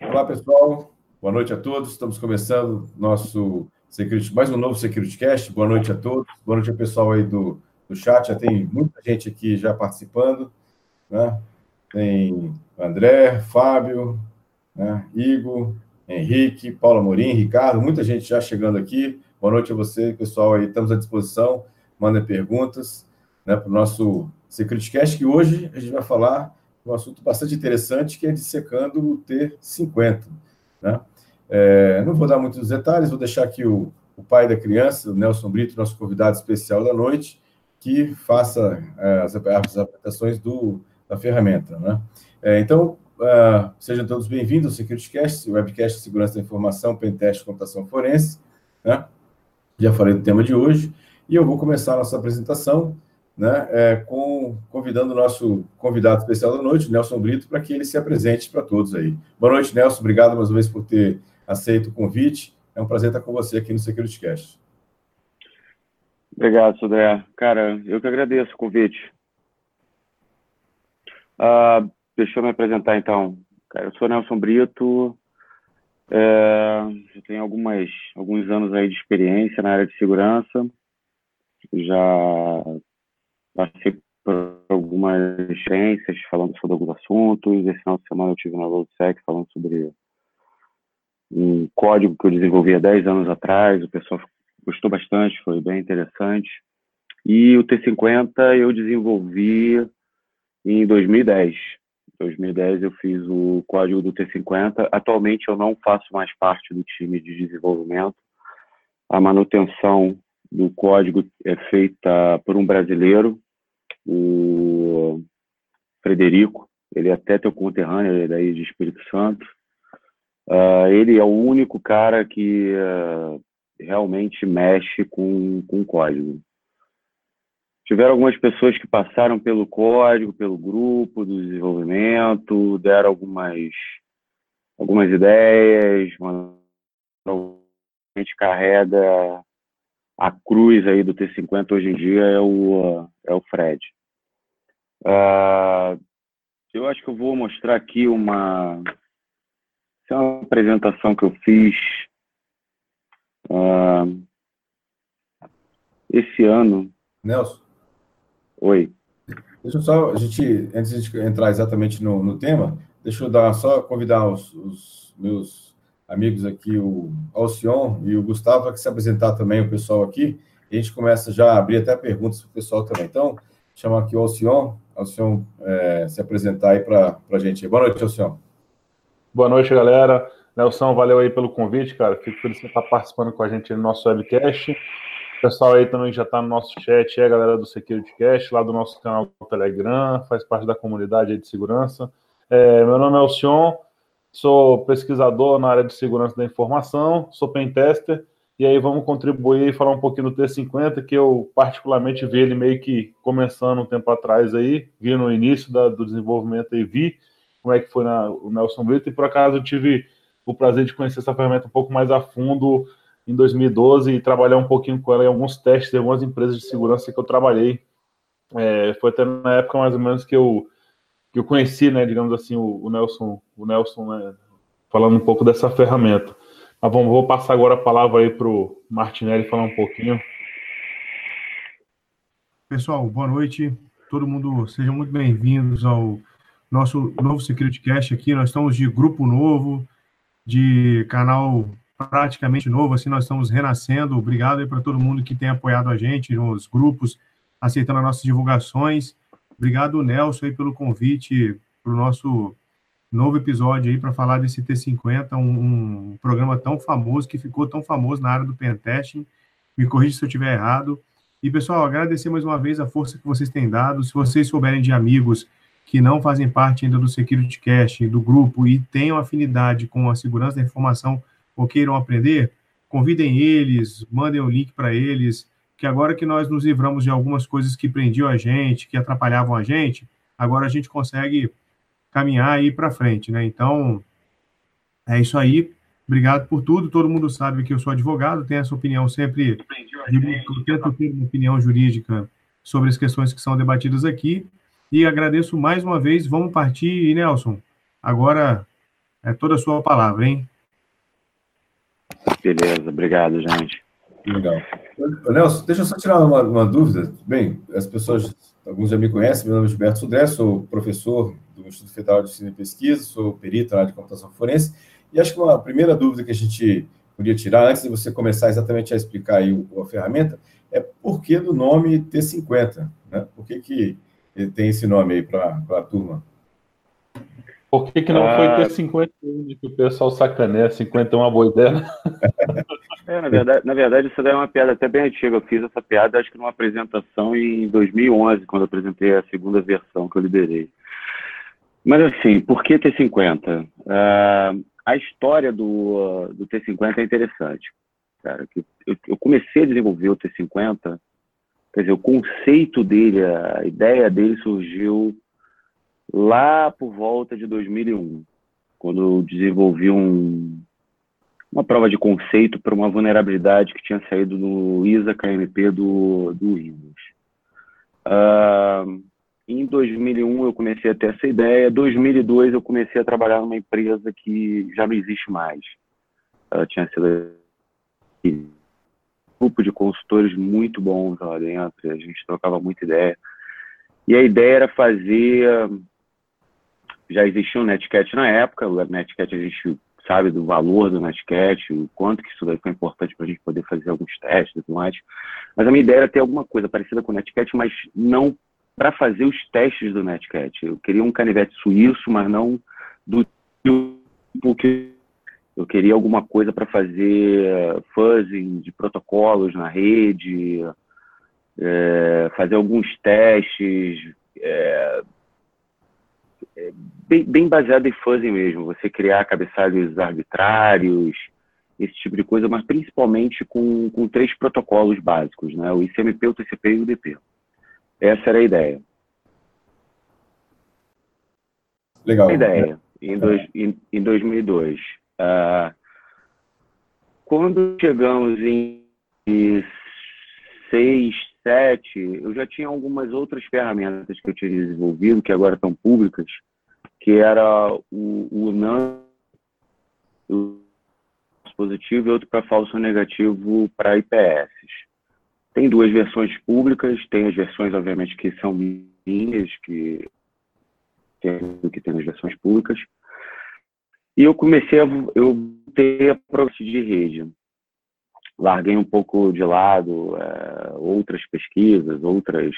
Olá, pessoal. Boa noite a todos. Estamos começando nosso Security, mais um novo Security Cast. Boa noite a todos. Boa noite ao pessoal aí do, do chat. Já tem muita gente aqui já participando. Né? Tem André, Fábio, né? Igor, Henrique, Paulo Amorim, Ricardo, muita gente já chegando aqui. Boa noite a você, pessoal. Aí estamos à disposição. Mandem perguntas né, para o nosso Security Cast, que hoje a gente vai falar um assunto bastante interessante, que é dissecando o T50. Né? É, não vou dar muitos detalhes, vou deixar aqui o, o pai da criança, o Nelson Brito, nosso convidado especial da noite, que faça é, as, as apresentações do, da ferramenta. Né? É, então, Uh, sejam todos bem-vindos ao SecurityCast, webcast de segurança da informação, pentest, computação forense. Né? Já falei do tema de hoje. E eu vou começar a nossa apresentação né, é, com, convidando o nosso convidado especial da noite, Nelson Brito, para que ele se apresente para todos aí. Boa noite, Nelson. Obrigado mais uma vez por ter aceito o convite. É um prazer estar com você aqui no SecurityCast. Obrigado, Sodré. Cara, eu que agradeço o convite. Uh, Deixa eu me apresentar então. Cara, eu sou Nelson Brito, é, já tenho algumas, alguns anos aí de experiência na área de segurança, já passei por algumas experiências falando sobre alguns assuntos. Esse final de semana eu tive na RoadSec falando sobre um código que eu desenvolvi há 10 anos atrás, o pessoal gostou bastante, foi bem interessante. E o T50 eu desenvolvi em 2010. 2010 eu fiz o código do T50. Atualmente eu não faço mais parte do time de desenvolvimento. A manutenção do código é feita por um brasileiro, o Frederico. Ele é até teu conterrâneo, ele é daí de Espírito Santo. Uh, ele é o único cara que uh, realmente mexe com, com código. Tiveram algumas pessoas que passaram pelo código, pelo grupo do desenvolvimento, deram algumas, algumas ideias, a gente carrega a cruz aí do T50 hoje em dia é o, é o Fred. Uh, eu acho que eu vou mostrar aqui uma, é uma apresentação que eu fiz uh, esse ano. Nelson, Oi. Deixa eu só, a gente, antes de entrar exatamente no, no tema, deixa eu dar, só convidar os, os meus amigos aqui, o Alcion e o Gustavo, para que se apresentar também o pessoal aqui, e a gente começa já a abrir até perguntas para o pessoal também. Então, chamar aqui o Alcion, Alcion é, se apresentar aí para a gente. Boa noite, Alcion. Boa noite, galera. Nelson, valeu aí pelo convite, cara. Fico feliz de estar participando com a gente no nosso webcast. O pessoal aí também já está no nosso chat, é a galera do Security Cast, lá do nosso canal do Telegram, faz parte da comunidade de segurança. É, meu nome é Alcion, sou pesquisador na área de segurança da informação, sou pentester, e aí vamos contribuir e falar um pouquinho do T50, que eu particularmente vi ele meio que começando um tempo atrás aí, vi no início da, do desenvolvimento e vi como é que foi na, o Nelson Brito, e por acaso eu tive o prazer de conhecer essa ferramenta um pouco mais a fundo em 2012 e trabalhar um pouquinho com ela em alguns testes de algumas empresas de segurança que eu trabalhei. É, foi até na época mais ou menos que eu que eu conheci, né, digamos assim, o, o Nelson, o Nelson, né, falando um pouco dessa ferramenta. Mas vamos, vou passar agora a palavra aí para o Martinelli falar um pouquinho. Pessoal, boa noite. Todo mundo, sejam muito bem-vindos ao nosso novo Security Cast aqui. Nós estamos de grupo novo, de canal praticamente novo, assim, nós estamos renascendo. Obrigado aí para todo mundo que tem apoiado a gente nos grupos, aceitando as nossas divulgações. Obrigado, Nelson, aí pelo convite para o nosso novo episódio aí para falar desse T50, um, um, programa tão famoso, que ficou tão famoso na área do pentesting. Me corrija se eu estiver errado. E, pessoal, agradecer mais uma vez a força que vocês têm dado. Se vocês souberem de amigos que não fazem parte ainda do Security Cast, do grupo, e tenham afinidade com a segurança da informação, ou queiram aprender, convidem eles, mandem o link para eles, que agora que nós nos livramos de algumas coisas que prendiam a gente, que atrapalhavam a gente, agora a gente consegue caminhar e ir para frente, né? Então, é isso aí. Obrigado por tudo. Todo mundo sabe que eu sou advogado, tenho essa opinião sempre, eu tento ter uma opinião jurídica sobre as questões que são debatidas aqui. E agradeço mais uma vez. Vamos partir, Nelson. Agora é toda a sua palavra, hein? Beleza, obrigado, gente. Legal. Nelson, deixa eu só tirar uma, uma, dúvida. Bem, as pessoas, alguns já me conhecem, meu nome é Gilberto Sudré, sou professor do Instituto Federal de Ensino e Pesquisa, sou perito na área de computação forense, e acho que uma primeira dúvida que a gente podia tirar, antes de você começar exatamente a explicar aí a ferramenta, é por que do nome T50? Né? Por que, que tem esse nome aí para a turma? Por que, que não ah, foi T51 que o pessoal sacaneia? 51 é uma boa ideia. É, na verdade, na verdade, isso daí é uma piada até bem antiga. Eu fiz essa piada, acho que numa apresentação em 2011, quando eu apresentei a segunda versão que eu liberei. Mas assim, por que T50? Uh, a história do, do T50 é interessante. Cara, eu, eu comecei a desenvolver o T50, quer dizer, o conceito dele, a ideia dele surgiu lá por volta de 2001, quando eu desenvolvi um, uma prova de conceito para uma vulnerabilidade que tinha saído no ISA KMP do, do Windows. Uh, em 2001 eu comecei a ter essa ideia. Em 2002 eu comecei a trabalhar numa empresa que já não existe mais. Uh, tinha sido um grupo de consultores muito bons lá dentro. A gente trocava muita ideia. E a ideia era fazer. Já existia um Netcat na época. O Netcat a gente sabe do valor do Netcat, o quanto que isso daí foi importante para a gente poder fazer alguns testes e tudo mais. Mas a minha ideia era ter alguma coisa parecida com o Netcat, mas não para fazer os testes do Netcat. Eu queria um canivete suíço, mas não do tipo que eu queria alguma coisa para fazer eh, fuzzing de protocolos na rede, é, fazer alguns testes, é, bem, bem baseado em fuzzing mesmo. Você criar cabeçalhos arbitrários, esse tipo de coisa, mas principalmente com, com três protocolos básicos, né? o ICMP, o TCP e o UDP. Essa era a ideia. Legal. A ideia, em, dois, em, em 2002. Uh, quando chegamos em seis, sete, eu já tinha algumas outras ferramentas que eu tinha desenvolvido, que agora estão públicas, que era o, o NAN positivo e outro para falso negativo para IPS. Tem duas versões públicas, tem as versões, obviamente, que são minhas, que tem que tem nas versões públicas. E eu comecei a eu ter a progresso de rede. Larguei um pouco de lado é, outras pesquisas, outras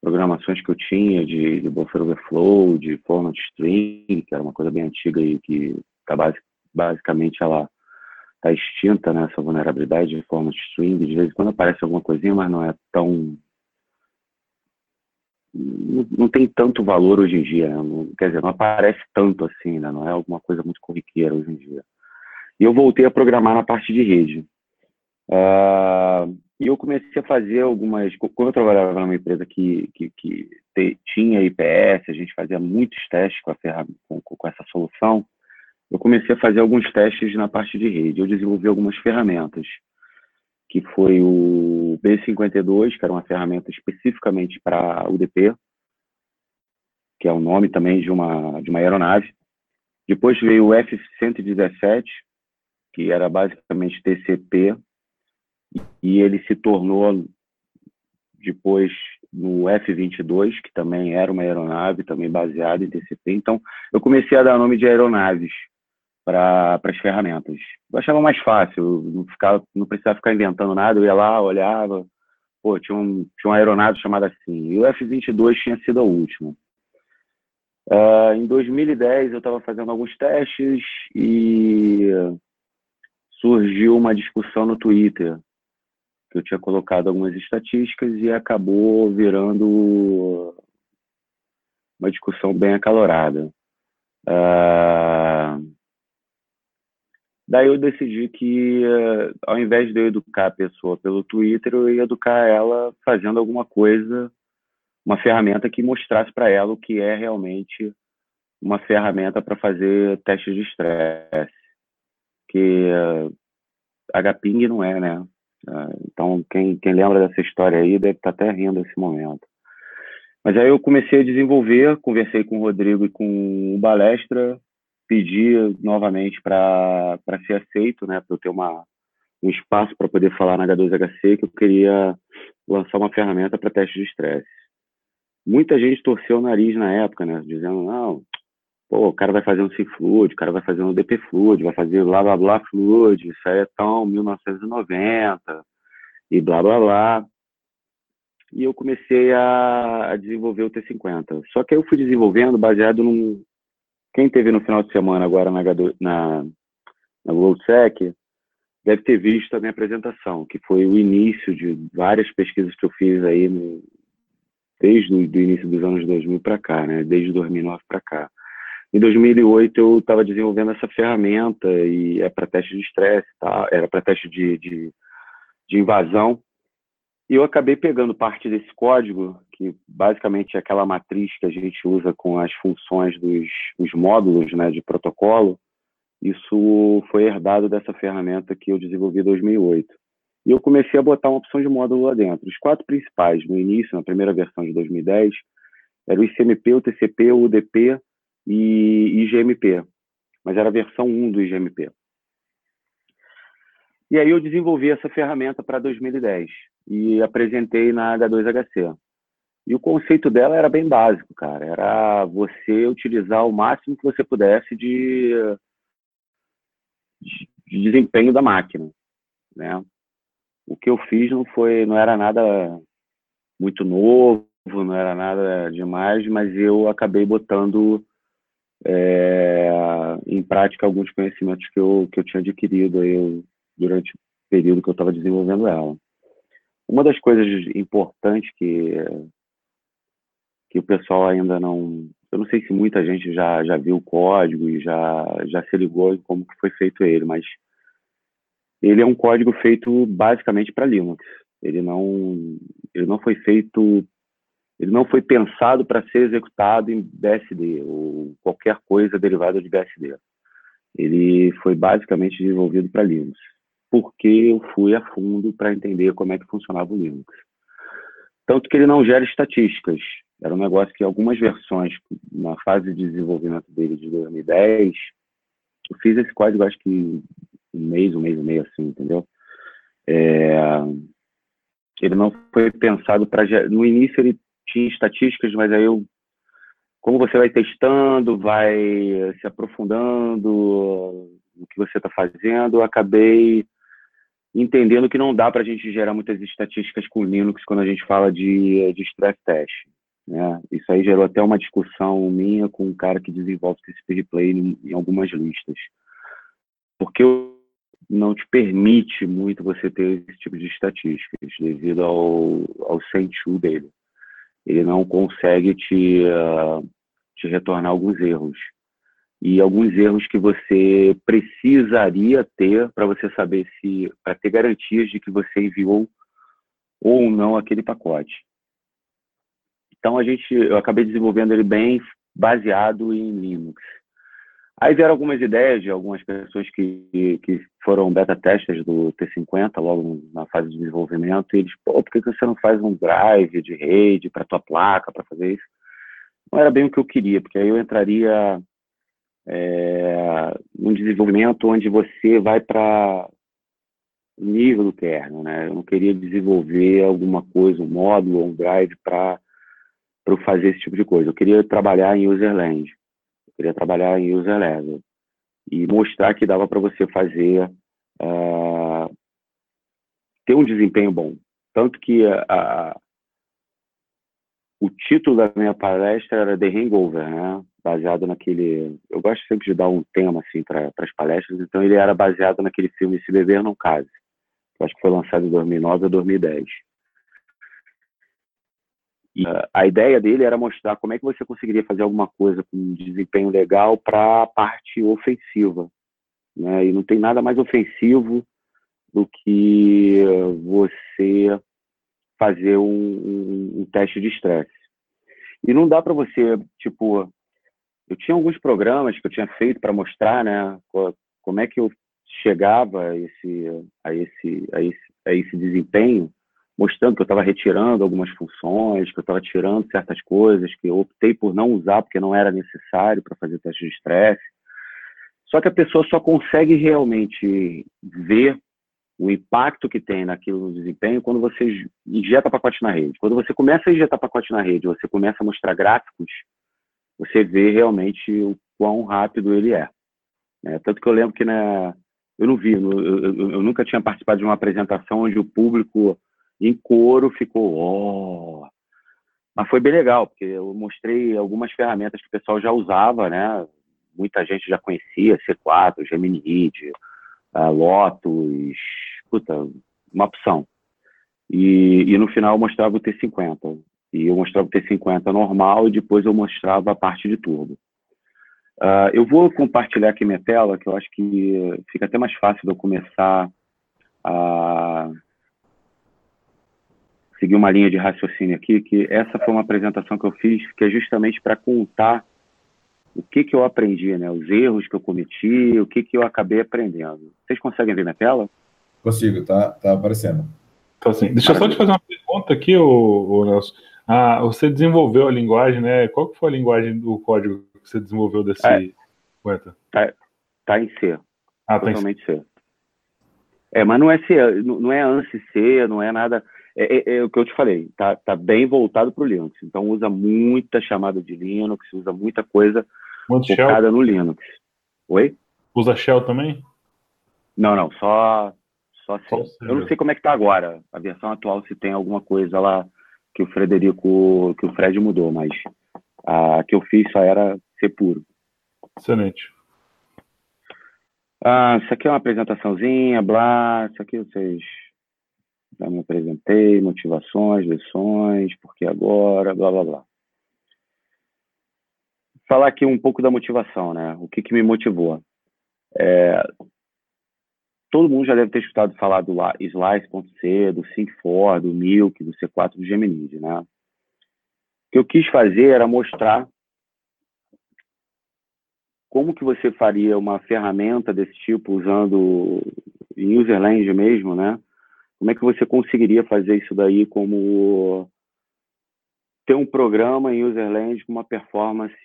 programações que eu tinha de, de buffer overflow, de format string, que era uma coisa bem antiga e que tá basic, basicamente ela está extinta né, vulnerabilidade de format string. De vez em quando aparece alguma coisinha, mas não é tão não, não tem tanto valor hoje em dia, né? não, quer dizer, não aparece tanto assim, né? não é alguma coisa muito corriqueira hoje em dia. E eu voltei a programar na parte de rede. Uh, e eu comecei a fazer algumas. Quando eu trabalhava numa empresa que, que, que te, tinha IPS, a gente fazia muitos testes com, a ferramenta, com, com essa solução. Eu comecei a fazer alguns testes na parte de rede. Eu desenvolvi algumas ferramentas, que foi o B52, que era uma ferramenta especificamente para UDP, que é o nome também de uma, de uma aeronave. Depois veio o F-117, que era basicamente TCP, e ele se tornou depois no F-22, que também era uma aeronave, também baseada em TCP. Então, eu comecei a dar nome de aeronaves para as ferramentas. Eu achava mais fácil, não, ficava, não precisava ficar inventando nada, eu ia lá, olhava, pô, tinha, um, tinha uma aeronave chamada assim. E o F-22 tinha sido a última. Uh, em 2010, eu estava fazendo alguns testes e surgiu uma discussão no Twitter eu tinha colocado algumas estatísticas e acabou virando uma discussão bem acalorada. Uh, daí eu decidi que, uh, ao invés de eu educar a pessoa pelo Twitter, eu ia educar ela fazendo alguma coisa, uma ferramenta que mostrasse para ela o que é realmente uma ferramenta para fazer testes de estresse. Que uh, HPing não é, né? Ah, então, quem, quem lembra dessa história aí deve estar até rindo nesse momento. Mas aí eu comecei a desenvolver, conversei com o Rodrigo e com o Balestra, pedi novamente para ser aceito, né, para eu ter uma, um espaço para poder falar na H2HC, que eu queria lançar uma ferramenta para teste de estresse. Muita gente torceu o nariz na época, né, dizendo, não, pô, o cara vai fazer um C-Fluid, o cara vai fazer um DP Fluid, vai fazer blá blá blá Fluid, isso aí é tão 1990 e blá blá blá. E eu comecei a, a desenvolver o T50. Só que eu fui desenvolvendo baseado num. Quem teve no final de semana agora na, na, na deve ter visto a minha apresentação, que foi o início de várias pesquisas que eu fiz aí no, desde o do início dos anos 2000 para cá, né? Desde 2009 para cá. Em 2008 eu estava desenvolvendo essa ferramenta e é para teste de estresse, tá? Era para teste de, de, de, invasão. E eu acabei pegando parte desse código, que basicamente é aquela matriz que a gente usa com as funções dos, módulos né, de protocolo. Isso foi herdado dessa ferramenta que eu desenvolvi em 2008. E eu comecei a botar uma opção de módulo lá dentro. Os quatro principais, no início, na primeira versão de 2010, era o ICMP, o TCP, o UDP e IGMP, mas era a versão 1 do IGMP. E aí eu desenvolvi essa ferramenta para 2010 e apresentei na H2HC. E o conceito dela era bem básico, cara. Era você utilizar o máximo que você pudesse de, de desempenho da máquina, né? O que eu fiz não foi, não era nada muito novo, não era nada demais, mas eu acabei botando é, em prática alguns conhecimentos que eu, que eu tinha adquirido aí durante o período que eu estava desenvolvendo ela. Uma das coisas importantes que, que o pessoal ainda não. Eu não sei se muita gente já, já viu o código e já, já se ligou em como que foi feito ele, mas ele é um código feito basicamente para Linux. Ele não, ele não foi feito ele não foi pensado para ser executado em BSD ou qualquer coisa derivada de BSD. Ele foi basicamente desenvolvido para Linux, porque eu fui a fundo para entender como é que funcionava o Linux. Tanto que ele não gera estatísticas. Era um negócio que algumas versões, na fase de desenvolvimento dele de 2010, eu fiz esse código acho que um mês, um mês e meio assim, entendeu? É, ele não foi pensado para. No início ele tinha estatísticas, mas aí eu, como você vai testando, vai se aprofundando no que você está fazendo, eu acabei entendendo que não dá para a gente gerar muitas estatísticas com Linux quando a gente fala de, de stress test. Né? Isso aí gerou até uma discussão minha com um cara que desenvolve TCP replay em, em algumas listas. Porque não te permite muito você ter esse tipo de estatísticas devido ao, ao send-to dele ele não consegue te, uh, te retornar alguns erros. E alguns erros que você precisaria ter para você saber se, para ter garantias de que você enviou ou não aquele pacote. Então a gente, eu acabei desenvolvendo ele bem baseado em Linux. Aí vieram algumas ideias de algumas pessoas que, que foram beta testers do T50 logo na fase de desenvolvimento e eles, pô, por que você não faz um drive de rede para tua placa para fazer isso? Não era bem o que eu queria, porque aí eu entraria é, num desenvolvimento onde você vai para o nível do kernel, né? Eu não queria desenvolver alguma coisa, um módulo um drive para para fazer esse tipo de coisa. Eu queria trabalhar em userland queria trabalhar em user level e mostrar que dava para você fazer uh, ter um desempenho bom. Tanto que uh, o título da minha palestra era The Hangover, né? baseado naquele. Eu gosto sempre de dar um tema assim para as palestras, então ele era baseado naquele filme Se Beber Não Case, que acho que foi lançado em 2009 ou 2010. E a ideia dele era mostrar como é que você conseguiria fazer alguma coisa com um desempenho legal para a parte ofensiva. Né? E não tem nada mais ofensivo do que você fazer um, um, um teste de estresse. E não dá para você, tipo, eu tinha alguns programas que eu tinha feito para mostrar, né, como é que eu chegava a esse, a esse, a esse, a esse desempenho mostrando que eu estava retirando algumas funções, que eu estava tirando certas coisas, que eu optei por não usar porque não era necessário para fazer teste de estresse. Só que a pessoa só consegue realmente ver o impacto que tem naquilo no desempenho quando você injeta pacote na rede. Quando você começa a injetar pacote na rede, você começa a mostrar gráficos, você vê realmente o quão rápido ele é. é tanto que eu lembro que na, eu não vi, eu, eu, eu, nunca tinha participado de uma apresentação onde o público em coro ficou, oh! mas foi bem legal, porque eu mostrei algumas ferramentas que o pessoal já usava, né? Muita gente já conhecia, C4, Gemini uh, Lotus, puta, uma opção. E, e no final eu mostrava o T50. E eu mostrava o T50 normal e depois eu mostrava a parte de turbo. Uh, eu vou compartilhar aqui minha tela, que eu acho que fica até mais fácil de eu começar a seguir uma linha de raciocínio aqui, que essa foi uma apresentação que eu fiz, que é justamente para contar o que, que eu aprendi, né? Os erros que eu cometi, o que, que eu acabei aprendendo. Vocês conseguem ver minha tela? Consigo, tá, tá aparecendo. Então, assim, deixa eu só te fazer uma pergunta aqui, o, Nelson. Ah, você desenvolveu a linguagem, né? Qual que foi a linguagem do código que você desenvolveu desse é, Tá, tá em C. Ah, totalmente tá em C. C. É, mas não é C, não é ANSI C, não é nada. É, é, é, o que eu te falei, tá, tá bem voltado para o Linux. Então usa muita chamada de Linux, usa muita coisa Muito focada shell? no Linux. Oi? Usa Shell também? Não, não, só só C. Eu não sei como é que tá agora. A versão atual se tem alguma coisa lá que o Frederico, que o Fred mudou, mas a que eu fiz só era C puro. Excelente. Ah, isso aqui é uma apresentaçãozinha, blá, isso aqui vocês já me apresentei, motivações, lições, porque agora, blá, blá, blá. Falar aqui um pouco da motivação, né? O que, que me motivou? É, todo mundo já deve ter escutado falar do Slice.c, do Sync4, do Milk, do C4, do Gemini, né? O que eu quis fazer era mostrar como que você faria uma ferramenta desse tipo usando em userland mesmo, né? Como é que você conseguiria fazer isso daí como ter um programa em userland com uma performance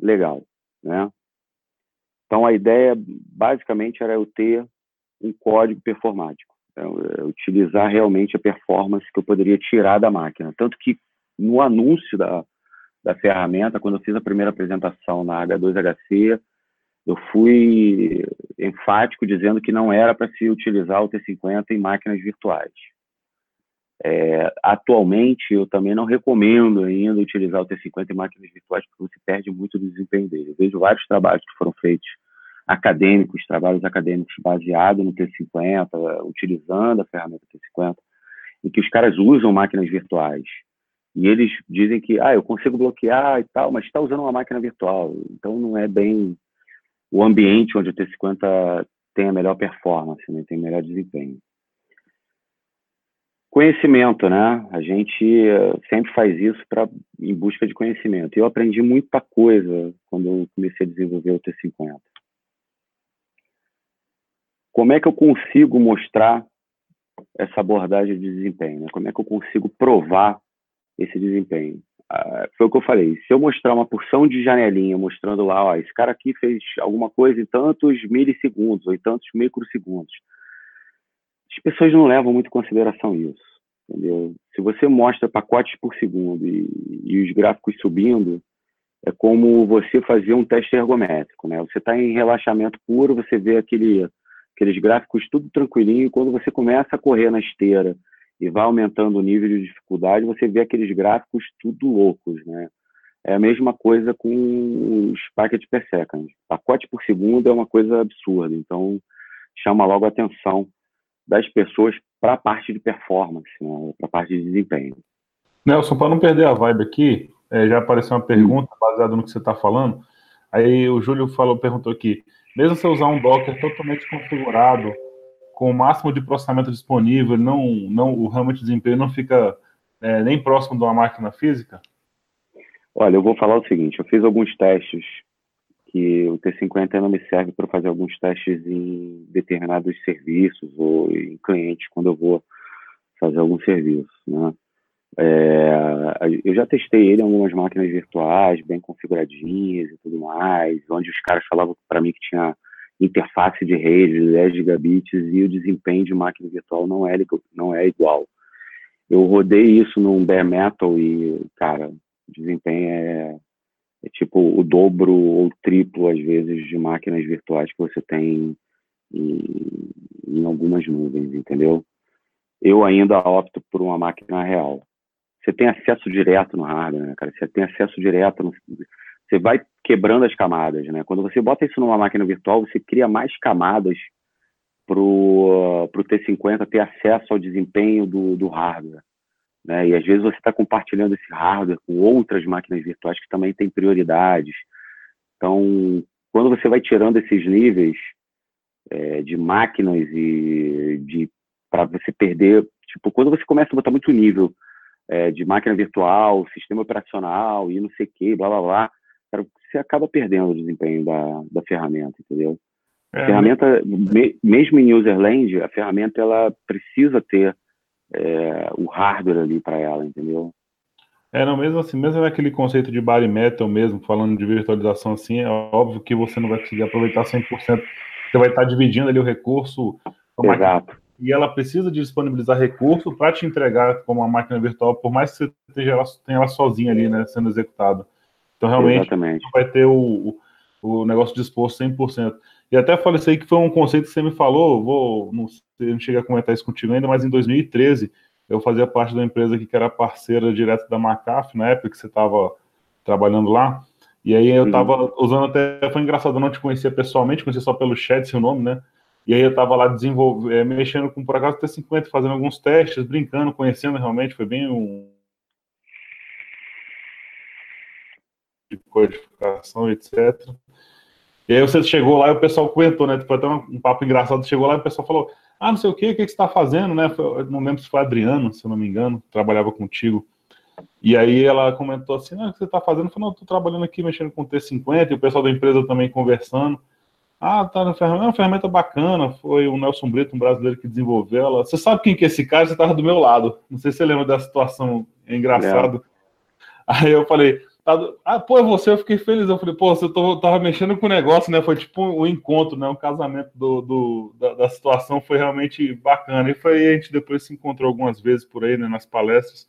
legal, né? Então a ideia basicamente era eu ter um código performático, é, é utilizar realmente a performance que eu poderia tirar da máquina, tanto que no anúncio da, da ferramenta, quando eu fiz a primeira apresentação na H2HC, eu fui enfático dizendo que não era para se utilizar o T50 em máquinas virtuais. É, atualmente, eu também não recomendo ainda utilizar o T50 em máquinas virtuais, porque você perde muito do desempenho dele. Eu vejo vários trabalhos que foram feitos acadêmicos, trabalhos acadêmicos baseados no T50, utilizando a ferramenta T50, em que os caras usam máquinas virtuais. E eles dizem que, ah, eu consigo bloquear e tal, mas está usando uma máquina virtual. Então, não é bem o ambiente onde o T50 tem a melhor performance, né? tem melhor desempenho. Conhecimento, né? A gente eh, sempre faz isso pra, em busca de conhecimento. Eu aprendi muita coisa quando eu comecei a desenvolver o T50. Como é que eu consigo mostrar essa abordagem de desempenho? Né? Como é que eu consigo provar esse desempenho? Ah, foi o que eu falei. Se eu mostrar uma porção de janelinha mostrando lá, ó, esse cara aqui fez alguma coisa em tantos milissegundos ou em tantos microsegundos, as pessoas não levam muito em consideração isso. Entendeu? Se você mostra pacotes por segundo e, e os gráficos subindo, é como você fazer um teste ergométrico, né? Você está em relaxamento puro, você vê aquele, aqueles gráficos tudo tranquilinho, e quando você começa a correr na esteira e vai aumentando o nível de dificuldade, você vê aqueles gráficos tudo loucos, né? É a mesma coisa com os packets per second. Pacote por segundo é uma coisa absurda, então chama logo a atenção das pessoas para a parte de performance, né? para a parte de desempenho. Nelson, para não perder a vibe aqui, é, já apareceu uma pergunta baseada no que você está falando. Aí o Júlio falou, perguntou aqui, mesmo se usar um Docker totalmente configurado com o máximo de processamento disponível, não, não, o ramo de desempenho não fica é, nem próximo de uma máquina física? Olha, eu vou falar o seguinte: eu fiz alguns testes que o T50 não me serve para fazer alguns testes em determinados serviços ou em clientes quando eu vou fazer algum serviço, né? É, eu já testei ele em algumas máquinas virtuais, bem configuradinhas e tudo mais, onde os caras falavam para mim que tinha interface de rede de 10 gigabits e o desempenho de máquina virtual não é, não é igual. Eu rodei isso num bare metal e, cara, o desempenho é, é tipo o dobro ou triplo, às vezes, de máquinas virtuais que você tem em, em algumas nuvens, entendeu? Eu ainda opto por uma máquina real. Você tem acesso direto no hardware, né, cara? Você tem acesso direto no, você vai quebrando as camadas, né? Quando você bota isso numa máquina virtual, você cria mais camadas para o T50 ter acesso ao desempenho do, do hardware. Né? E às vezes você está compartilhando esse hardware com outras máquinas virtuais que também têm prioridades. Então, quando você vai tirando esses níveis é, de máquinas e de para você perder, tipo, quando você começa a botar muito nível é, de máquina virtual, sistema operacional e não sei o que, blá blá blá, cara, você acaba perdendo o desempenho da, da ferramenta, entendeu? É, a ferramenta, me, mesmo em userland, a ferramenta ela precisa ter é, o hardware ali para ela, entendeu? É, não, mesmo assim, mesmo naquele conceito de body metal mesmo, falando de virtualização assim, é óbvio que você não vai conseguir aproveitar 100%, você vai estar dividindo ali o recurso. Exato. E ela precisa de disponibilizar recurso para te entregar como uma máquina virtual, por mais que você tenha ela, tenha ela sozinha ali, né, sendo executado. Então, realmente, Exatamente. vai ter o, o, negócio disposto 100%. E até falei isso aí que foi um conceito que você me falou, vou, não, não cheguei a comentar isso contigo ainda, mas em 2013 eu fazia parte da empresa que era parceira direta da McAfee, na época que você estava trabalhando lá, e aí eu estava uhum. usando até, foi engraçado, eu não te conhecia pessoalmente, conhecia só pelo chat seu nome, né? E aí eu estava lá desenvolvendo, é, mexendo com, por acaso, T50, fazendo alguns testes, brincando, conhecendo realmente, foi bem um, de codificação, etc. E aí você chegou lá e o pessoal comentou, né? Foi até um, papo engraçado. Chegou lá e o pessoal falou: Ah, não sei o que, o que, você está fazendo, né? Foi, não lembro se foi Adriano, se eu não me engano, trabalhava contigo. E aí ela comentou assim: Ah, o que você está fazendo? Eu falei: Não, estou trabalhando aqui mexendo com T50 e o pessoal da empresa também conversando. Ah, tá na ferramenta, é uma ferramenta bacana. Foi o Nelson Brito, um brasileiro que desenvolveu ela. Você sabe quem que é esse cara? Você estava do meu lado. Não sei se você lembra dessa situação, é engraçado. É. Aí eu falei: ah, pô, é você, eu fiquei feliz. Eu falei, pô, você tava mexendo com o negócio, né? Foi tipo um encontro, né? Um casamento do, do da, da, situação foi realmente bacana. E foi a gente depois se encontrou algumas vezes por aí, né? Nas palestras.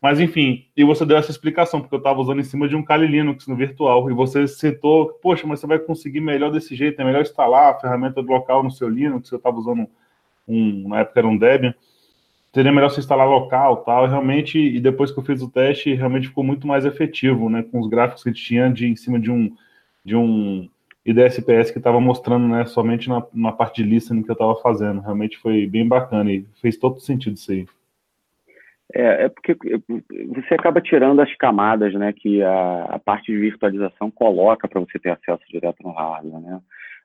Mas enfim, e você deu essa explicação, porque eu estava usando em cima de um Kali Linux no virtual, e você citou, poxa, mas você vai conseguir melhor desse jeito, é melhor instalar a ferramenta do local no seu Linux, eu estava usando um, na época era um Debian, seria melhor se instalar local tal. E realmente, e depois que eu fiz o teste, realmente ficou muito mais efetivo, né? Com os gráficos que a gente tinha de, em cima de um, de um IDSPS que estava mostrando, né? Somente na, na parte de listening que eu estava fazendo. Realmente foi bem bacana e fez todo sentido isso aí. É, é porque você acaba tirando as camadas, né? Que a, a parte de virtualização coloca para você ter acesso direto no hardware, né?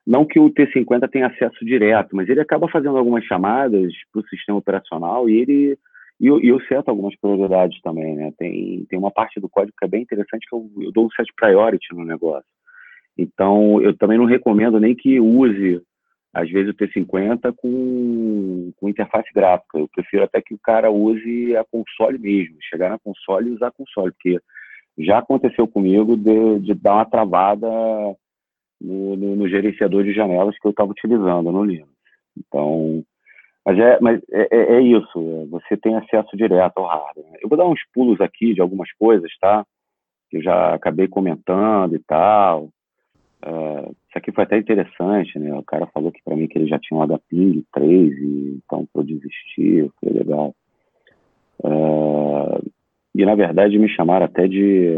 Não que o T50 tenha acesso direto, mas ele acaba fazendo algumas chamadas para o sistema operacional e ele e eu, eu seto algumas prioridades também, né? Tem, tem uma parte do código que é bem interessante que eu, eu dou um set priority no negócio. Então, eu também não recomendo nem que use, às vezes, o T50 com, com interface gráfica. Eu prefiro até que o cara use a console mesmo, chegar na console e usar a console, porque já aconteceu comigo de, de dar uma travada no, no, no gerenciador de janelas que eu estava utilizando no Linux. Então, mas é, mas é, é, é isso, é, você tem acesso direto ao hardware. Né? Eu vou dar uns pulos aqui de algumas coisas, tá? Que eu já acabei comentando e tal. Uh, isso aqui foi até interessante, né? O cara falou que para mim que ele já tinha um HPing 3, e, então eu desisti, foi legal. Uh, e na verdade me chamaram até de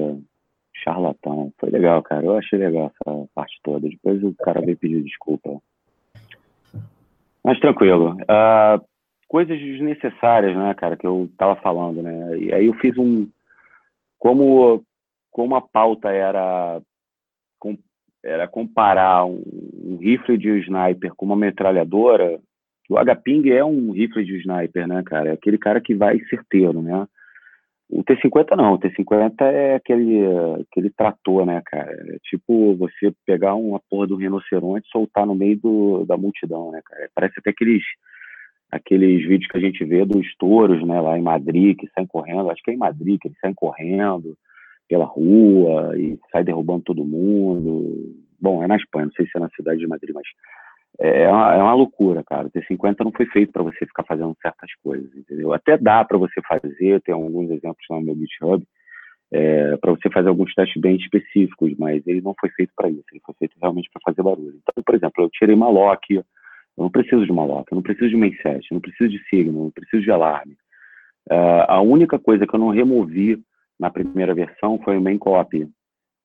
charlatão. Foi legal, cara. Eu achei legal essa parte toda. Depois o cara veio pedir desculpa. Mas tranquilo. Uh, coisas desnecessárias, né, cara, que eu tava falando, né? E aí eu fiz um. Como, como a pauta era, com, era comparar um, um rifle de sniper com uma metralhadora, o HP é um rifle de sniper, né, cara? É aquele cara que vai certeiro, né? O T50 não, o T50 é aquele, aquele trator, né, cara? É tipo você pegar uma porra do rinoceronte e soltar no meio do, da multidão, né, cara? Parece até aqueles, aqueles vídeos que a gente vê dos touros, né, lá em Madrid, que saem correndo, acho que é em Madrid que eles saem correndo. pela rua e sai derrubando todo mundo. Bom, é na Espanha, não sei se é na cidade de Madrid, mas é, é uma, é uma loucura, cara. O T50 não foi feito para você ficar fazendo certas coisas, entendeu? Até dá para você fazer, tem alguns exemplos lá no meu GitHub, é, para você fazer alguns testes bem específicos, mas ele não foi feito para isso, ele foi feito realmente para fazer barulho. Então, por exemplo, eu tirei Malloc, eu não preciso de Malloc, eu não preciso de mainset, eu não preciso de Signal, eu não preciso de alarme. Uh, a única coisa que eu não removi na primeira versão foi o main copy.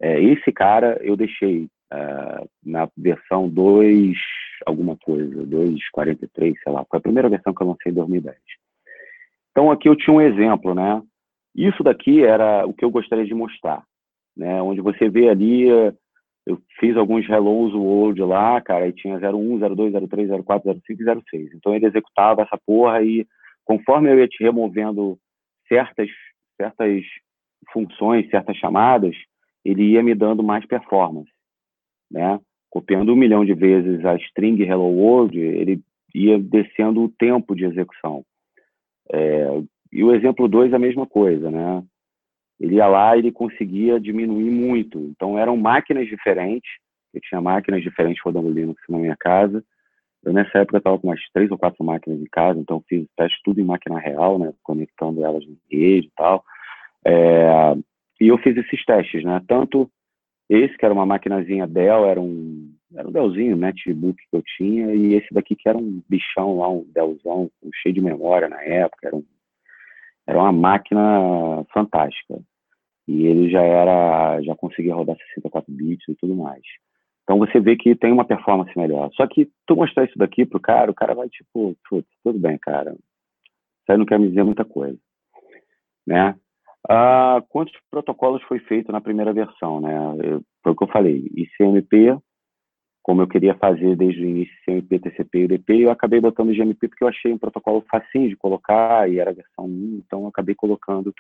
É, esse cara eu deixei uh, na versão 2 alguma coisa, 2.43, sei lá. Foi a primeira versão que eu lancei em 2010. Então aqui eu tinha um exemplo, né? Isso daqui era o que eu gostaria de mostrar, né? Onde você vê ali, eu fiz alguns hellos world lá, cara, e tinha 01, 02, 03, 04, 05 e 06. Então ele executava essa porra e conforme eu ia te removendo certas certas funções, certas chamadas, ele ia me dando mais performance, né? Copiando um milhão de vezes a string hello world, ele ia descendo o tempo de execução. É, e o exemplo 2 a mesma coisa, né? Ele ia lá e ele conseguia diminuir muito. Então eram máquinas diferentes, eu tinha máquinas diferentes rodando Linux na minha casa. Eu nessa época estava com umas três ou quatro máquinas em casa, então fiz teste tudo em máquina real, né? Conectando elas na rede e tal. É, e eu fiz esses testes, né? Tanto esse, que era uma maquinazinha Dell, era um, era um Dellzinho, netbook que eu tinha, e esse daqui que era um bichão lá, um Dellzão, cheio de memória na época, era um era uma máquina fantástica. E ele já era, já conseguia rodar 64 bits e tudo mais. Então você vê que tem uma performance melhor. Só que tu mostrar isso daqui pro cara, o cara vai tipo, tudo bem, cara. Isso aí não quer me dizer muita coisa, né? Ah, quantos protocolos foi feito na primeira versão, né? Eu, foi o que eu falei, ICMP, como eu queria fazer desde o início CMP, TCP e UDP, eu acabei botando GMP porque eu achei um protocolo facinho de colocar e era a versão 1, então eu acabei colocando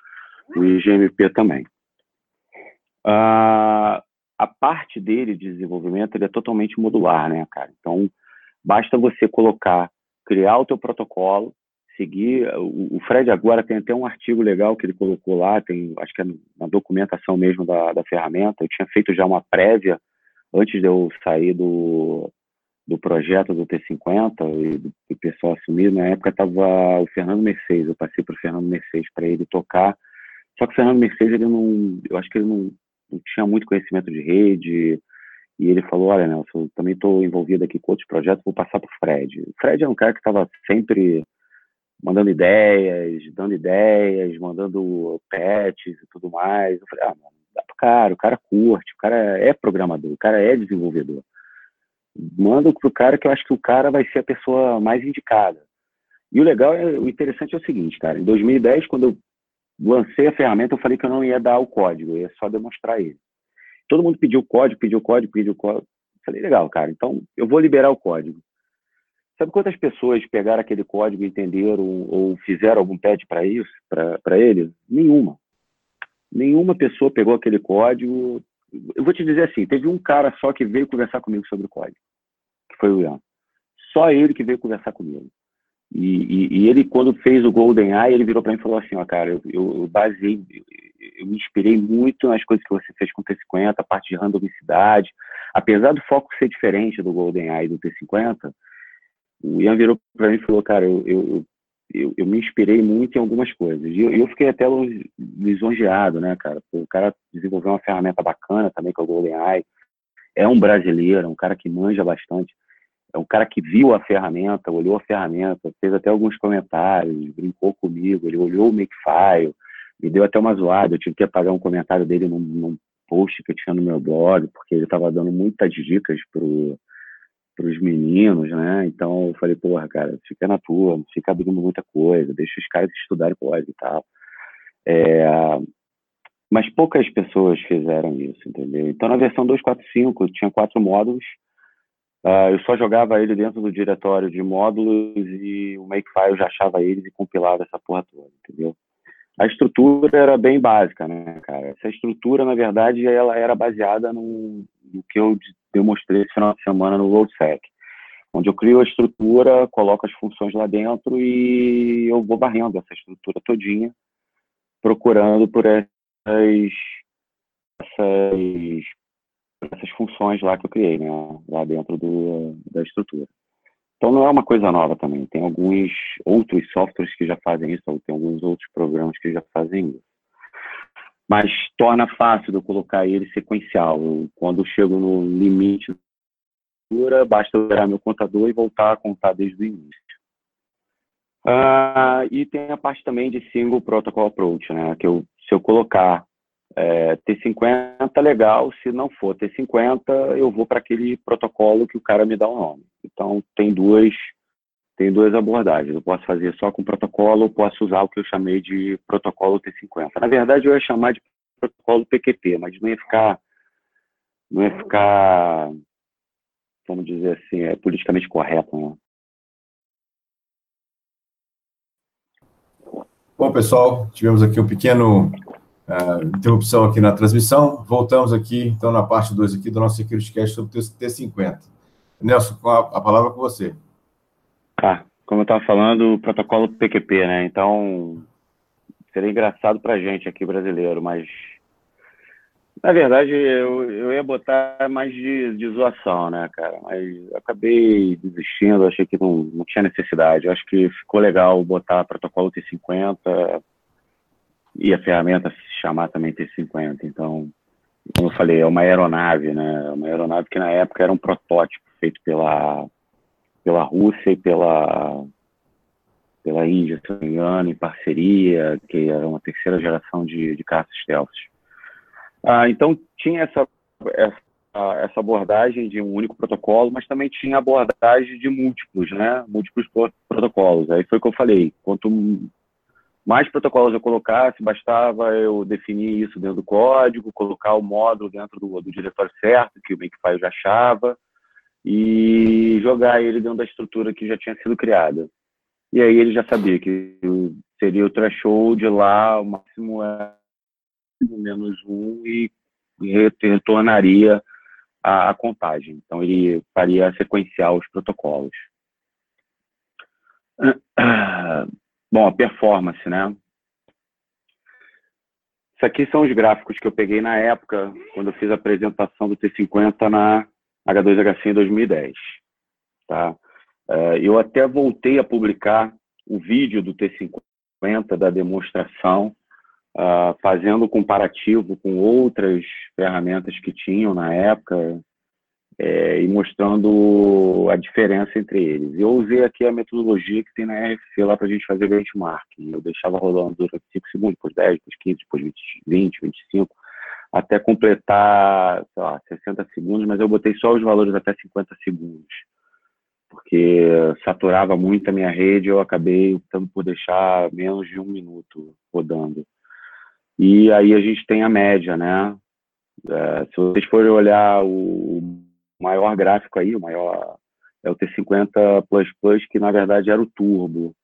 o IGMP também. Uh, a parte dele de desenvolvimento ele é totalmente modular, né, cara? Então, basta você colocar, criar o teu protocolo, seguir. O, o Fred agora tem até um artigo legal que ele colocou lá, tem, acho que é na documentação mesmo da, da ferramenta. Eu tinha feito já uma prévia antes de eu sair do, do projeto do T50 e do, do pessoal assumir, na época estava o Fernando Mercedes, eu passei para o Fernando Mercedes para ele tocar, só que o Fernando Mercedes, ele não, eu acho que ele não, não tinha muito conhecimento de rede, e ele falou, olha, Nelson, eu também estou envolvido aqui com outros projetos, vou passar para o Fred. O Fred é um cara que estava sempre mandando ideias, dando ideias, mandando patches e tudo mais. Eu falei, ah, mano, dá pro cara, o cara curte, o cara é programador, o cara é desenvolvedor. Manda pro cara que eu acho que o cara vai ser a pessoa mais indicada. E o legal, é, o interessante é o seguinte, cara, em 2010, quando eu lancei a ferramenta, eu falei que eu não ia dar o código, eu ia só demonstrar ele. Todo mundo pediu código, pediu código, pediu código. falei, legal, cara, então eu vou liberar o código. Sabe quantas pessoas pegaram aquele código, entenderam ou fizeram algum pad para isso, para ele? Nenhuma nenhuma pessoa pegou aquele código. Eu vou te dizer assim, teve um cara só que veio conversar comigo sobre o código, que foi o Ian. Só ele que veio conversar comigo. E, e, e ele, quando fez o Golden Eye, ele virou para mim e falou assim, ó, cara, eu, eu basei, eu me inspirei muito nas coisas que você fez com o T50, a parte de randomicidade. Apesar do foco ser diferente do Golden Eye e do T50, o Ian virou para mim e falou, cara, eu, eu, eu, eu, me inspirei muito em algumas coisas. E eu, eu fiquei até lisonjeado, né, cara? O cara desenvolveu uma ferramenta bacana também, que é o GoldenEye. É um brasileiro, é um cara que manja bastante. É um cara que viu a ferramenta, olhou a ferramenta, fez até alguns comentários, brincou comigo, ele olhou o Makefile, me deu até uma zoada. Eu tive que apagar um comentário dele num, num post que eu tinha no meu blog, porque ele estava dando muitas dicas pro para os meninos, né? Então eu falei, porra, cara, fica na tua, não fica abrindo muita coisa, deixa os caras estudarem código e tal. É, mas poucas pessoas fizeram isso, entendeu? Então na versão 245 tinha quatro módulos, uh, eu só jogava ele dentro do diretório de módulos e o Makefile já achava eles e compilava essa porra toda, entendeu? A estrutura era bem básica, né, cara? Essa estrutura, na verdade, ela era baseada no, no que eu demonstrei esse final de semana no RoadSec, onde eu crio a estrutura, coloco as funções lá dentro e eu vou varrendo essa estrutura todinha, procurando por essas essas, essas funções lá que eu criei, né? Lá dentro do, da estrutura. Então não é uma coisa nova também. Tem alguns outros softwares que já fazem isso, ou tem alguns outros programas que já fazem isso. Mas torna fácil eu colocar ele sequencial. Eu, quando eu chego no limite basta eu virar meu contador e voltar a contar desde o início. Uh, e tem a parte também de single protocol approach, né? Que eu, se eu colocar é, T50, legal. Se não for T50, eu vou para aquele protocolo que o cara me dá o nome. Então, tem duas, tem duas abordagens. Eu posso fazer só com protocolo, ou posso usar o que eu chamei de protocolo T50. Na verdade, eu ia chamar de protocolo PQP, mas não ia ficar, não ia ficar, vamos dizer assim, é politicamente correto, né? Bom, pessoal, tivemos aqui um pequeno uh, interrupção aqui na transmissão. Voltamos aqui, então, na parte 2 aqui do nosso Security Cast sobre o T50. Nelson, a, a palavra é com você. Como eu estava falando, o protocolo PQP, né? Então, seria engraçado para gente aqui brasileiro, mas na verdade, eu, eu ia botar mais de, de zoação, né, cara? Mas acabei desistindo, achei que não, não tinha necessidade. Eu acho que ficou legal botar protocolo T50 e a ferramenta se chamar também T50. Então, como eu falei, é uma aeronave, né? Uma aeronave que na época era um protótipo feito pela, pela Rússia e pela, pela Índia, se não me engano, em parceria, que era uma terceira geração de, de caças stealth. Ah, então, tinha essa, essa, essa abordagem de um único protocolo, mas também tinha abordagem de múltiplos, né? Múltiplos protocolos. Aí foi o que eu falei. Quanto mais protocolos eu colocasse, bastava eu definir isso dentro do código, colocar o módulo dentro do, do diretório certo, que o Makefile já achava, e jogar ele dentro da estrutura que já tinha sido criada. E aí ele já sabia que seria o threshold lá, o máximo é menos um e retornaria a, a contagem. Então, ele faria sequencial os protocolos. Bom, a performance, né? Isso aqui são os gráficos que eu peguei na época, quando eu fiz a apresentação do T50 na H2HC em 2010. Tá? É, eu até voltei a publicar o vídeo do T50, da demonstração, uh, fazendo comparativo com outras ferramentas que tinham na época é, e mostrando a diferença entre eles. Eu usei aqui a metodologia que tem na RFC lá para a gente fazer benchmarking. Eu deixava rolando durante 5 segundos, depois 10, depois 15, depois 20, 20, 25, até completar, sei lá, 60 segundos, mas eu botei só os valores até 50 segundos porque saturava muito a minha rede, eu acabei optando por deixar menos de um minuto rodando. E aí a gente tem a média, né? É, se vocês forem olhar o maior gráfico aí, o maior é o T50++, que na verdade era o turbo.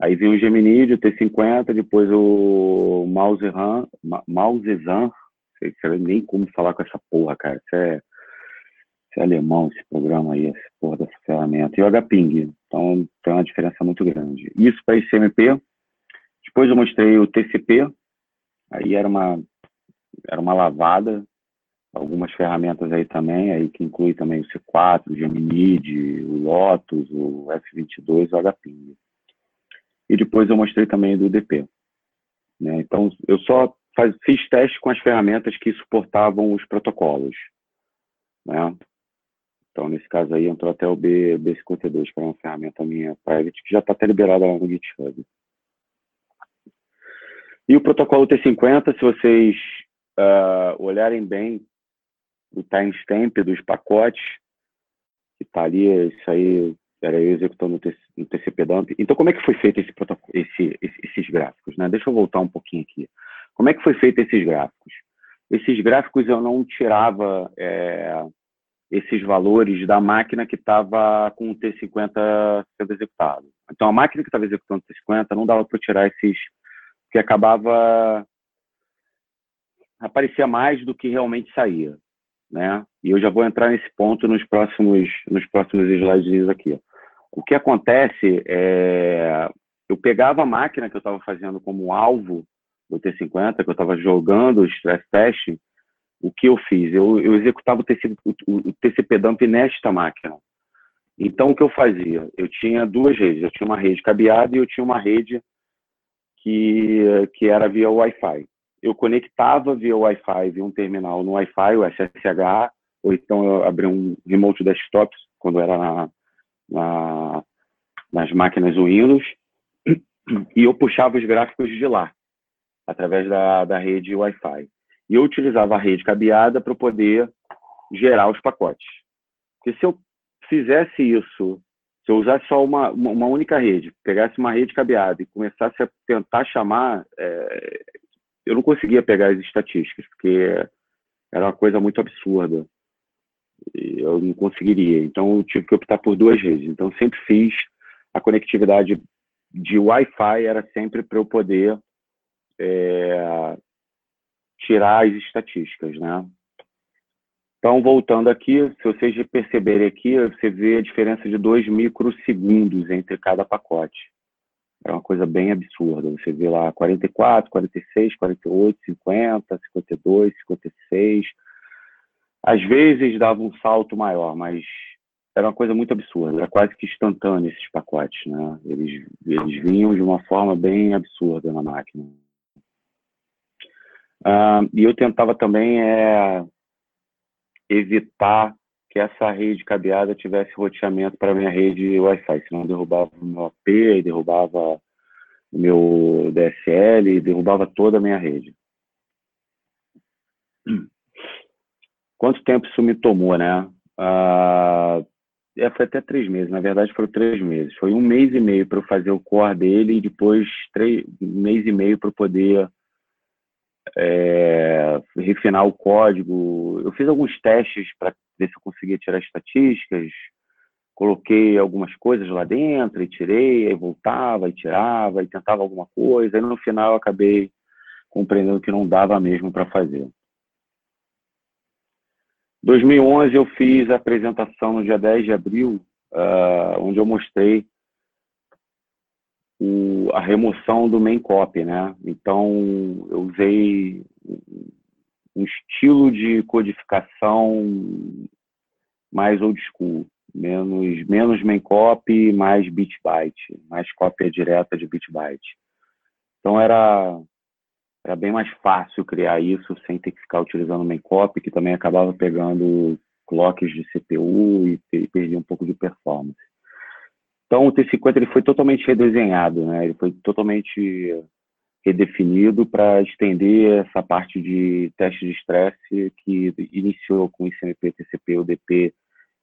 Aí vem o Gemini o T50, depois o Mousezan, Mousezan, sei, sei nem como falar com essa porra, cara. Isso é, isso é alemão, esse programa aí, essa porra dessa ferramenta. E o HPing, então tem uma diferença muito grande. Isso para ICMP. Depois eu mostrei o TCP, Aí era uma, era uma lavada, algumas ferramentas aí também, aí que inclui também o C4, o Gemini, o Lotus, o F22, o HPing. E depois eu mostrei também do DP. Né? Então, eu só faz, fiz teste com as ferramentas que suportavam os protocolos. Né? Então, nesse caso aí, entrou até o B, B52, que é uma ferramenta minha private, que já está até liberada lá no GitHub. E o protocolo T50, se vocês uh, olharem bem o timestamp dos pacotes, que está ali, isso aí era eu executando no TCP dump. Então, como é que foi feito esse esse, esses gráficos? Né? Deixa eu voltar um pouquinho aqui. Como é que foi feito esses gráficos? Esses gráficos eu não tirava é, esses valores da máquina que estava com o T50 sendo executado. Então, a máquina que estava executando o T50 não dava para tirar esses que acabava aparecia mais do que realmente saía, né? E eu já vou entrar nesse ponto nos próximos nos próximos slides aqui. O que acontece é eu pegava a máquina que eu estava fazendo como alvo do T50, que eu estava jogando o stress test, o que eu fiz? Eu, eu executava o TCP, o, o TCP dump nesta máquina. Então, o que eu fazia? Eu tinha duas redes. Eu tinha uma rede cabeada e eu tinha uma rede que, que era via Wi-Fi. Eu conectava via Wi-Fi, via um terminal no Wi-Fi, o SSH, ou então eu abria um remote desktop, quando era na, na, nas máquinas Windows, e eu puxava os gráficos de lá, através da, da rede Wi-Fi. E eu utilizava a rede cabeada para poder gerar os pacotes. Porque se eu fizesse isso, se eu usasse só uma, uma única rede, pegasse uma rede cabeada e começasse a tentar chamar, é, eu não conseguia pegar as estatísticas, porque era uma coisa muito absurda. Eu não conseguiria. Então, eu tive que optar por duas redes. Então, sempre fiz a conectividade de Wi-Fi, era sempre para eu poder é, tirar as estatísticas, né? Então, voltando aqui, se vocês perceberem aqui, você vê a diferença de 2 microsegundos entre cada pacote. É uma coisa bem absurda. Você vê lá 44, 46, 48, 50, 52, 56. Às vezes dava um salto maior, mas era uma coisa muito absurda. Era quase que instantâneo esses pacotes, né? Eles, eles vinham de uma forma bem absurda na máquina. Uh, e eu tentava também é, evitar que essa rede cabeada tivesse roteamento para minha rede Wi-Fi, senão derrubava o meu AP, derrubava o meu DSL, derrubava toda a minha rede. Quanto tempo isso me tomou, né? É, foi até três meses, na verdade foram três meses. Foi um mês e meio para eu fazer o core dele e depois três, um mês e meio para poder é, refinar o código. Eu fiz alguns testes para ver se eu conseguia tirar estatísticas, coloquei algumas coisas lá dentro e tirei, aí voltava e tirava e tentava alguma coisa. Aí no final eu acabei compreendendo que não dava mesmo para fazer. 2011 eu fiz a apresentação no dia 10 de abril, uh, onde eu mostrei o, a remoção do main copy, né? Então, eu usei um estilo de codificação mais old school, menos, menos main copy, mais bit byte, mais cópia direta de bit byte. Então, era, era bem mais fácil criar isso sem ter que ficar utilizando main copy, que também acabava pegando clocks de CPU e, e perdia um pouco de performance. Então, o T50 ele foi totalmente redesenhado, né? ele foi totalmente redefinido para estender essa parte de teste de estresse que iniciou com ICMP, TCP, UDP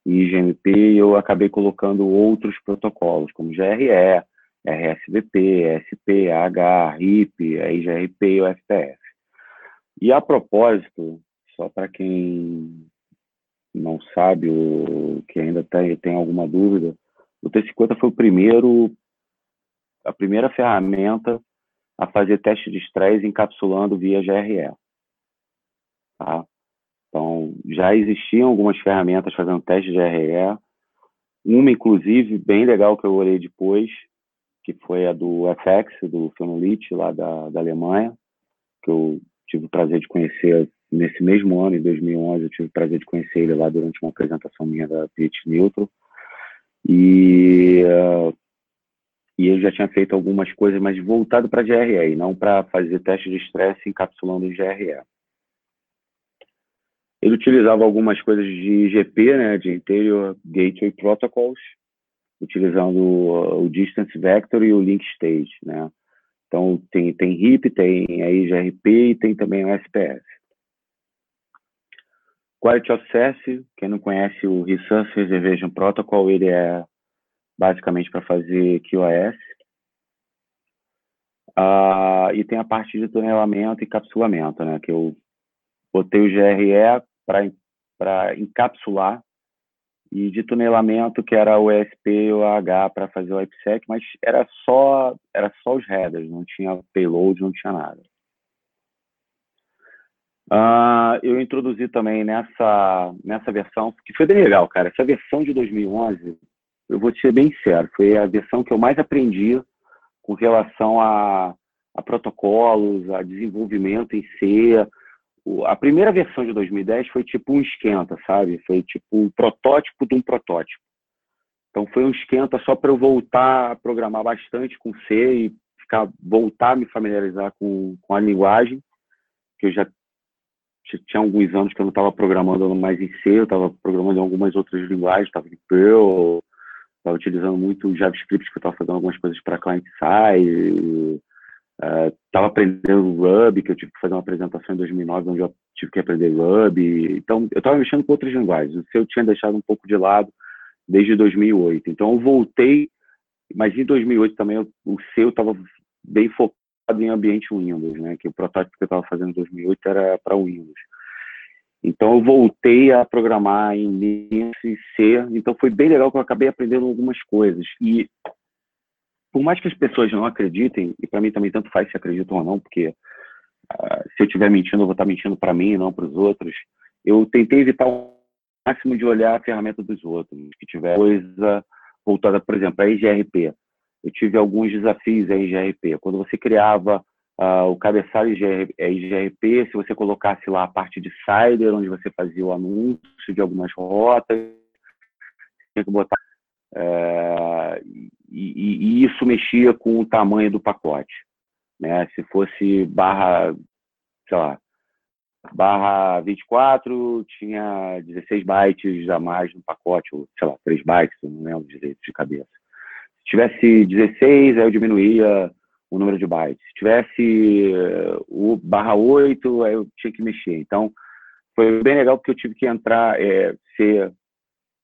e IGMP, e eu acabei colocando outros protocolos, como GRE, RSVP, SP, AH, RIP, IGRP e o. E a propósito, só para quem não sabe ou que ainda tem, tem alguma dúvida, o T50 foi o primeiro, a primeira ferramenta a fazer teste de estresse encapsulando via GRE. Tá? Então, já existiam algumas ferramentas fazendo teste de GRE, uma, inclusive, bem legal que eu olhei depois, que foi a do FX, do Fenolit, lá da, da Alemanha, que eu tive o prazer de conhecer nesse mesmo ano, em 2011, eu tive o prazer de conhecer ele lá durante uma apresentação minha da Pitch Neutral. E, uh, e ele já tinha feito algumas coisas, mas voltado para GRE, não para fazer teste de estresse encapsulando em GRE. Ele utilizava algumas coisas de IGP, né, de Interior Gateway Protocols, utilizando o Distance Vector e o Link Stage, né. Então, tem, tem RIP, tem a IGRP e tem também o SPS. Quality of Service, quem não conhece o Resource Reservation Protocol, ele é basicamente para fazer QoS. Ah, e tem a parte de tunelamento e encapsulamento, né, que eu botei o GRE para encapsular e de tunelamento que era o ESP e o H para fazer o IPsec, mas era só era só os headers, não tinha payload, não tinha nada. Uh, eu introduzi também nessa, nessa versão, que foi bem legal, cara. Essa versão de 2011, eu vou te ser bem sincero, foi a versão que eu mais aprendi com relação a, a protocolos, a desenvolvimento em C, a primeira versão de 2010 foi tipo um esquenta, sabe? Foi tipo um protótipo de um protótipo. Então foi um esquenta só para eu voltar a programar bastante com C e ficar, voltar a me familiarizar com, com a linguagem, que eu já tinha alguns anos que eu não estava programando mais em C, eu estava programando em algumas outras linguagens, estava em Perl, estava utilizando muito JavaScript, que eu estava fazendo algumas coisas para client-side, estava uh, aprendendo Ruby, que eu tive que fazer uma apresentação em 2009, onde eu tive que aprender Ruby. Então, eu estava mexendo com outras linguagens. O C eu tinha deixado um pouco de lado desde 2008. Então, eu voltei, mas em 2008 também o C eu estava bem focado em ambiente Windows, né? Que o protótipo que eu estava fazendo em 2008 era para Windows. Então eu voltei a programar em Linux e C, então foi bem legal que eu acabei aprendendo algumas coisas. E por mais que as pessoas não acreditem, e para mim também tanto faz se acreditam ou não, porque uh, se eu estiver mentindo, eu vou estar mentindo para mim e não para os outros. Eu tentei evitar o máximo de olhar a ferramenta dos outros, que tiver coisa voltada, por exemplo, a IGRP eu tive alguns desafios em IGRP. Quando você criava uh, o cabeçalho IGRP, é, se você colocasse lá a parte de Cider, onde você fazia o anúncio de algumas rotas, tinha que botar. É, e, e, isso mexia com o tamanho do pacote. Né? Se fosse barra, sei lá, barra 24, tinha 16 bytes a mais no pacote, ou sei lá, 3 bytes, não lembro direito de cabeça tivesse 16, aí eu diminuía o número de bytes. Se tivesse eh, o barra 8, aí eu tinha que mexer. Então, foi bem legal porque eu tive que entrar, é, ser.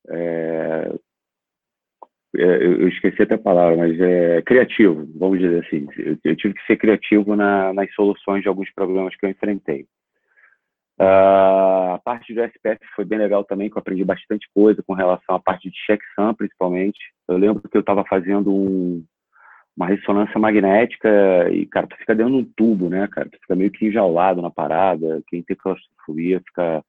É, eu esqueci até a palavra, mas é criativo, vamos dizer assim. Eu, tive que ser criativo na, nas soluções de alguns problemas que eu enfrentei. Uh, a parte do SPF foi bem legal também, que eu aprendi bastante coisa com relação à parte de checksum, principalmente. Eu lembro que eu estava fazendo um, uma ressonância magnética e, cara, tu fica dentro de um tubo, né, cara? Tu fica meio que enjaulado na parada. Quem tem claustrofobia fica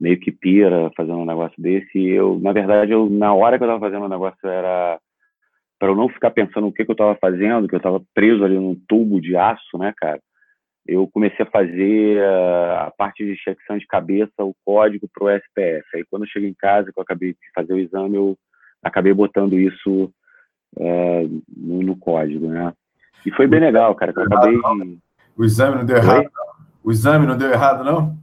meio que pira fazendo um negócio desse. E eu, na verdade, eu, na hora que eu estava fazendo o negócio era para eu não ficar pensando o que, que eu estava fazendo, que eu estava preso ali num tubo de aço, né, cara? Eu comecei a fazer a parte de checksum de cabeça, o código para o SPF. Aí quando eu cheguei em casa, que eu acabei de fazer o exame, eu acabei botando isso é, no, no, código, né? E foi bem legal, cara. Eu acabei. O exame não deu errado? Não? O exame não deu errado, não?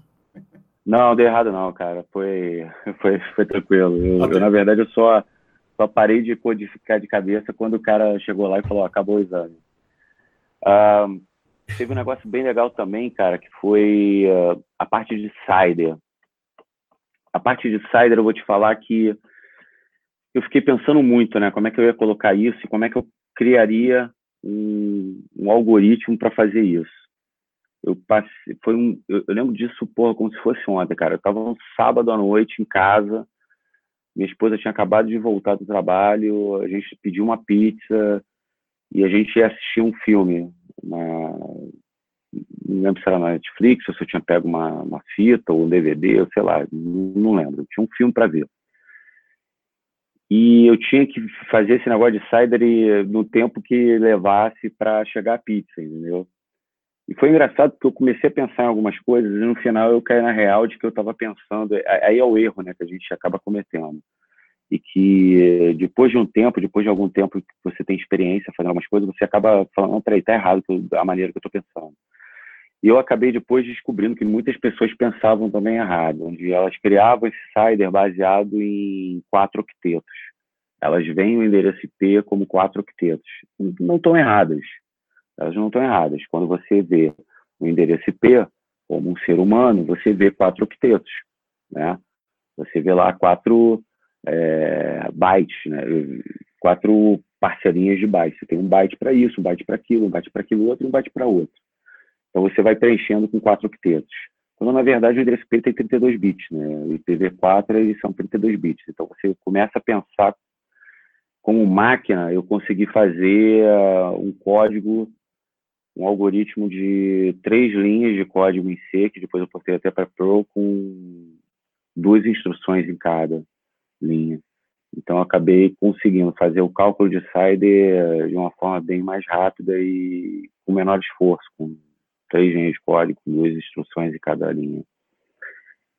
Não, deu errado não, cara. Foi, foi, foi tranquilo. Eu, eu, na verdade, eu só, só parei de codificar de cabeça quando o cara chegou lá e falou, acabou o exame. Um, teve um negócio bem legal também, cara, que foi uh, a parte de Cider. A parte de Cider, eu vou te falar que eu fiquei pensando muito, né? Como é que eu ia colocar isso e como é que eu criaria um, um algoritmo para fazer isso. Eu passei, foi um, eu, eu, lembro disso, porra, como se fosse ontem, cara. Eu tava um sábado à noite em casa, minha esposa tinha acabado de voltar do trabalho, a gente pediu uma pizza e a gente ia assistir um filme uma, não lembro se era na Netflix, ou se eu tinha pego uma, uma fita ou um DVD, ou sei lá, não, lembro. Eu tinha um filme para ver. E eu tinha que fazer esse negócio de cider no tempo que levasse para chegar a pizza, entendeu? E foi engraçado porque eu comecei a pensar em algumas coisas e no final eu caí na real de que eu estava pensando. Aí é o erro né, que a gente acaba cometendo e que depois de um tempo, depois de algum tempo que você tem experiência fazendo algumas coisas, você acaba falando, não, peraí, tá errado a maneira que eu estou pensando. E eu acabei depois descobrindo que muitas pessoas pensavam também errado, onde elas criavam esse cider baseado em quatro octetos. Elas veem o endereço IP como quatro octetos. Não estão erradas. Elas não estão erradas. Quando você vê o endereço IP como um ser humano, você vê quatro octetos, né? Você vê lá quatro é, bytes, né? quatro parcelinhas de bytes. Você tem um byte para isso, um byte para aquilo, um byte para aquilo outro e um byte para outro. Então você vai preenchendo com quatro octetos. Quando na verdade o endereço IP tem 32 bits, né? O IPv4 eles são 32 bits. Então você começa a pensar como máquina, eu consegui fazer uh, um código, um algoritmo de três linhas de código em C, que depois eu postei até para Perl, com duas instruções em cada linha. Então, acabei conseguindo fazer o cálculo de SIDE de uma forma bem mais rápida e com menor esforço, com três linhas de código, duas instruções em cada linha.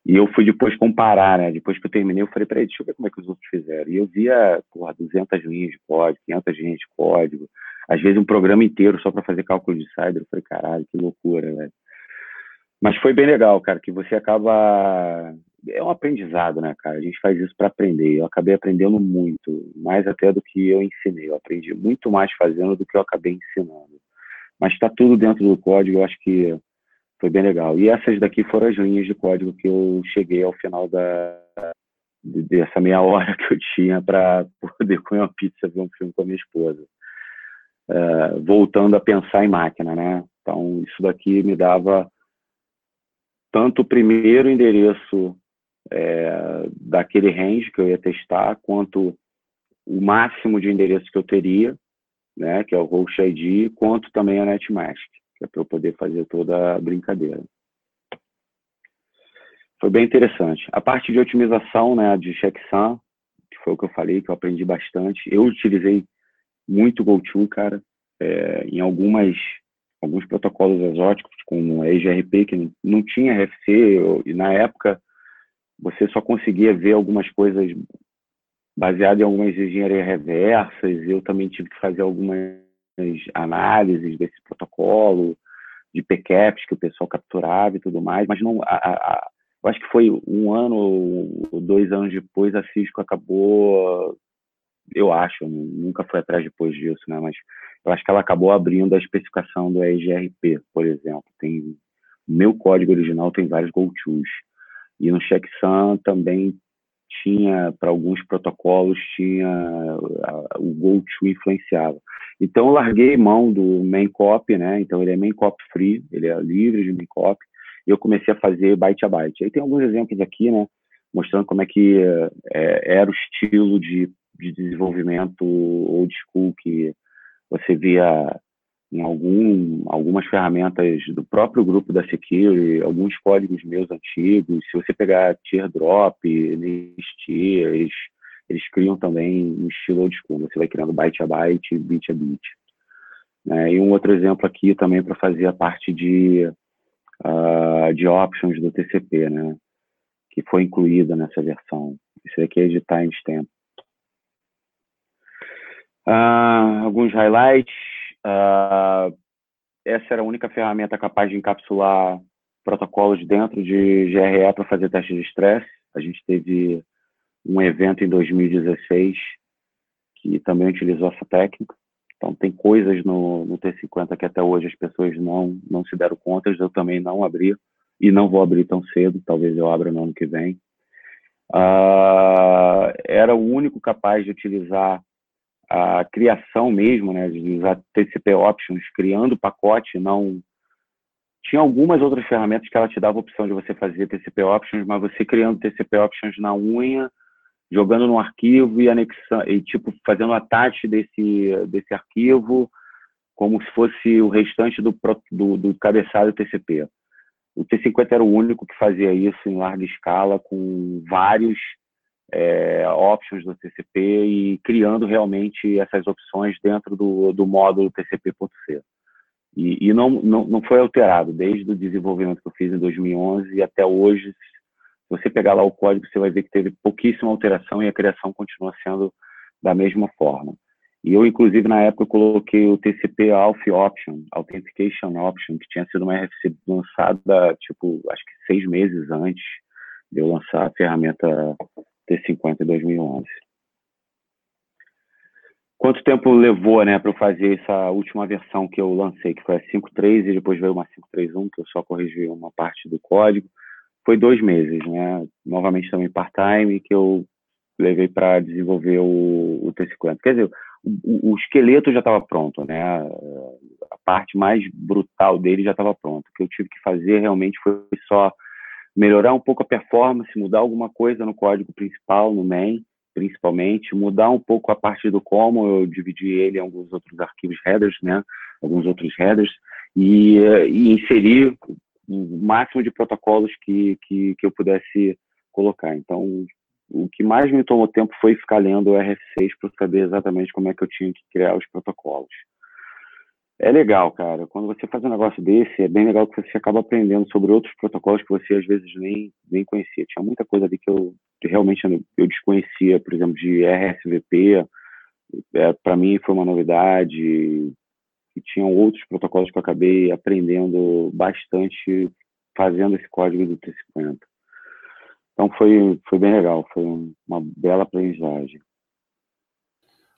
E eu fui depois comparar, né? Depois que eu terminei, eu falei, peraí, deixa eu ver como é que os outros fizeram. E eu via, porra, 200 linhas de código, 500 linhas de código, às vezes um programa inteiro só para fazer cálculo de cyber. Eu falei, caralho, que loucura, velho. Mas foi bem legal, cara, que você acaba. É um aprendizado, né, cara? A gente faz isso para aprender. Eu acabei aprendendo muito, mais até do que eu ensinei. Eu aprendi muito mais fazendo do que eu acabei ensinando. Mas está tudo dentro do código, eu acho que foi bem legal. E essas daqui foram as linhas de código que eu cheguei ao final da dessa meia hora que eu tinha para poder comer uma pizza, ver um filme com a minha esposa. Uh, voltando a pensar em máquina, né? Então, isso daqui me dava tanto o primeiro endereço é, daquele range que eu ia testar, quanto o máximo de endereços que eu teria, né, que é o Host ID, quanto também a NetMask que é para eu poder fazer toda a brincadeira. Foi bem interessante. A parte de otimização, né, de checksum, que foi o que eu falei, que eu aprendi bastante. Eu utilizei muito GoTo, cara, é, em algumas alguns protocolos exóticos, como a EGRP, que não tinha RFC, eu, e na época você só conseguia ver algumas coisas baseadas em algumas engenharias reversas, eu também tive que fazer algumas análises desse protocolo, de PCAPs que o pessoal capturava e tudo mais, mas não, a, a, eu acho que foi um ano ou dois anos depois a Cisco acabou, eu acho, nunca foi atrás depois disso, né? Mas eu acho que ela acabou abrindo a especificação do EGRP, por exemplo. Tem meu código original tem vários go-tos e no checksum também tinha, para alguns protocolos, tinha o go-to influenciava. Então, eu larguei mão do main copy, né? Então, ele é main copy free, ele é livre de main copy, e eu comecei a fazer byte a byte. Aí tem alguns exemplos aqui, né? Mostrando como é que é, era o estilo de, de desenvolvimento old school que você via em algum, algumas ferramentas do próprio grupo da Security, alguns códigos meus antigos. Se você pegar teardrop, NIST, eles, eles criam também um estilo old school. Você vai criando byte a byte, bit a bit. Né? E um outro exemplo aqui também para fazer a parte de, uh, de options do TCP, né? que foi incluída nessa versão. Esse aqui é de timestamp. Uh, alguns highlights Uh, essa era a única ferramenta capaz de encapsular protocolos dentro de GRE para fazer teste de estresse. A gente teve um evento em 2016 que também utilizou essa técnica. Então, tem coisas no, no T50 que até hoje as pessoas não, não se deram conta, eu também não abri e não vou abrir tão cedo, talvez eu abra no ano que vem. Uh, era o único capaz de utilizar a criação mesmo, né, usar TCP Options, criando pacote, não... Tinha algumas outras ferramentas que ela te dava a opção de você fazer TCP Options, mas você criando TCP Options na unha, jogando no arquivo e anexando, e tipo, fazendo attach desse, desse arquivo, como se fosse o restante do, do, do cabeçalho TCP. O T50 era o único que fazia isso em larga escala, com vários é, options do TCP e criando realmente essas opções dentro do, do módulo TCP.c. E, e não, não, não foi alterado desde o desenvolvimento que eu fiz em 2011 e até hoje. Se você pegar lá o código, você vai ver que teve pouquíssima alteração e a criação continua sendo da mesma forma. E eu, inclusive, na época, coloquei o TCP Auth Option, Authentication Option, que tinha sido uma RFC lançada, tipo, acho que seis meses antes de eu lançar a ferramenta T50 em 2011. Quanto tempo levou, né, para eu fazer essa última versão que eu lancei, que foi a 5.3 e depois veio uma 5.3.1, que eu só corrigi uma parte do código. Foi dois meses, né? Novamente também part-time, que eu levei para desenvolver o, o, T50. Quer dizer, o, o esqueleto já estava pronto, né? A parte mais brutal dele já estava pronto. O que eu tive que fazer realmente foi só melhorar um pouco a performance, mudar alguma coisa no código principal, no main, principalmente, mudar um pouco a parte do como, eu dividi ele em alguns outros arquivos headers, né, alguns outros headers, e, e inserir o máximo de protocolos que, que, que eu pudesse colocar. Então, o que mais me tomou tempo foi ficar lendo o RF6 para saber exatamente como é que eu tinha que criar os protocolos. É legal, cara. Quando você faz um negócio desse, é bem legal que você acaba aprendendo sobre outros protocolos que você às vezes nem, nem conhecia. Tinha muita coisa ali que eu que realmente eu desconhecia, por exemplo, de RSVP. É, Para mim foi uma novidade. E tinham outros protocolos que eu acabei aprendendo bastante fazendo esse código do T50. Então foi, foi bem legal, foi uma bela aprendizagem.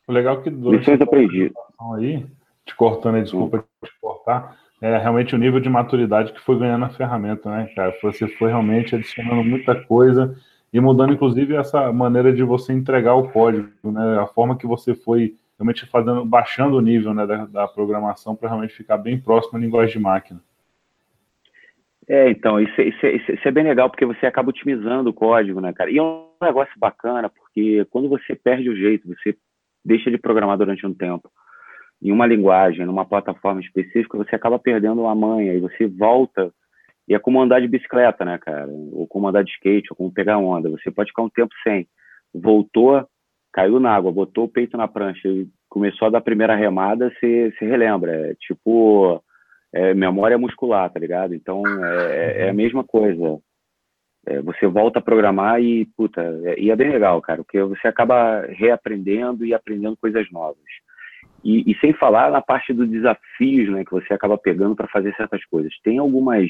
O legal é que durante Lições aprendidas. aí, te cortando aí, desculpa te cortar, é realmente o nível de maturidade que foi ganhando a ferramenta, né, cara? Você foi realmente adicionando muita coisa e mudando, inclusive, essa maneira de você entregar o código, né? A forma que você foi realmente fazendo, baixando o nível né, da, da programação para realmente ficar bem próximo à linguagem de máquina. É, então, isso, isso, isso, isso, é bem legal, porque você acaba otimizando o código, né, cara? E é um negócio bacana, porque quando você perde o jeito, você deixa de programar durante um tempo em uma linguagem, numa plataforma específica, você acaba perdendo a manha e você volta. E é como andar de bicicleta, né, cara? Ou como andar de skate, ou como pegar onda. Você pode ficar um tempo sem. Voltou, caiu na água, botou o peito na prancha e começou a dar a primeira remada, você, você relembra. É tipo é, memória muscular, tá ligado? Então é, é a mesma coisa. É, você volta a programar e, puta, é, e é bem legal, cara, porque você acaba reaprendendo e aprendendo coisas novas. E, e sem falar na parte dos desafios, né, que você acaba pegando para fazer certas coisas. Tem algumas,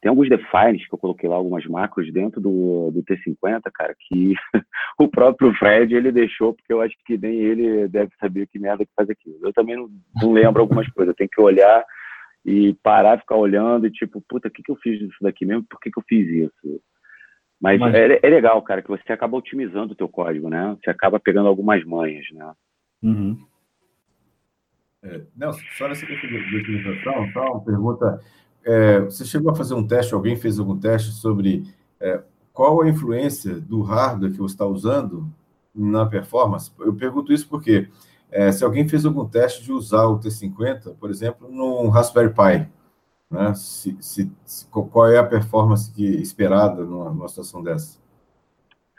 tem alguns defines que eu coloquei lá, algumas macros dentro do, do T50, cara, que o próprio Fred ele deixou, porque eu acho que nem ele deve saber que merda que faz aquilo. Eu também não, não lembro algumas coisas, eu tenho que olhar e parar, ficar olhando e tipo, puta, o que, que eu fiz disso daqui mesmo? Por que, que eu fiz isso? Mas, Mas... É, é, legal, cara, que você acaba otimizando o teu código, né? Você acaba pegando algumas manhas, né? Uhum. É, Nelson, só nessa questão de otimização, só uma pergunta. É, você chegou a fazer um teste, alguém fez algum teste sobre é, qual a influência do hardware que você está usando na performance? Eu pergunto isso porque é, se alguém fez algum teste de usar o T50, por exemplo, num Raspberry Pi, né? Se, se, se, qual é a performance que, esperada numa, numa, situação dessa?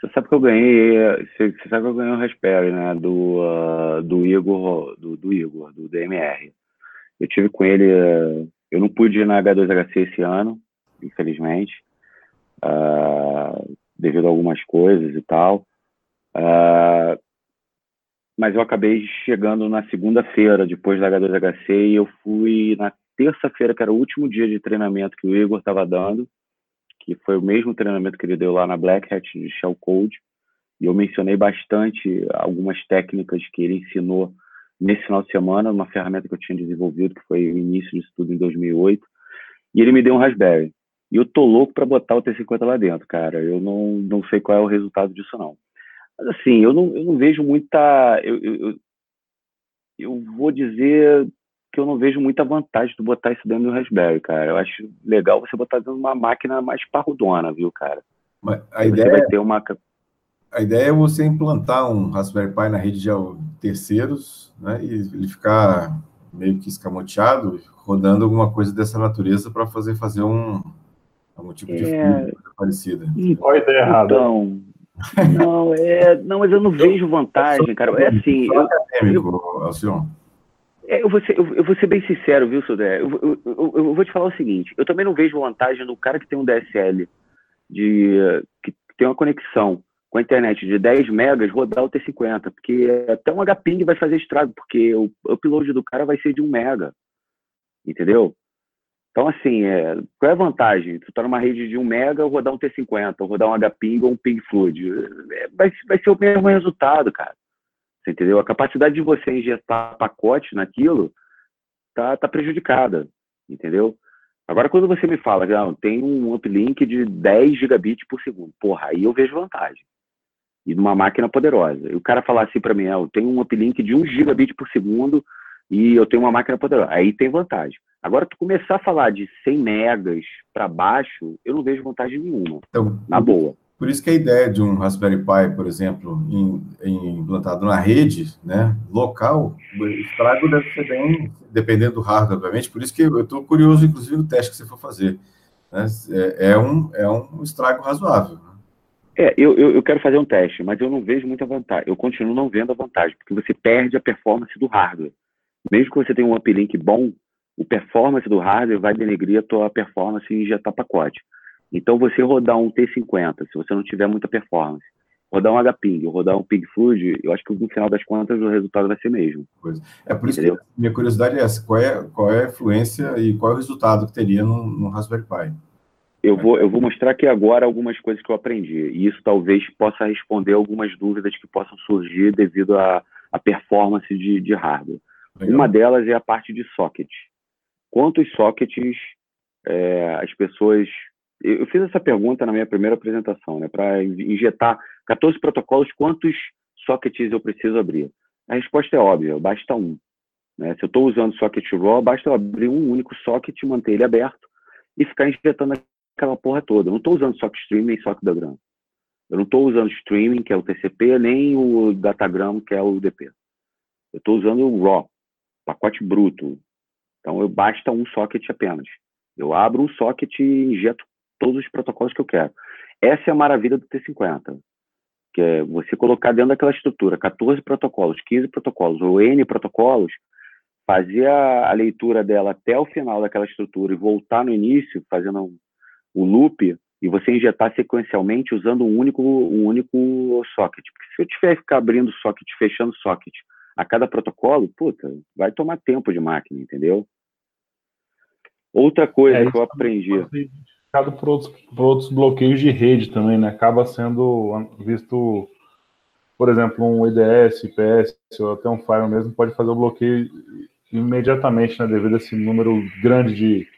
Você sabe que eu ganhei, você, você sabe que eu ganhei o Raspberry, né, do, uh, do Igor, do, do, Igor, do DMR. Eu tive com ele, uh, eu não pude ir na H2HC esse ano, infelizmente, uh, devido a algumas coisas e tal. Uh, mas eu acabei chegando na segunda-feira, depois da H2HC, e eu fui na terça-feira, que era o último dia de treinamento que o Igor estava dando, que foi o mesmo treinamento que ele deu lá na Black Hat de Shell Code, e eu mencionei bastante algumas técnicas que ele ensinou nesse final de semana, uma ferramenta que eu tinha desenvolvido, que foi o início disso tudo em 2008, e ele me deu um Raspberry. E eu tô louco para botar o T50 lá dentro, cara. Eu não, não sei qual é o resultado disso, não. Mas assim, eu não, eu não vejo muita. Eu, eu, eu vou dizer que eu não vejo muita vantagem de botar isso dentro do Raspberry, cara. Eu acho legal você botar dentro de uma máquina mais parrudona, viu, cara? Mas a você ideia vai é ter uma. A ideia é você implantar um Raspberry Pi na rede de terceiros, né? E ele ficar meio que escamoteado, rodando alguma coisa dessa natureza para fazer fazer um algum tipo de é... parecida. Qual a ideia errada? Então, não, é, não, mas eu não vejo vantagem, cara. É assim. Eu, eu, é, eu, vou ser, eu, eu, vou ser bem sincero, viu, Sodré? Eu, eu, vou te falar o seguinte: eu também não vejo vantagem no cara que tem um DSL, de, que tem uma conexão com a internet de 10 megas rodar o T50, porque até um HPing vai fazer estrago, porque o upload do cara vai ser de 1 mega, entendeu? Então, assim, é, qual é a vantagem? Tu tá numa rede de 1 mega, rodar um T50, ou rodar um HPing ou um Ping Fluid. É, vai, vai ser o mesmo resultado, cara. Você entendeu? A capacidade de você injetar pacote naquilo tá, tá prejudicada, entendeu? Agora, quando você me fala ah, tem um uplink de 10 gigabits por segundo, porra, aí eu vejo vantagem. E numa máquina poderosa. E o cara falar assim para mim, ah, eu tenho um uplink de 1 gigabit por segundo e eu tenho uma máquina poderosa. Aí tem vantagem. Agora, tu começar a falar de 100 megas para baixo, eu não vejo vantagem nenhuma, então, na boa. Por isso que a ideia de um Raspberry Pi, por exemplo, em, em, implantado na rede, né, local, o estrago deve ser bem, dependendo do hardware, obviamente, por isso que eu estou curioso, inclusive, no teste que você for fazer. Né? É, é, um, é um estrago razoável. Né? É, eu, eu, eu, quero fazer um teste, mas eu não vejo muita vantagem. Eu continuo não vendo a vantagem, porque você perde a performance do hardware. mesmo que você tenha um uplink bom, o performance do hardware vai denegrir a tua performance em injetar pacote. Então, você rodar um T50, se você não tiver muita performance, rodar um HPing, rodar um Pig Fluid, eu acho que no final das contas o resultado vai ser mesmo. É por isso Entendeu? que minha curiosidade é essa, qual é, qual é a influência e qual é o resultado que teria no, no Raspberry Pi? Eu vou, eu vou mostrar aqui agora algumas coisas que eu aprendi, e isso talvez possa responder algumas dúvidas que possam surgir devido à, à performance de, de hardware. Legal. Uma delas é a parte de socket. Quantos sockets é, as pessoas eu fiz essa pergunta na minha primeira apresentação, né? Para injetar 14 protocolos, quantos sockets eu preciso abrir? A resposta é óbvia, basta um. Né? Se eu estou usando socket raw, basta eu abrir um único socket, manter ele aberto e ficar injetando aquela porra toda. Eu não estou usando socket stream nem socket diagram. Eu não estou usando streaming, que é o TCP, nem o datagram, que é o UDP. Eu estou usando o raw, pacote bruto. Então, eu basta um socket apenas. Eu abro um socket e injeto todos os protocolos que eu quero. Essa é a maravilha do T50, que é você colocar dentro daquela estrutura 14 protocolos, 15 protocolos ou N protocolos, fazer a, a leitura dela até o final daquela estrutura e voltar no início, fazendo um, um loop, e você injetar sequencialmente usando um único, um único socket. Porque se eu tiver que ficar abrindo socket, fechando socket a cada protocolo, puta, vai tomar tempo de máquina, entendeu? Outra coisa é, que eu aprendi identificado por outros, por outros bloqueios de rede também, né? Acaba sendo visto, por exemplo, um IDS, IPS ou até um Fire mesmo pode fazer o bloqueio imediatamente, né? Devido a esse número grande de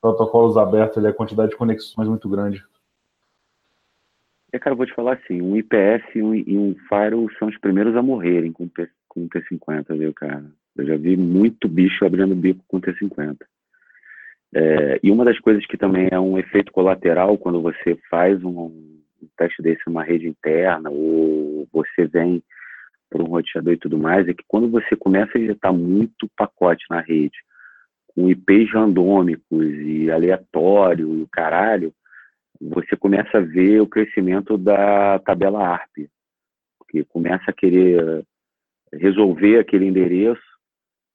protocolos abertos, ali, a quantidade de conexões muito grande. É, cara, eu vou te falar assim, um IPS e um, Firewall são os primeiros a morrerem com, o T50, viu, cara? Eu já vi muito bicho abrindo bico com o T50. É, e uma das coisas que também é um efeito colateral quando você faz um, um teste desse numa rede interna ou você vem para um roteador e tudo mais, é que quando você começa a injetar muito pacote na rede, com IPs randômicos e aleatório e o caralho, você começa a ver o crescimento da tabela ARP, porque começa a querer resolver aquele endereço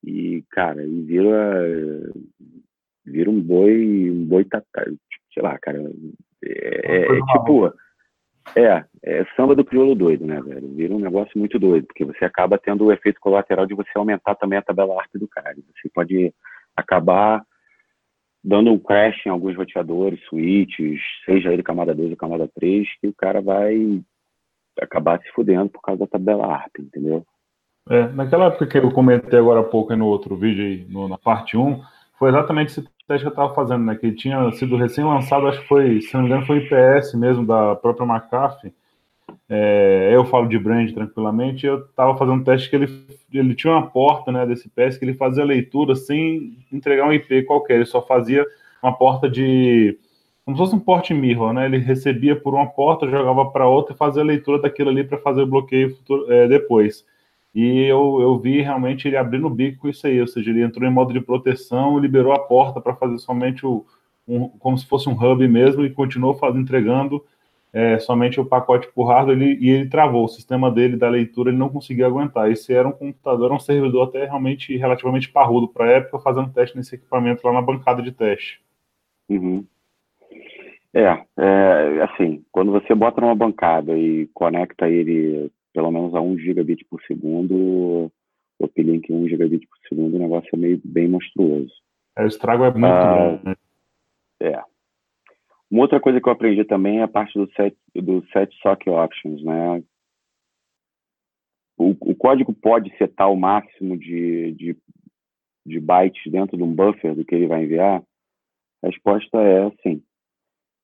e, cara, e vira vira um boi, um boi tatá, sei lá, cara. É, é, é tipo, é, é samba do crioulo doido, né, velho? Vira um negócio muito doido, porque você acaba tendo o efeito colateral de você aumentar também a tabela ARP do cara. Você pode acabar dando um crash em alguns roteadores, switches, seja ele camada 2 ou camada 3, que o cara vai acabar se fudendo por causa da tabela ARP, entendeu? É, naquela época que eu comentei agora há pouco no outro vídeo aí, no, na parte 1, foi exatamente esse teste que eu estava fazendo, né? Que tinha sido recém-lançado, acho que foi, se não me engano, foi o IPS mesmo, da própria McAfee. É, eu falo de brand tranquilamente, eu estava fazendo um teste que ele, ele tinha uma porta né, desse IPS que ele fazia leitura sem entregar um IP qualquer, ele só fazia uma porta de. como se fosse um port mirror, né? Ele recebia por uma porta, jogava para outra e fazia a leitura daquilo ali para fazer o bloqueio futuro, é, depois. E eu, eu vi realmente ele abrindo o bico com isso aí, ou seja, ele entrou em modo de proteção, liberou a porta para fazer somente o, um, como se fosse um hub mesmo, e continuou fazendo, entregando é, somente o pacote por hardware, ele, e ele travou, o sistema dele da leitura ele não conseguia aguentar. Esse era um computador, um servidor até realmente relativamente parrudo para a época, fazendo teste nesse equipamento lá na bancada de teste. Uhum. É, é, assim, quando você bota numa bancada e conecta ele pelo menos a 1 gigabit por segundo, o uplink 1 gigabit por segundo, o negócio é meio bem monstruoso. É, o estrago é muito ah, grande. Né? É. Uma outra coisa que eu aprendi também é a parte do set, do set sock options, né? O, o código pode setar o máximo de, de, de bytes dentro de um buffer do que ele vai enviar? A resposta é sim.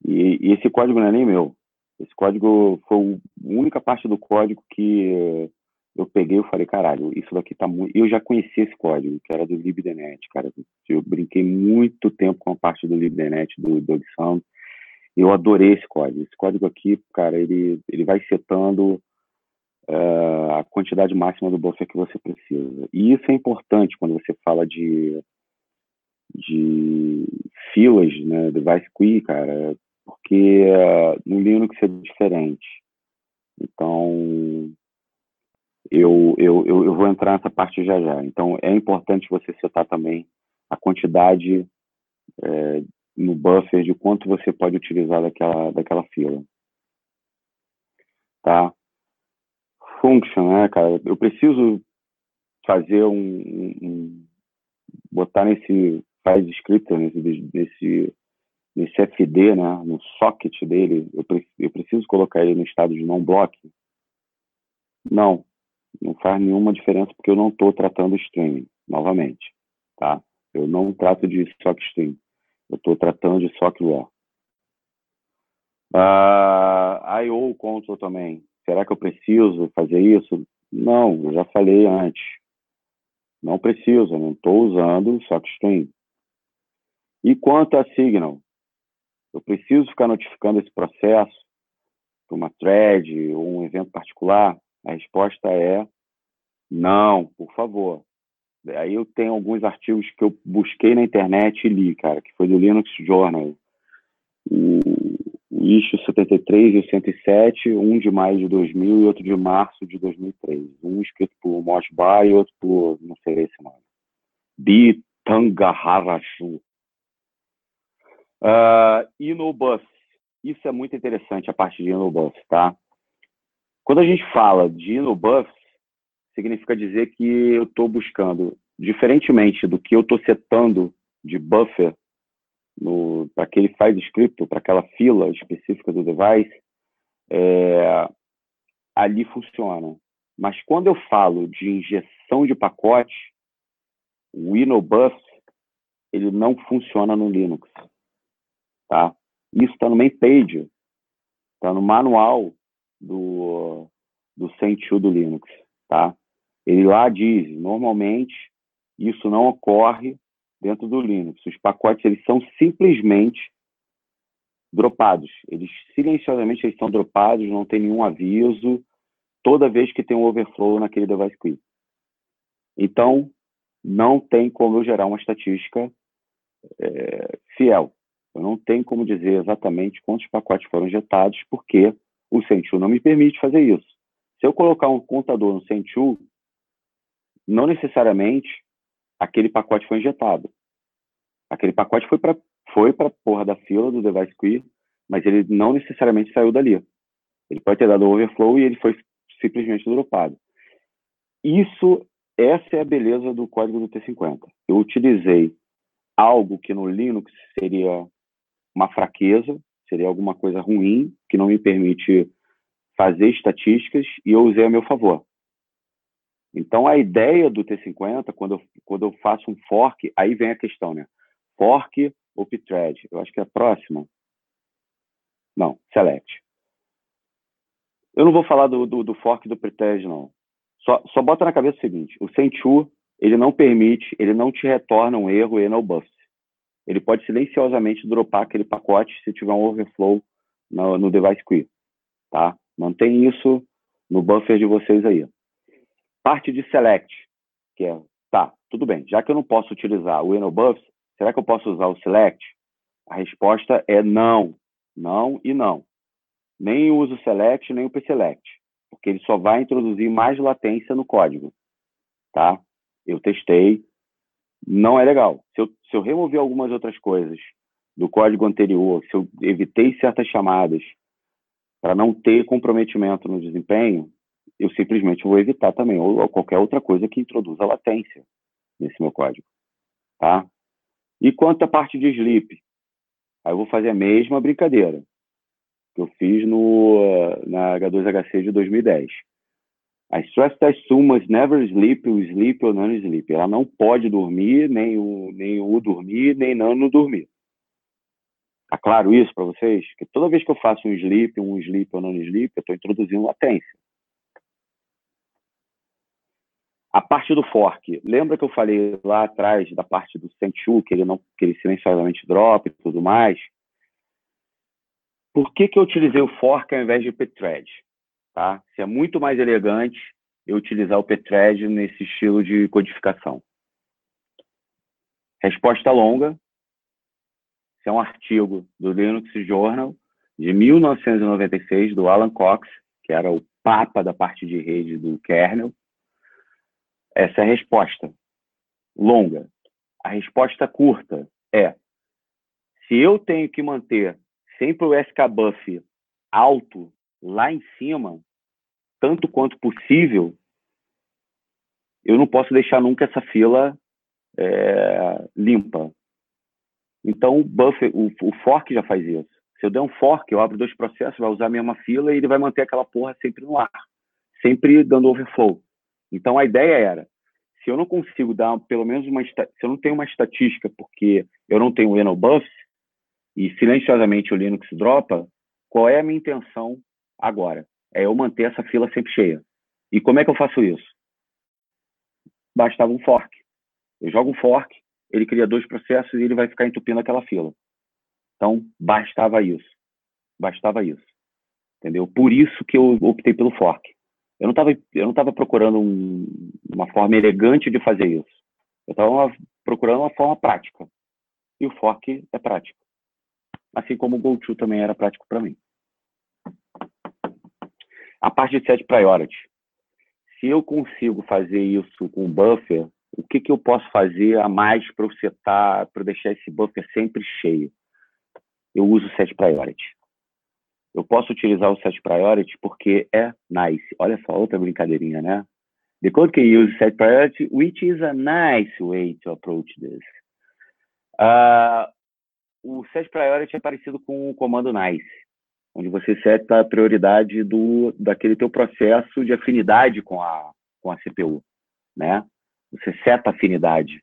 E, e esse código não é nem meu. Esse código foi a única parte do código que eu peguei e falei, caralho, isso daqui tá muito. Eu já conhecia esse código, que era do LibDNet, cara. Eu brinquei muito tempo com a parte do LibDNet, do Dog Sound. Eu adorei esse código. Esse código aqui, cara, ele, ele vai setando uh, a quantidade máxima do buffer que você precisa. E isso é importante quando você fala de, de filas, né, device queue, cara porque uh, no Linux é diferente. Então, eu, eu, eu, vou entrar nessa parte já já. Então, é importante você setar também a quantidade é, no buffer de quanto você pode utilizar daquela, daquela fila. Tá? Function, né, cara? Eu preciso fazer um, um botar nesse file descriptor, nesse, nesse, nesse FD, né, no socket dele, eu, eu preciso colocar ele no estado de non-block? Não, não faz nenhuma diferença porque eu não estou tratando streaming, novamente, tá? Eu não trato de sock stream, eu estou tratando de sock raw. Ah, I/O control também. Será que eu preciso fazer isso? Não, eu já falei antes. Não preciso, não estou usando o SockStream. E quanto a Signal? Eu preciso ficar notificando esse processo para uma thread ou um evento particular? A resposta é não, por favor. Aí eu tenho alguns artigos que eu busquei na internet e li, cara, que foi do Linux Journal. O, o issue 73 e o 107, um de maio de 2000 e outro de março de 2003. Um escrito por Mosh Bar e outro por, não sei esse nome, Bi Tangaharashu. Uh, e no bus, isso é muito interessante, a parte de InnoBus, tá? Quando a gente fala de InnoBus, significa dizer que eu estou buscando, diferentemente do que eu estou setando de buffer para aquele file script, para aquela fila específica do device, é, ali funciona. Mas quando eu falo de injeção de pacote, o InnoBus ele não funciona no Linux. Tá? Isso está no main page, está no manual do, do CentU do Linux. Tá? Ele lá diz, normalmente, isso não ocorre dentro do Linux. Os pacotes eles são simplesmente dropados. Eles silenciosamente eles são dropados, não tem nenhum aviso toda vez que tem um overflow naquele device queue. Então, não tem como eu gerar uma estatística é, fiel. Eu não tenho como dizer exatamente quantos pacotes foram injetados, porque o Sentiu não me permite fazer isso. Se eu colocar um contador no Sentiu, não necessariamente aquele pacote foi injetado. Aquele pacote foi para foi para porra da fila do device queue, mas ele não necessariamente saiu dali. Ele pode ter dado overflow e ele foi simplesmente dropado. Isso, essa é a beleza do código do T50. Eu utilizei algo que no Linux seria uma fraqueza, seria alguma coisa ruim, que não me permite fazer estatísticas, e eu usei a meu favor. Então, a ideia do T50, quando eu, quando eu faço um fork, aí vem a questão, né? Fork ou pthread? Eu acho que é a próxima. Não, select. Eu não vou falar do, do, do fork do pthread, não. Só, só bota na cabeça o seguinte, o Sentu, ele não permite, ele não te retorna um erro e no bust. Ele pode silenciosamente dropar aquele pacote se tiver um overflow no, no device queue, tá? Mantém isso no buffer de vocês aí. Parte de select, que é, tá, tudo bem, já que eu não posso utilizar o enobufs, será que eu posso usar o select? A resposta é não, não e não. Nem uso o select, nem o pselect, porque ele só vai introduzir mais latência no código, tá? Eu testei, não é legal. Se eu, se eu remover algumas outras coisas do código anterior, se eu evitei certas chamadas para não ter comprometimento no desempenho, eu simplesmente vou evitar também, ou qualquer outra coisa que introduza latência nesse meu código. Tá? E quanto à parte de sleep, aí eu vou fazer a mesma brincadeira que eu fiz no, na H2HC de 2010. A stress test sumas never sleep, o sleep ou não sleep. Ela não pode dormir, nem o, nem o dormir, nem não no dormir. Tá claro isso para vocês? Que toda vez que eu faço um sleep, um sleep ou não sleep, eu estou introduzindo latência. A parte do fork, lembra que eu falei lá atrás da parte do Senchu, que ele não, que ele silenciosamente drop e tudo mais? Por que, que eu utilizei o fork ao invés de pthread? Tá? Se é muito mais elegante eu utilizar o pthread nesse estilo de codificação. Resposta longa. Esse é um artigo do Linux Journal de 1996 do Alan Cox, que era o papa da parte de rede do kernel Essa é a resposta. Longa. A resposta curta é: se eu tenho que manter sempre o SK buff alto lá em cima, tanto quanto possível, eu não posso deixar nunca essa fila é, limpa. Então, o buffer, o, o, fork já faz isso. Se eu der um fork, eu abro dois processos, vai usar a mesma fila e ele vai manter aquela porra sempre no ar, sempre dando overflow. Então, a ideia era, se eu não consigo dar pelo menos uma, se eu não tenho uma estatística porque eu não tenho enable buffs e silenciosamente o Linux dropa, qual é a minha intenção agora? É eu manter essa fila sempre cheia. E como é que eu faço isso? Bastava um fork. Eu jogo um fork, ele cria dois processos e ele vai ficar entupindo aquela fila. Então, bastava isso. Bastava isso. Entendeu? Por isso que eu optei pelo fork. Eu não estava eu não procurando um, uma forma elegante de fazer isso. Eu estava procurando uma forma prática. E o fork é prático. Assim como o GoTo também era prático para mim. A parte de set priority. Se eu consigo fazer isso com buffer, o que, que eu posso fazer a mais para setar, para deixar esse buffer sempre cheio? Eu uso set priority. Eu posso utilizar o set priority porque é nice. Olha só, outra brincadeirinha, né? The code can use set priority, which is a nice way to approach this. Uh, o set priority é parecido com o comando nice, onde você seta a prioridade do daquele teu processo de afinidade com a com a CPU, né? Você seta a afinidade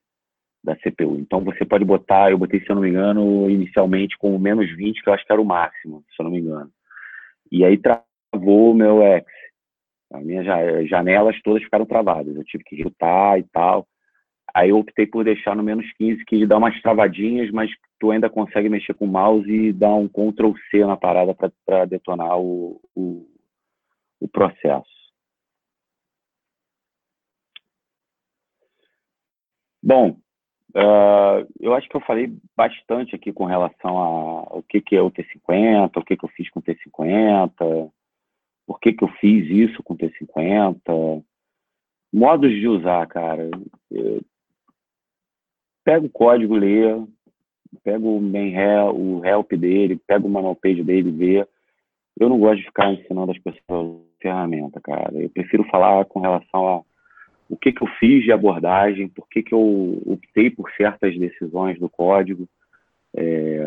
da CPU. Então você pode botar, eu botei, se eu não me engano, inicialmente com menos 20, que eu acho que era o máximo, se eu não me engano. E aí travou o meu X. As minhas janelas todas ficaram travadas. Eu tive que rebutar e tal. Aí eu optei por deixar no menos 15, que dá umas travadinhas, mas tu ainda consegue mexer com o mouse e dar um Ctrl C na parada para detonar o, o, o processo. Bom, uh, eu acho que eu falei bastante aqui com relação ao que, que é o T50, o que, que eu fiz com o T50, por que, que eu fiz isso com o T50, modos de usar, cara. Eu pego o código, lê, pego o main help, o help dele, pego o manual page dele, vê. Eu não gosto de ficar ensinando as pessoas ferramenta, cara. Eu prefiro falar com relação a o que, que eu fiz de abordagem, por que, que eu optei por certas decisões do código. É...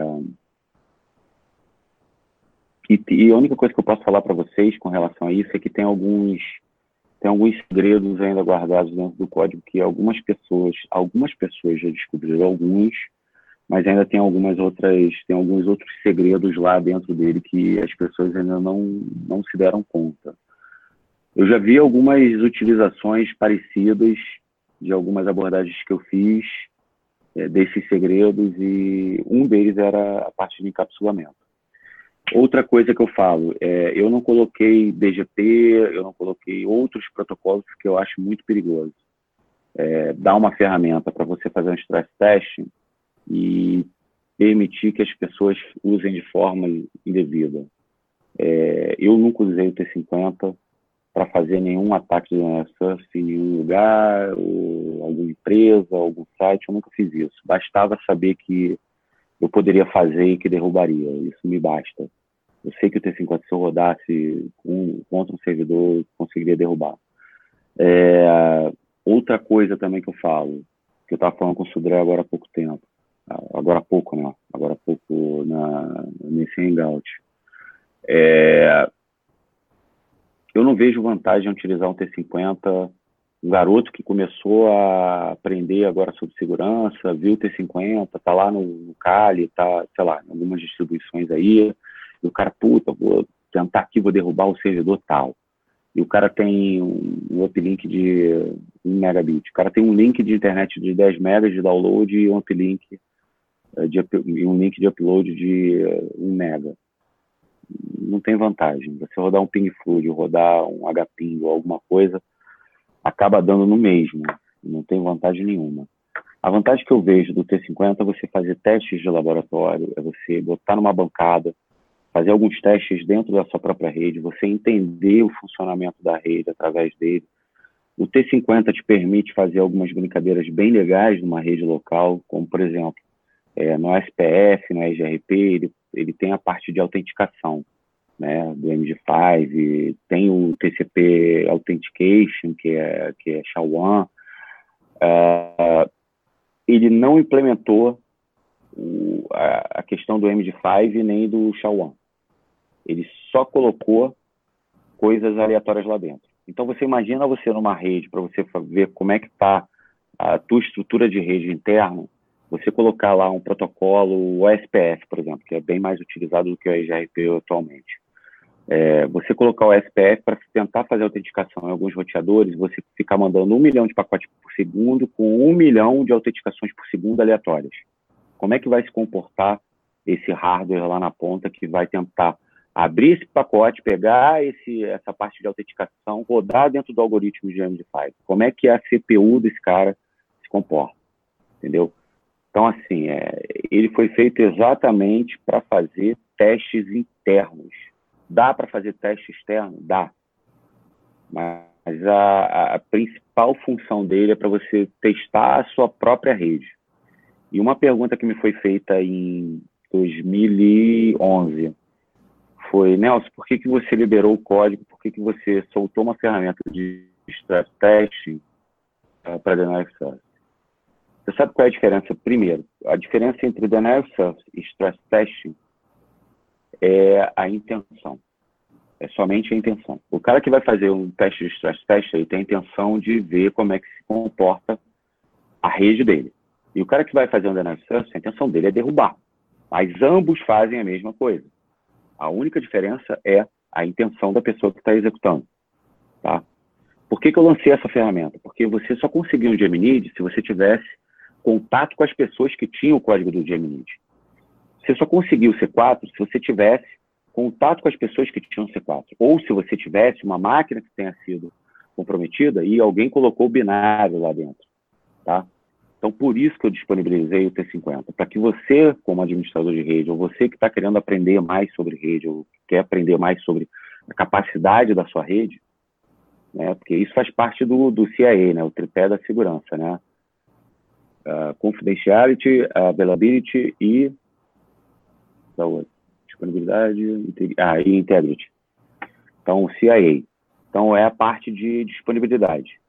E, e, a única coisa que eu posso falar para vocês com relação a isso é que tem alguns tem alguns segredos ainda guardados dentro do código que algumas pessoas algumas pessoas já descobriram alguns mas ainda tem algumas outras tem alguns outros segredos lá dentro dele que as pessoas ainda não não se deram conta eu já vi algumas utilizações parecidas de algumas abordagens que eu fiz é, desses segredos e um deles era a parte de encapsulamento. Outra coisa que eu falo, é, eu não coloquei BGP, eu não coloquei outros protocolos que eu acho muito perigoso. É, dar uma ferramenta para você fazer um stress test e permitir que as pessoas usem de forma indevida. É, eu nunca usei o T50, para fazer nenhum ataque de surf em nenhum lugar, ou alguma empresa, algum site, eu nunca fiz isso. Bastava saber que eu poderia fazer e que derrubaria, isso me basta. Eu sei que o T50, se eu rodasse um, contra um servidor, conseguiria derrubar. É, outra coisa também que eu falo, que eu estava falando com o Sudré agora há pouco tempo, agora há pouco, né? Agora há pouco na, nesse hangout. É, eu não vejo vantagem em utilizar um T50. Um garoto que começou a aprender agora sobre segurança, viu o T50, tá lá no, no Kali, tá, sei lá, em algumas distribuições aí, e o cara, puta, vou tentar aqui, vou derrubar o servidor tal. E o cara tem um, uplink de 1 megabit. O cara tem um link de internet de 10 megas de download e um uplink eh, de, um link de upload de 1 mega não tem vantagem. Você rodar um ping fluid, rodar um hping ou alguma coisa, acaba dando no mesmo. Não tem vantagem nenhuma. A vantagem que eu vejo do T50 é você fazer testes de laboratório, é você botar numa bancada, fazer alguns testes dentro da sua própria rede, você entender o funcionamento da rede através dele, O T50 te permite fazer algumas brincadeiras bem legais numa rede local, como, por exemplo, é, no SPF, no EGRP, ele, ele tem a parte de autenticação né, do MD5, tem o TCP Authentication, que é, que é SHA-1. Uh, ele não implementou o, a, a, questão do MD5 nem do SHA-1. Ele só colocou coisas aleatórias lá dentro. Então, você imagina você numa rede, para você ver como é que está a tua estrutura de rede interna, você colocar lá um protocolo OSPF, por exemplo, que é bem mais utilizado do que o EGRP atualmente. É, você colocar o SPF para tentar fazer autenticação em alguns roteadores, você ficar mandando um milhão de pacotes por segundo com um milhão de autenticações por segundo aleatórias. Como é que vai se comportar esse hardware lá na ponta que vai tentar abrir esse pacote, pegar esse, essa parte de autenticação, rodar dentro do algoritmo de MD5? Como é que a CPU desse cara se comporta? Entendeu? Então, assim, é, ele foi feito exatamente para fazer testes internos. Dá para fazer teste externo? Dá. Mas a, a principal função dele é para você testar a sua própria rede. E uma pergunta que me foi feita em 2011 foi, Nelson, por que, que você liberou o código? Por que, que você soltou uma ferramenta de stress testing uh, para Denial Access? Você sabe qual é a diferença? Primeiro, a diferença entre denial service e stress testing é a intenção. É somente a intenção. O cara que vai fazer um teste de stress test, ele tem a intenção de ver como é que se comporta a rede dele. E o cara que vai fazer um denial service, a intenção dele é derrubar. Mas ambos fazem a mesma coisa. A única diferença é a intenção da pessoa que está executando. Tá? Por que, que eu lancei essa ferramenta? Porque você só conseguiu um Gemini se você tivesse contato com as pessoas que tinham o código do Gemini. Você só conseguiu o C4 se você tivesse contato com as pessoas que tinham o C4. Ou se você tivesse uma máquina que tenha sido comprometida e alguém colocou o binário lá dentro. Tá? Então, por isso que eu disponibilizei o T50, para que você, como administrador de rede, ou você que está querendo aprender mais sobre rede, ou quer aprender mais sobre a capacidade da sua rede, né, porque isso faz parte do, do CIA, né, o tripé da segurança, né, uh, confidentiality, availability e disponibilidade ah, e integrity. Então, CIA. Então, é a parte de disponibilidade.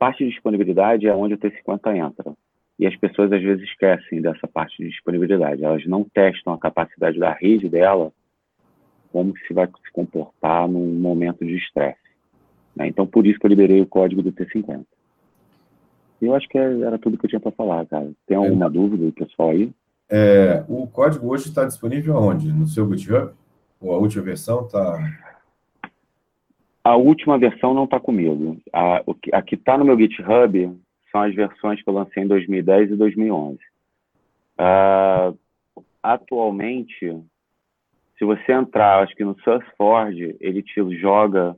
Parte de disponibilidade é onde o T50 entra. E as pessoas, às vezes, esquecem dessa parte de disponibilidade. Elas não testam a capacidade da rede dela como se vai se comportar num momento de estresse. Né? Então, por isso que eu liberei o código do T50. Eu acho que é, era tudo que eu tinha para falar, cara. Tem alguma é. dúvida, pessoal aí? É, o código hoje está disponível aonde? No seu GitHub? Ou a última versão está. A última versão não está comigo. A, a que está no meu GitHub são as versões que eu lancei em 2010 e 2011. Uh, ah, atualmente, se você entrar, acho que no SourceForge, ele te joga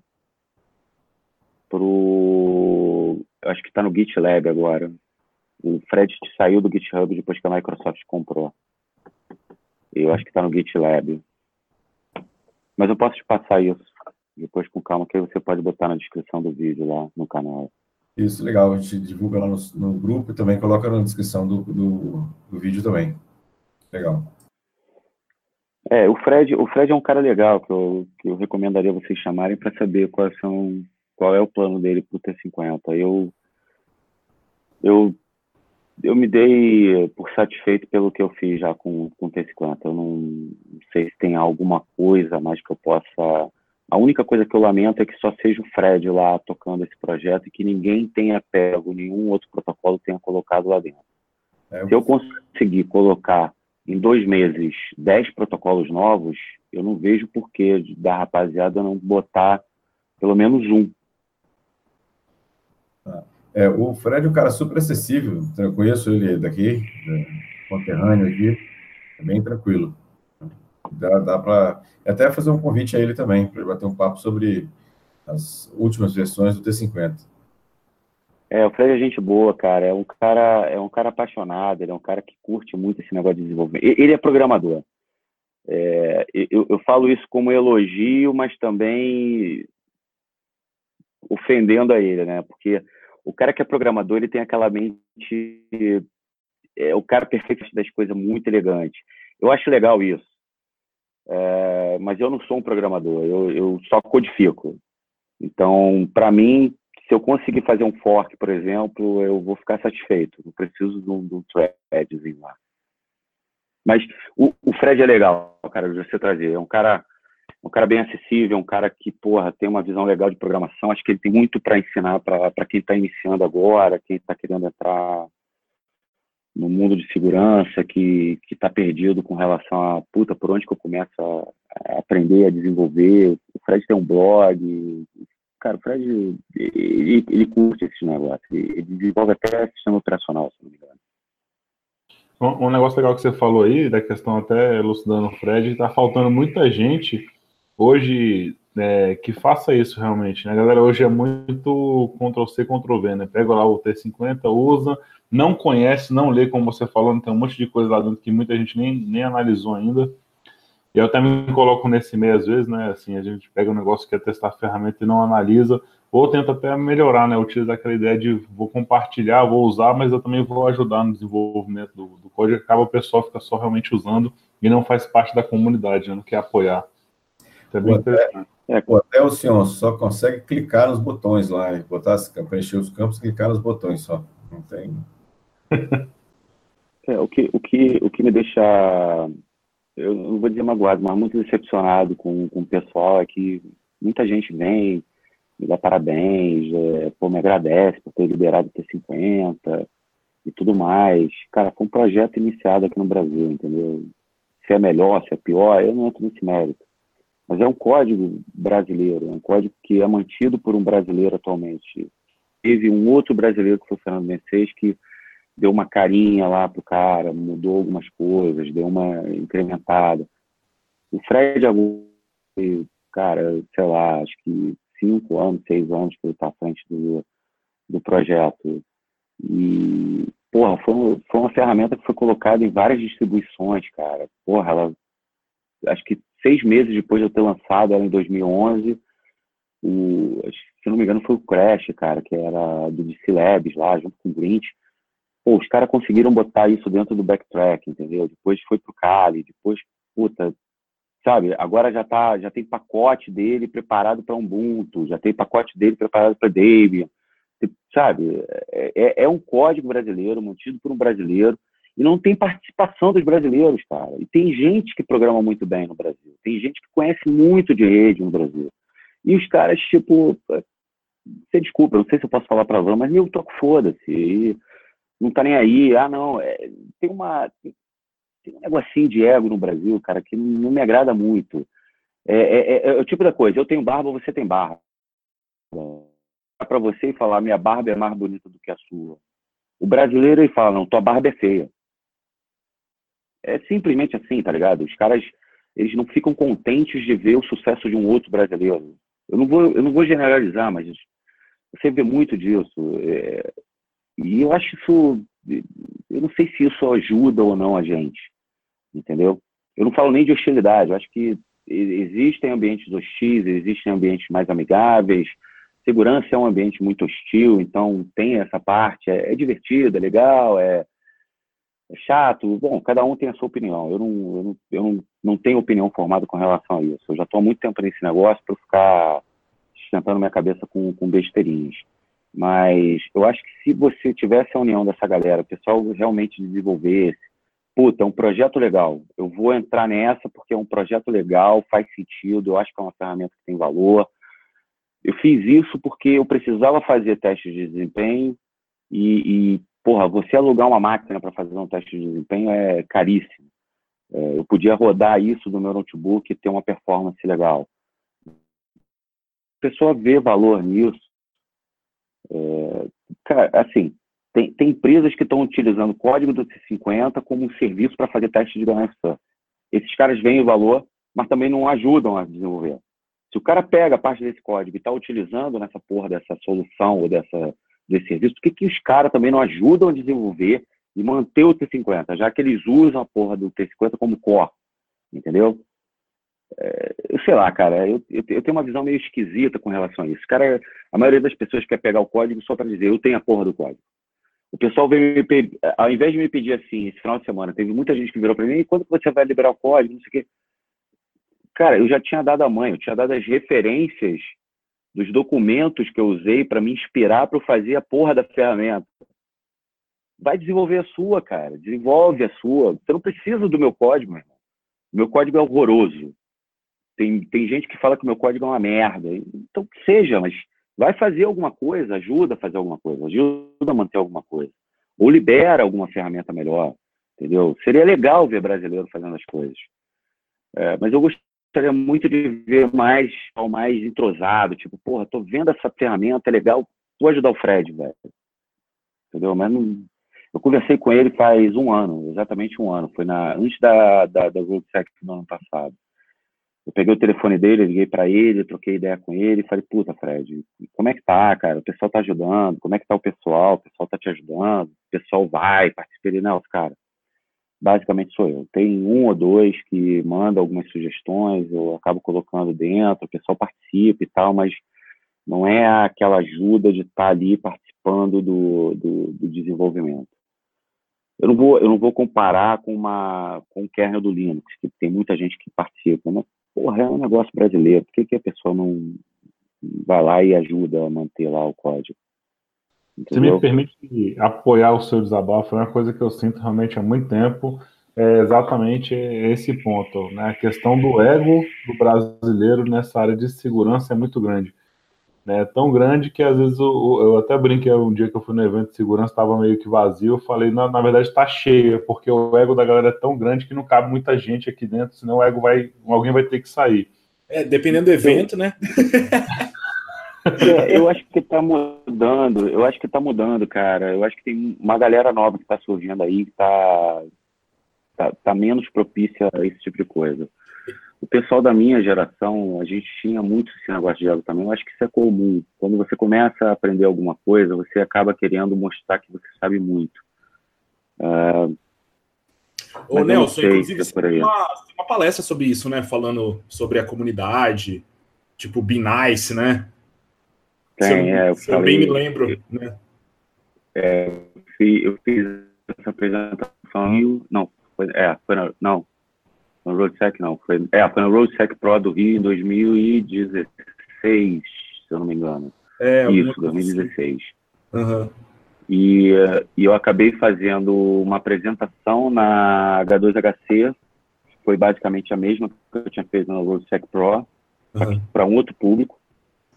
pro acho que está no GitLab agora. O Fred saiu do GitHub depois que a Microsoft comprou. Eu acho que está no GitLab. Mas eu posso te passar isso depois com calma, que aí você pode botar na descrição do vídeo lá no canal. Isso, legal. A gente divulga lá no, no grupo e também coloca na descrição do, do, do, vídeo também. Legal. É, o Fred, o Fred é um cara legal que eu, que eu recomendaria vocês chamarem para saber quais são qual é o plano dele para o T50. Eu, eu, eu me dei por satisfeito pelo que eu fiz já com, com o T50. Eu não sei se tem alguma coisa mais que eu possa. A única coisa que eu lamento é que só seja o Fred lá tocando esse projeto e que ninguém tenha pego, nenhum outro protocolo tenha colocado lá dentro. É, se eu conseguir colocar em dois meses dez protocolos novos, eu não vejo porquê da rapaziada não botar pelo menos um é, o Fred é um cara super acessível, eu conheço ele daqui, conterrâneo aqui, é bem tranquilo. Dá, dá para até fazer um convite a ele também, para bater um papo sobre as últimas versões do T50. É, o Fred é gente boa, cara. É um cara, é um cara apaixonado, ele é um cara que curte muito esse negócio de desenvolvimento. Ele é programador. É, eu, eu falo isso como elogio, mas também ofendendo a ele, né? Porque o cara que é programador, ele tem aquela mente. É o cara perfeito das coisas muito elegante. Eu acho legal isso. É, mas eu não sou um programador, eu, eu só codifico. Então, para mim, se eu conseguir fazer um fork, por exemplo, eu vou ficar satisfeito. Não preciso de um, de um threadzinho lá. Mas o, o Fred é legal, cara, de você trazer. É um cara um cara bem acessível, um cara que, porra, tem uma visão legal de programação. Acho que ele tem muito para ensinar para quem está iniciando agora, quem está querendo entrar no mundo de segurança, que está perdido com relação a, puta, por onde que eu começo a, a aprender, a desenvolver. O Fred tem um blog. Cara, o Fred, ele, ele curte esse negócio. Ele desenvolve até sistema operacional, se não me engano. Um negócio legal que você falou aí, da questão até elucidando o Fred, está faltando muita gente hoje é, que faça isso realmente. Né? A galera hoje é muito Ctrl-C, Ctrl-V, né? Pega lá o T50, usa, não conhece, não lê, como você falou, tem um monte de coisa lá dentro que muita gente nem, nem analisou ainda. E eu também coloco nesse meio às vezes, né? Assim, a gente pega um negócio que é testar a ferramenta e não analisa, ou tenta até melhorar, né? Utilizar aquela ideia de vou compartilhar, vou usar, mas eu também vou ajudar no desenvolvimento do, do código. Acaba o pessoal fica só realmente usando e não faz parte da comunidade, né? não quer apoiar. Isso é bem interessante. É, até o senhor só consegue clicar nos botões lá, botar preencher os campos, clicar nos botões só. Não tem. É, o, que, o, que, o que me deixa, eu não vou dizer magoado, mas muito decepcionado com, com o pessoal é que muita gente vem, me dá parabéns, é, pô, me agradece por ter liberado o T50 e tudo mais. Cara, foi um projeto iniciado aqui no Brasil, entendeu? Se é melhor, se é pior, eu não entro nesse mérito. Mas é um código brasileiro, é um código que é mantido por um brasileiro atualmente. Teve um outro brasileiro, que foi o Fernando Mercedes, que deu uma carinha lá pro cara, mudou algumas coisas, deu uma incrementada. O Fred cara, sei lá, acho que cinco anos, seis anos que ele está à frente do, do projeto. E, porra, foi, foi uma ferramenta que foi colocada em várias distribuições, cara. Porra, ela, acho que seis meses depois de eu ter lançado ela em 2011, o, se não me engano foi o Crash, cara, que era do DC Labs lá, junto com o Grinch. Pô, os caras conseguiram botar isso dentro do backtrack, entendeu? Depois foi pro Kali, depois, puta, sabe? Agora já tá, já tem pacote dele preparado para Ubuntu, já tem pacote dele preparado para Debian, sabe? É, é, é um código brasileiro, mantido por um brasileiro, e não tem participação dos brasileiros, cara. E tem gente que programa muito bem no Brasil. Tem gente que conhece muito de rede no Brasil. E os caras, tipo, você desculpa, não sei se eu posso falar para mas eu toco foda-se. Não tá nem aí. Ah, não, é, tem uma tem um negocinho de ego no Brasil, cara, que não me agrada muito. É, é, é, é o tipo da coisa, eu tenho barba, você tem barba. Para você e falar, minha barba é mais bonita do que a sua. O brasileiro ele fala, não, tua barba é feia. É simplesmente assim, tá ligado? Os caras, eles não ficam contentes de ver o sucesso de um outro brasileiro. Eu não vou, eu não vou generalizar, mas você vê muito disso. É, e eu acho isso, eu não sei se isso ajuda ou não a gente, entendeu? Eu não falo nem de hostilidade, eu acho que existem ambientes hostis, existem ambientes mais amigáveis, segurança é um ambiente muito hostil, então tem essa parte, é, é divertido, é legal, é, é chato. Bom, cada um tem a sua opinião. Eu não, eu não, eu não, não tenho opinião formada com relação a isso. Eu já estou há muito tempo nesse negócio para ficar esquentando minha cabeça com, com besteirinhas. Mas eu acho que se você tivesse a união dessa galera, o pessoal realmente desenvolvesse, puta, é um projeto legal. Eu vou entrar nessa porque é um projeto legal, faz sentido, eu acho que é uma ferramenta que tem valor. Eu fiz isso porque eu precisava fazer testes de desempenho e, e porra, você alugar uma máquina para fazer um teste de desempenho é caríssimo. É, eu podia rodar isso no meu notebook e ter uma performance legal. A pessoa vê valor nisso. É, cara, assim, tem, tem empresas que estão utilizando o código do C50 como um serviço para fazer teste de ganância. Esses caras veem o valor, mas também não ajudam a desenvolver. Se o cara pega parte desse código e está utilizando nessa porra dessa solução ou dessa desse serviço, por que, que os caras também não ajudam a desenvolver e manter o T50, já que eles usam a porra do T50 como core, entendeu? é, sei lá, cara, eu, eu, eu, tenho uma visão meio esquisita com relação a isso. Cara, a maioria das pessoas quer pegar o código só para dizer, eu tenho a porra do código. O pessoal veio me pedir, ao invés de me pedir assim, esse final de semana, teve muita gente que virou para mim, e quando você vai liberar o código, não sei o quê. Cara, eu já tinha dado a mãe, eu tinha dado as referências dos documentos que eu usei para me inspirar para fazer a porra da ferramenta. Vai desenvolver a sua, cara. Desenvolve a sua. Você não precisa do meu código, irmão. Meu código é horroroso. Tem, tem gente que fala que meu código é uma merda. Então, que seja, mas vai fazer alguma coisa, ajuda a fazer alguma coisa, ajuda a manter alguma coisa. Ou libera alguma ferramenta melhor, entendeu? Seria legal ver brasileiro fazendo as coisas. É, mas eu gostaria muito de ver mais, mais entrosado, tipo, porra, tô vendo essa ferramenta, é legal, vou ajudar o Fred, velho. Entendeu? Mas não, eu conversei com ele faz um ano, exatamente um ano. Foi na, antes da, da, da RoadSec no ano passado. Eu peguei o telefone dele, liguei para ele, troquei ideia com ele, falei, puta, Fred, como é que tá, cara? O pessoal tá ajudando, como é que tá o pessoal? O pessoal tá te ajudando, o pessoal vai, participa. Ele, não, cara, basicamente sou eu. Tem um ou dois que mandam algumas sugestões, eu acabo colocando dentro, o pessoal participa e tal, mas não é aquela ajuda de estar tá ali participando do, do, do, desenvolvimento. Eu não vou, eu não vou comparar com uma com o kernel do Linux, que tem muita gente que participa, né? porra, é um negócio brasileiro, por que, que a pessoa não vai lá e ajuda a manter lá o código? Entendeu? Você me permite apoiar o seu desabafo, é uma coisa que eu sinto realmente há muito tempo, é exatamente esse ponto, né? A questão do ego do brasileiro nessa área de segurança é muito grande. Né, tão grande que às vezes eu, eu até brinquei um dia que eu fui no evento de segurança, estava meio que vazio. Eu falei, na, na verdade está cheia, porque o ego da galera é tão grande que não cabe muita gente aqui dentro, senão o ego vai, alguém vai ter que sair. É, dependendo do evento, né? É, eu acho que está mudando, eu acho que está mudando, cara. Eu acho que tem uma galera nova que está surgindo aí, que está tá, tá menos propícia a esse tipo de coisa o pessoal da minha geração, a gente tinha muito esse negócio de ego também. Eu acho que isso é comum. Quando você começa a aprender alguma coisa, você acaba querendo mostrar que você sabe muito. Uh, Ô, Nelson, inclusive, se é uma, uma palestra sobre isso, né? Falando sobre a comunidade, tipo Be Nice, né? Tem, eu, é. Eu, falei, eu bem me lembro, né? É, eu fiz essa apresentação, não, foi, é, foi, não, no RoadSec não, foi, é, foi no RoadSec Pro do Rio em 2016, se eu não me engano. É, Isso, 2016. Uhum. E, e eu acabei fazendo uma apresentação na H2HC, foi basicamente a mesma que eu tinha feito no RoadSec Pro, uhum. para um outro público.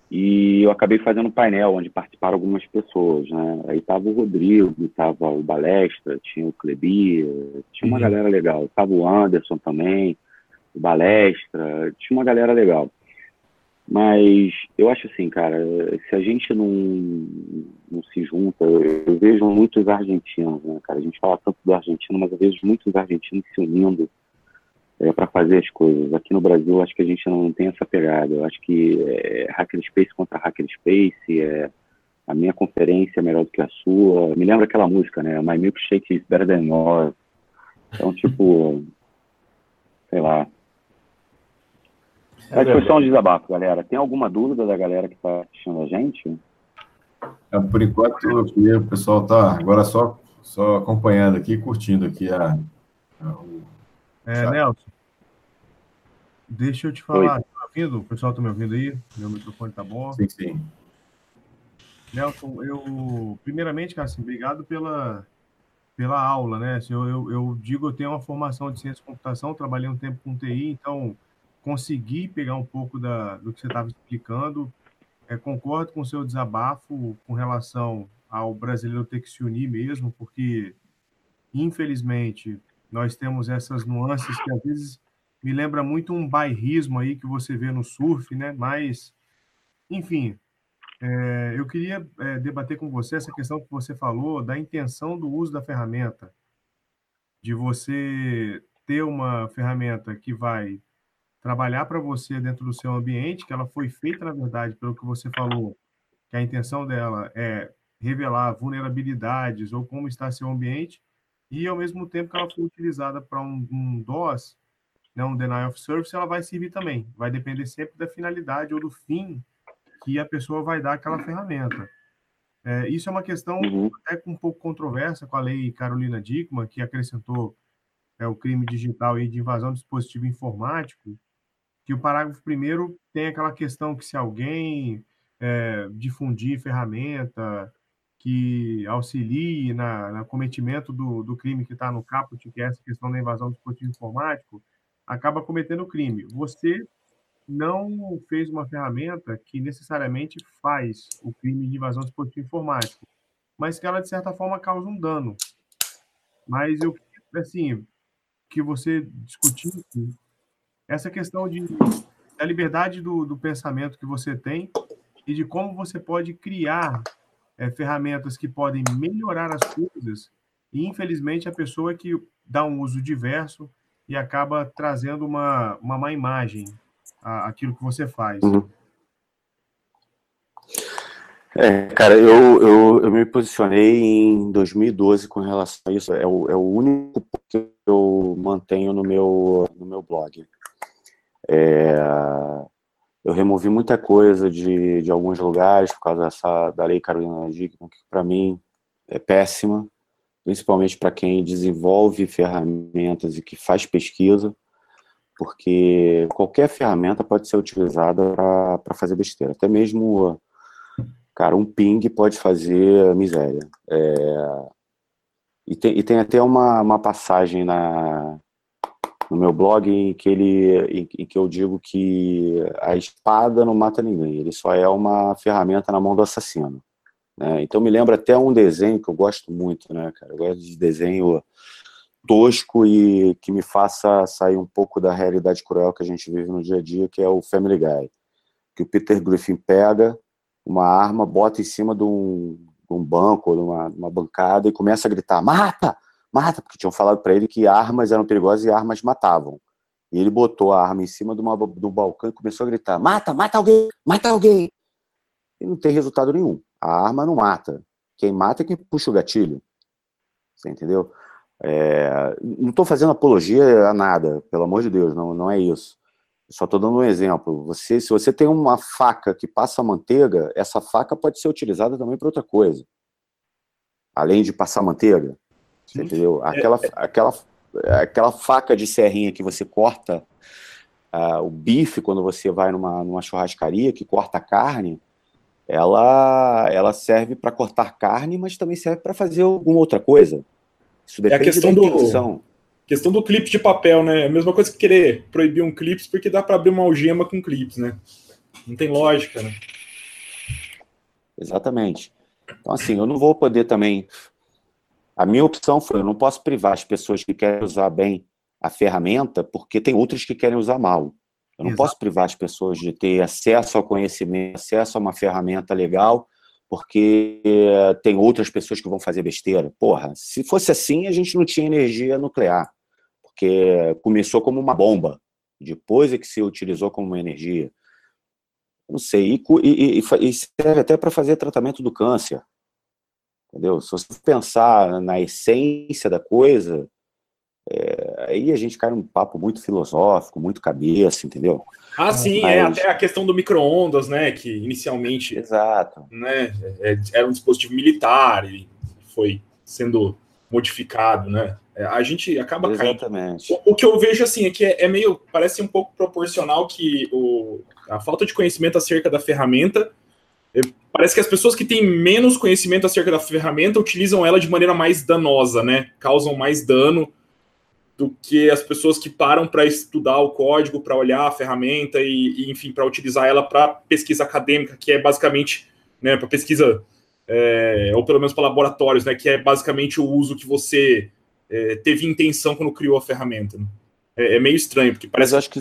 E eu acabei fazendo um painel onde participaram algumas pessoas, né? Aí tava o Rodrigo, tava o Balestra, tinha o Klebi, tinha uma uhum. galera legal. Tava o Anderson também, o Balestra, tinha uma galera legal. Mas eu acho assim, cara, se a gente não, não se junta, eu, eu vejo muitos argentinos, né, cara? A gente fala tanto do argentino, mas eu vejo muitos argentinos se unindo é, para fazer as coisas. Aqui no Brasil, acho que a gente não tem essa pegada. Eu acho que é, Hackerspace contra Hackerspace, é, a minha conferência é melhor do que a sua. Me lembra aquela música, né? My milkshake is better than yours. Então, tipo, sei lá. É, foi só um desabafo, galera. Tem alguma dúvida da galera que está assistindo a gente? É, por enquanto, o pessoal está agora só, só acompanhando aqui, curtindo aqui a, a o é, Nelson, deixa eu te falar. Tá ouvindo? O pessoal está me ouvindo aí? Meu microfone tá bom? Sim, sim. Nelson, eu, primeiramente, cara, assim, obrigado pela, pela aula, né? Assim, eu, eu, eu, digo, eu tenho uma formação de ciência de computação, trabalhei um tempo com TI, então consegui pegar um pouco da, do que você estava explicando. É, concordo com o seu desabafo com relação ao brasileiro ter que se unir mesmo, porque, infelizmente, nós temos essas nuances que às vezes me lembra muito um bairrismo aí que você vê no surf, né? Mas, enfim, é, eu queria é, debater com você essa questão que você falou da intenção do uso da ferramenta, de você ter uma ferramenta que vai trabalhar para você dentro do seu ambiente, que ela foi feita, na verdade, pelo que você falou, que a intenção dela é revelar vulnerabilidades ou como está seu ambiente, e ao mesmo tempo que ela foi utilizada para um, um DOS né, um denial of service, ela vai servir também. Vai depender sempre da finalidade ou do fim que a pessoa vai dar aquela ferramenta. É, isso é uma questão uhum. até um pouco controversa com a lei Carolina Dickman, que acrescentou é, o crime digital e de invasão de dispositivo informático, que o parágrafo primeiro tem aquela questão que se alguém é, difundir ferramenta que auxilie na, na cometimento do, do crime que está no caput, que é essa questão da invasão do dispositivo informático, acaba cometendo crime. Você não fez uma ferramenta que necessariamente faz o crime de invasão do dispositivo informático, mas que ela, de certa forma, causa um dano. Mas eu, assim, que você discutisse essa questão de, da liberdade do, do pensamento que você tem e de como você pode criar é, ferramentas que podem melhorar as coisas e, infelizmente, a pessoa que dá um uso diverso e acaba trazendo uma, uma má imagem àquilo que você faz. Uhum. É, cara, eu, eu, eu, me posicionei em 2012 com relação a isso. É o, é o único que eu mantenho no meu, no meu blog. É, eu removi muita coisa de, de alguns lugares por causa dessa, da lei Carolina Dickman, que para mim é péssima, principalmente para quem desenvolve ferramentas e que faz pesquisa, porque qualquer ferramenta pode ser utilizada para fazer besteira. Até mesmo Cara, um ping pode fazer miséria. É... E, tem, e tem até uma, uma passagem na, no meu blog em que, ele, em, que eu digo que a espada não mata ninguém, ele só é uma ferramenta na mão do assassino. Né? Então me lembra até um desenho que eu gosto muito, né, cara? Eu gosto de desenho tosco e que me faça sair um pouco da realidade cruel que a gente vive no dia a dia, que é o Family Guy. Que o Peter Griffin pega uma arma, bota em cima de um, de um banco de uma, uma, bancada e começa a gritar: mata! Mata! Porque tinham falado para ele que armas eram perigosas e armas matavam. E ele botou a arma em cima de, uma, de um balcão e começou a gritar: mata! Mata alguém! Mata alguém! E não tem resultado nenhum. A arma não mata. Quem mata é quem puxa o gatilho. Você entendeu? É, não estou fazendo apologia a nada, pelo amor de Deus, não, não é isso. Só estou dando um exemplo. Você, se você tem uma faca que passa manteiga, essa faca pode ser utilizada também para outra coisa. Além de passar manteiga. Entendeu? Aquela, é, é... aquela, aquela faca de serrinha que você corta uh, o bife quando você vai numa, numa churrascaria, que corta a carne, ela, ela serve para cortar carne, mas também serve para fazer alguma outra coisa. Isso depende é a questão da intenção. Do Questão do clipe de papel, né? É a mesma coisa que querer proibir um clipe porque dá para abrir uma algema com clips, né? Não tem lógica, né? Exatamente. Então, assim, eu não vou poder também. A minha opção foi: eu não posso privar as pessoas que querem usar bem a ferramenta, porque tem outras que querem usar mal. Eu não Exato. posso privar as pessoas de ter acesso ao conhecimento, acesso a uma ferramenta legal, porque tem outras pessoas que vão fazer besteira. Porra, se fosse assim, a gente não tinha energia nuclear porque começou como uma bomba, depois é que se utilizou como uma energia. Não sei, e, e, e serve até para fazer tratamento do câncer. Entendeu? Se você pensar na essência da coisa, é, aí a gente cai num papo muito filosófico, muito cabeça, entendeu? Ah, sim, é, Mas... é até a questão do micro-ondas, né? Que inicialmente Exato. Né, é, era um dispositivo militar e foi sendo modificado, né? É, a gente acaba Exatamente. caindo. O, o, que eu vejo assim é que é, é, meio, parece um pouco proporcional que o, a falta de conhecimento acerca da ferramenta. É, parece que as pessoas que têm menos conhecimento acerca da ferramenta utilizam ela de maneira mais danosa, né? Causam mais dano do que as pessoas que param para estudar o código, para olhar a ferramenta e, e enfim, para utilizar ela para pesquisa acadêmica, que é basicamente, né, para pesquisa, é, ou pelo menos para laboratórios, né, que é basicamente o uso que você é, teve intenção quando criou a ferramenta. Né? É, é, meio estranho, porque parece. Mas eu acho que.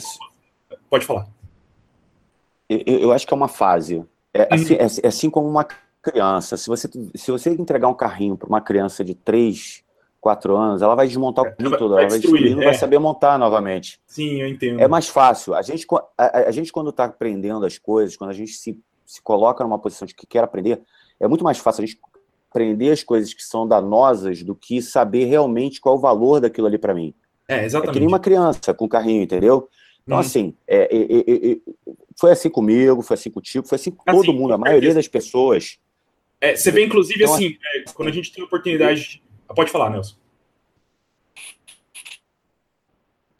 Pode falar. Eu, eu acho que é uma fase. É, uhum. assim, é, é assim como uma criança. Se você, se você entregar um carrinho para uma criança de 3, 4 anos, ela vai desmontar o carrinho todo, ela vai destruir, não é. vai saber montar novamente. Sim, eu entendo. É mais fácil. A gente, a, a gente quando está aprendendo as coisas, quando a gente se, se coloca numa posição de que quer aprender, é muito mais fácil a gente aprender as coisas que são danosas do que saber realmente qual é o valor daquilo ali para mim. É, exatamente. É que nem uma criança com carrinho, entendeu? Então, hum. assim, é, é, é, foi assim comigo, foi assim contigo, foi assim com assim, todo mundo, a maioria das pessoas. É, você vê, inclusive, então, assim, é, quando a gente tem oportunidade. Pode falar, Nelson.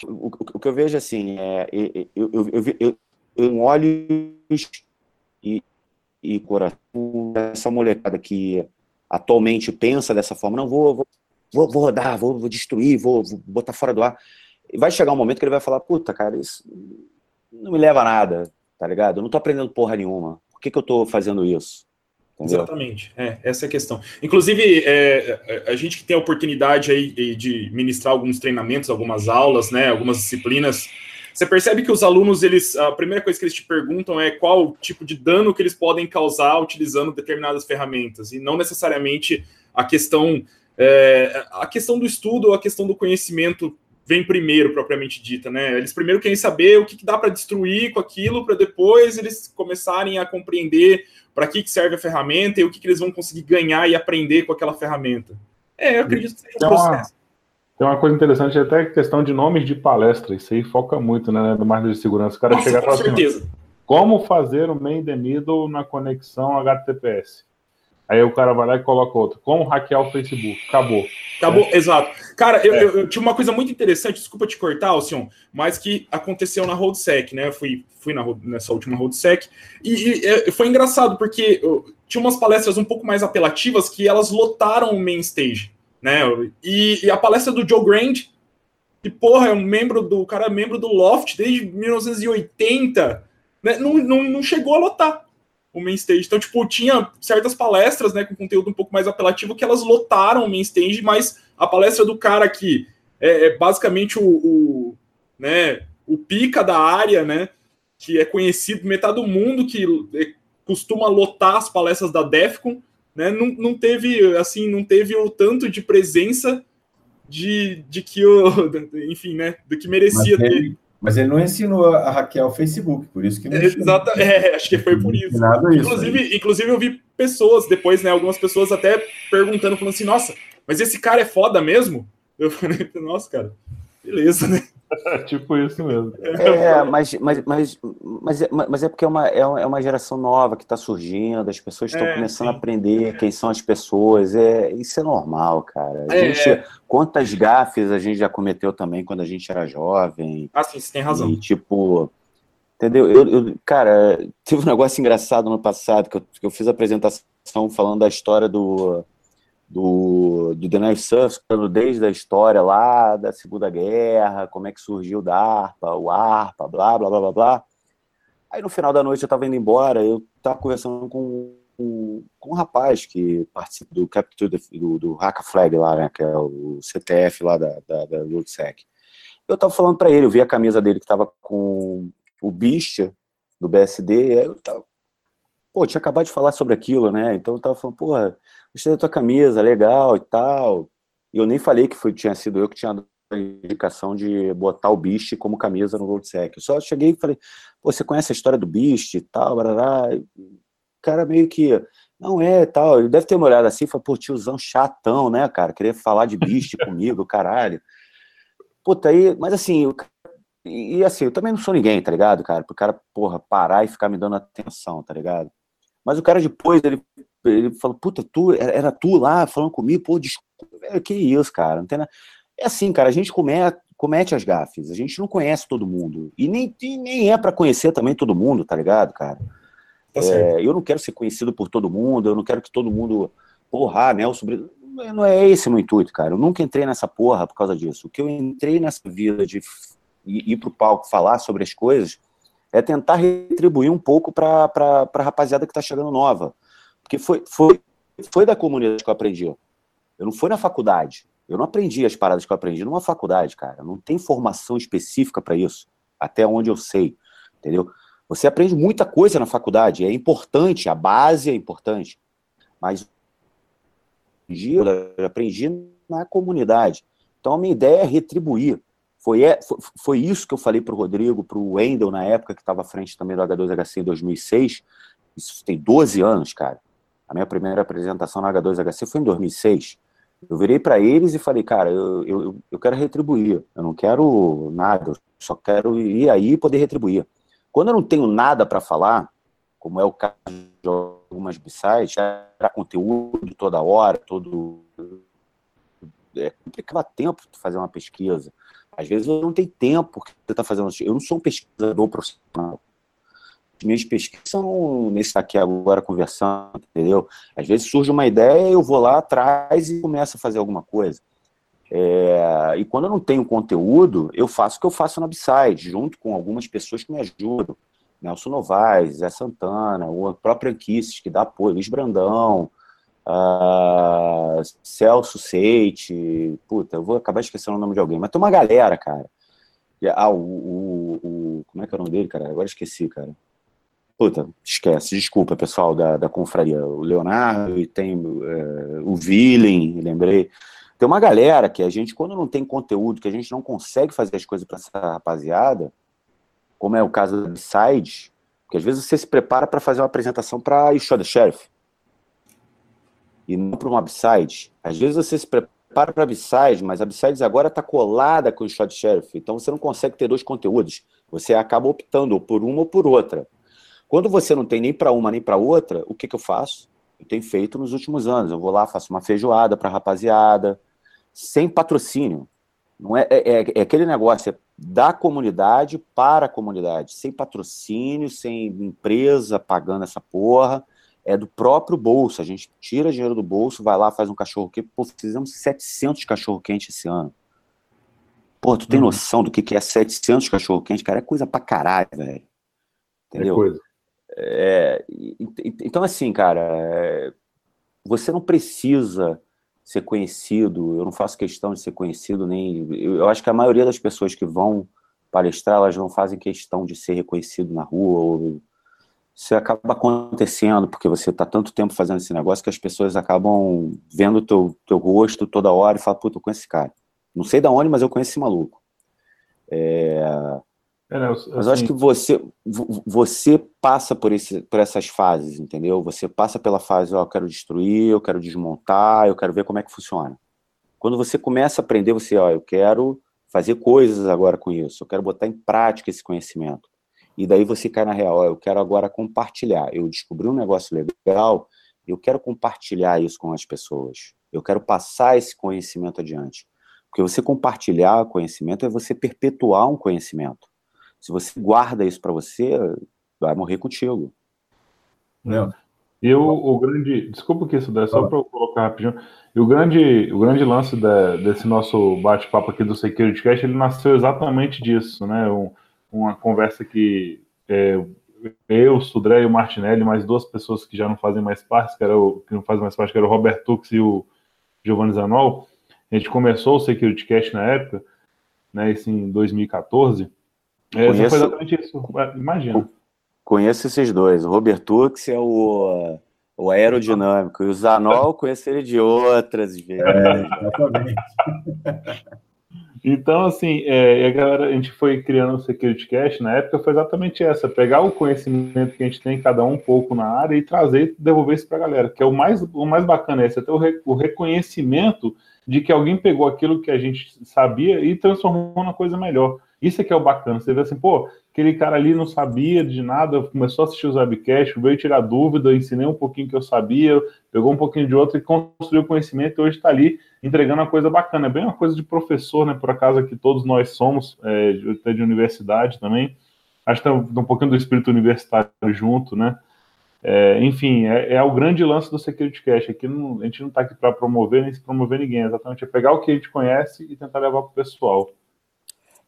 O, o, que eu vejo assim é eu, eu, eu, eu, eu olhos e, e coração essa molecada que atualmente pensa dessa forma, não vou, vou, vou, vou rodar, vou, vou destruir, vou, vou, botar fora do ar. Vai chegar um momento que ele vai falar, puta, cara, isso não me leva a nada, tá ligado? Eu não tô aprendendo porra nenhuma. Por que, que eu tô fazendo isso? Entendeu? Exatamente, é, essa é a questão. Inclusive, é, é, a gente que tem a oportunidade aí de ministrar alguns treinamentos, algumas aulas, né, algumas disciplinas, você percebe que os alunos, eles, a primeira coisa que eles te perguntam é qual tipo de dano que eles podem causar utilizando determinadas ferramentas, e não necessariamente a questão, é, a questão do estudo ou a questão do conhecimento vem primeiro, propriamente dita, né? Eles primeiro querem saber o que, que dá para destruir com aquilo, para depois eles começarem a compreender para que, que serve a ferramenta e o que, que eles vão conseguir ganhar e aprender com aquela ferramenta. É, eu acredito que seja um processo. Uma, tem uma coisa interessante, até questão de nomes de palestra, isso aí foca muito, né, do mais de segurança. O cara Nossa, chegar com assim, certeza. como fazer o main the middle na conexão HTTPS? Aí o cara vai lá e coloca outro. Como hackear o Facebook? Acabou. Acabou, é. exato. Cara, eu, é. eu, eu, tinha uma coisa muito interessante, desculpa te cortar, Alcion, mas que aconteceu na RoadSec, né? Eu fui, fui na, nessa última RoadSec, e, e, e foi engraçado, porque tinha umas palestras um pouco mais apelativas que elas lotaram o main stage, né? E, e a palestra do Joe Grand, que, porra, é um membro do. Cara é membro do Loft desde 1980, né? Não, não, não chegou a lotar o main stage. Então, tipo, tinha certas palestras, né, com conteúdo um pouco mais apelativo que elas lotaram o main stage, mas a palestra do cara aqui é, é basicamente o, o, né, o pica da área, né, que é conhecido metade do mundo que é, costuma lotar as palestras da Defcon, né, não, não teve, assim, não teve o tanto de presença de, de que o, enfim, né, do que merecia ter. Mas ele não ensinou a hackear o Facebook, por isso que não. Exato, é, acho que foi por isso. isso inclusive, inclusive, eu vi pessoas depois, né? Algumas pessoas até perguntando, falando assim, nossa, mas esse cara é foda mesmo? Eu falei, nossa, cara, beleza, né? tipo isso mesmo. É, mas, mas, mas, mas, é, mas é porque é uma, é uma geração nova que está surgindo, as pessoas estão é, começando sim. a aprender quem são as pessoas. É, isso é normal, cara. A é, gente, é. Quantas gafes a gente já cometeu também quando a gente era jovem. Ah, sim, você tem razão. E, tipo, entendeu? Eu, eu, cara, teve um negócio engraçado no passado, que eu, que eu fiz a apresentação falando da história do do, do The Knife Surf, desde a história lá da Segunda Guerra, como é que surgiu o DARPA, o ARPA, blá, blá, blá, blá, blá. Aí no final da noite eu estava indo embora, eu estava conversando com, com, um rapaz que participa do Capture do, do Haka Flag lá, né, que é o CTF lá da, da, da. Eu estava falando para ele, eu vi a camisa dele que estava com o Beast do BSD, eu tava, pô, tinha acabado de falar sobre aquilo, né, então eu estava falando, porra, gostei da tua camisa, legal e tal. E eu nem falei que foi, tinha sido eu que tinha dado a indicação de botar o Beast como camisa no Roadsec. Eu só cheguei e falei, Pô, você conhece a história do Beast e tal, barará. O cara meio que, não é tal. Ele deve ter uma olhada assim e falou, pô, tiozão chatão, né, cara? Queria falar de Beast comigo, caralho. Puta, aí, mas assim, e, e assim, eu também não sou ninguém, tá ligado, cara? Pro cara, porra, parar e ficar me dando atenção, tá ligado? Mas o cara depois, ele ele falou, puta, tu, era tu lá falando comigo, pô, desculpa, que isso, cara, não tem nada. É assim, cara, a gente comete, comete as gafes, a gente não conhece todo mundo, e nem, nem é para conhecer também todo mundo, tá ligado, cara? Tá é, eu não quero ser conhecido por todo mundo, eu não quero que todo mundo, porra, Nelson, não é esse o meu intuito, cara, eu nunca entrei nessa porra por causa disso, o que eu entrei nessa vida de ir pro palco falar sobre as coisas é tentar retribuir um pouco para a rapaziada que tá chegando nova, porque foi, foi, foi da comunidade que eu aprendi. Eu não fui na faculdade. Eu não aprendi as paradas que eu aprendi numa faculdade, cara. Não tem formação específica para isso, até onde eu sei, entendeu? Você aprende muita coisa na faculdade, é importante, a base é importante, mas eu aprendi na comunidade. Então a minha ideia é retribuir. Foi, é, foi, isso que eu falei para o Rodrigo, para o Wendel, na época que estava à frente também do H2HC em 2006. Isso tem 12 anos, cara. Minha primeira apresentação na H2HC foi em 2006. Eu virei para eles e falei, cara, eu, eu, eu quero retribuir, eu não quero nada, eu só quero ir aí e poder retribuir. Quando eu não tenho nada para falar, como é o caso de algumas b-sides, era conteúdo toda hora, todo. É, complicava tempo fazer uma pesquisa. Às vezes eu não tenho tempo porque você está fazendo. Eu não sou um pesquisador profissional. As minhas pesquisas são nesse aqui agora conversando, entendeu? Às vezes surge uma ideia, eu vou lá atrás e começo a fazer alguma coisa. É, e quando eu não tenho conteúdo, eu faço o que eu faço na Upside, junto com algumas pessoas que me ajudam. Nelson Novaes, Zé Santana, o próprio Anquices, que dá apoio, Luiz Brandão, uh, Celso Seite, puta, eu vou acabar esquecendo o nome de alguém, mas tem uma galera, cara. Ah, o, o, o, como é que é o nome dele, cara? Agora esqueci, cara. Puta, esquece, desculpa, pessoal da, da confraria. O Leonardo e tem é, o Villain, lembrei. Tem uma galera que a gente, quando não tem conteúdo, que a gente não consegue fazer as coisas para essa rapaziada, como é o caso da Side, que às vezes você se prepara para fazer uma apresentação para Show the Sheriff e não para uma Upside. Às vezes você se prepara para Upside, mas a Upside agora está colada com o Shot Sheriff, então você não consegue ter dois conteúdos. Você acaba optando por uma ou por outra. Quando você não tem nem para uma nem para outra, o que, que eu faço? Eu tenho feito nos últimos anos. Eu vou lá, faço uma feijoada para rapaziada, sem patrocínio. Não é, é, é, é aquele negócio, é da comunidade para a comunidade, sem patrocínio, sem empresa pagando essa porra, é do próprio bolso. A gente tira dinheiro do bolso, vai lá, faz um cachorro quente. Pô, fizemos 700 cachorro quente esse ano. Pô, tu tem uhum. noção do que, que é 700 cachorro quente? Cara, é coisa pra caralho, velho. Entendeu? É coisa. É, então, assim, cara, é, você não precisa ser conhecido, eu não faço questão de ser conhecido, nem. Eu, acho que a maioria das pessoas que vão palestrar, elas não fazem questão de ser reconhecido na rua, ou isso acaba acontecendo, porque você está tanto tempo fazendo esse negócio que as pessoas acabam vendo teu, teu rosto toda hora e falam, puta, eu conheço esse cara. Não sei da onde, mas eu conheço esse maluco. É... É, né, assim... Mas eu acho que você, você passa por, esse, por essas fases, entendeu? Você passa pela fase, ó, eu quero destruir, eu quero desmontar, eu quero ver como é que funciona. Quando você começa a aprender, você, ó, eu quero fazer coisas agora com isso, eu quero botar em prática esse conhecimento. E daí você cai na real, ó, eu quero agora compartilhar. Eu descobri um negócio legal, eu quero compartilhar isso com as pessoas. Eu quero passar esse conhecimento adiante. Porque você compartilhar conhecimento é você perpetuar um conhecimento. Se você guarda isso para você, vai morrer contigo. Não. E o, o grande. Desculpa que isso der, só para eu colocar rapidinho. E o grande, o grande lance da, desse nosso bate-papo aqui do Security Cast, ele nasceu exatamente disso, né? Um, uma conversa que é, eu, Sudré e o Martinelli, mais duas pessoas que já não fazem mais parte, que, era o, que não fazem mais parte, que era o Roberto Tux e o Giovanni Zanol. A gente começou o Security Cast na época, né? Isso em 2014. É, Conheço... Foi exatamente isso, imagina. Conheço esses dois. O Robert Tux é o, o aerodinâmico, e o Zanol conheço ele de outras vezes. É, exatamente. Então, assim, é, a galera, a gente foi criando o Security Cash na época, foi exatamente essa: pegar o conhecimento que a gente tem, cada um um pouco na área, e trazer e devolver isso para a galera. Que é o mais, o mais bacana, é esse, até o, re, o reconhecimento de que alguém pegou aquilo que a gente sabia e transformou numa coisa melhor. Isso é que é o bacana. Você vê assim, pô, aquele cara ali não sabia de nada, começou a assistir os webcasts, veio tirar dúvida, ensinei um pouquinho que eu sabia, pegou um pouquinho de outro e construiu conhecimento e hoje está ali entregando uma coisa bacana. É bem uma coisa de professor, né? Por acaso aqui todos nós somos, é, até de universidade também. Acho que tem um pouquinho do espírito universitário junto, né? É, enfim, é, é, o grande lance do Security Cash. Aqui não, a gente não está aqui para promover nem se promover ninguém, exatamente é pegar o que a gente conhece e tentar levar para o pessoal.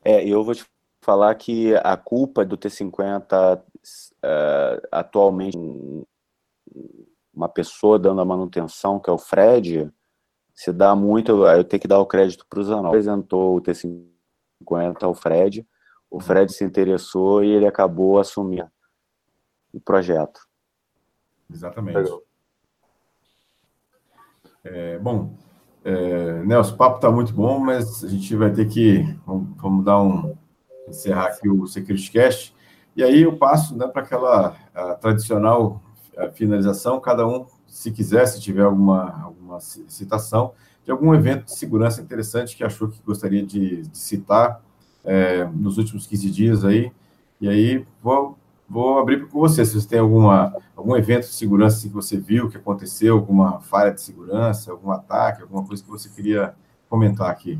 É, eu vou te falar que a culpa do T50 uh, é, atualmente uma pessoa dando a manutenção, que é o Fred, se dá muito, eu tenho que dar o crédito para o Zanol. Apresentou o T50 ao Fred, o Fred se interessou e ele acabou assumindo o projeto. Exatamente. É, bom, é, Nelson, o papo está muito bom, mas a gente vai ter que. Vamos, vamos dar um. encerrar aqui o Security Cast. E aí eu passo né, para aquela tradicional finalização, cada um, se quiser, se tiver alguma, alguma citação, de algum evento de segurança interessante que achou que gostaria de, de citar é, nos últimos 15 dias aí. E aí, vou, vou abrir com você, se você tem alguma, algum evento de segurança assim, que você viu, que aconteceu, alguma falha de segurança, algum ataque, alguma coisa que você queria comentar aqui.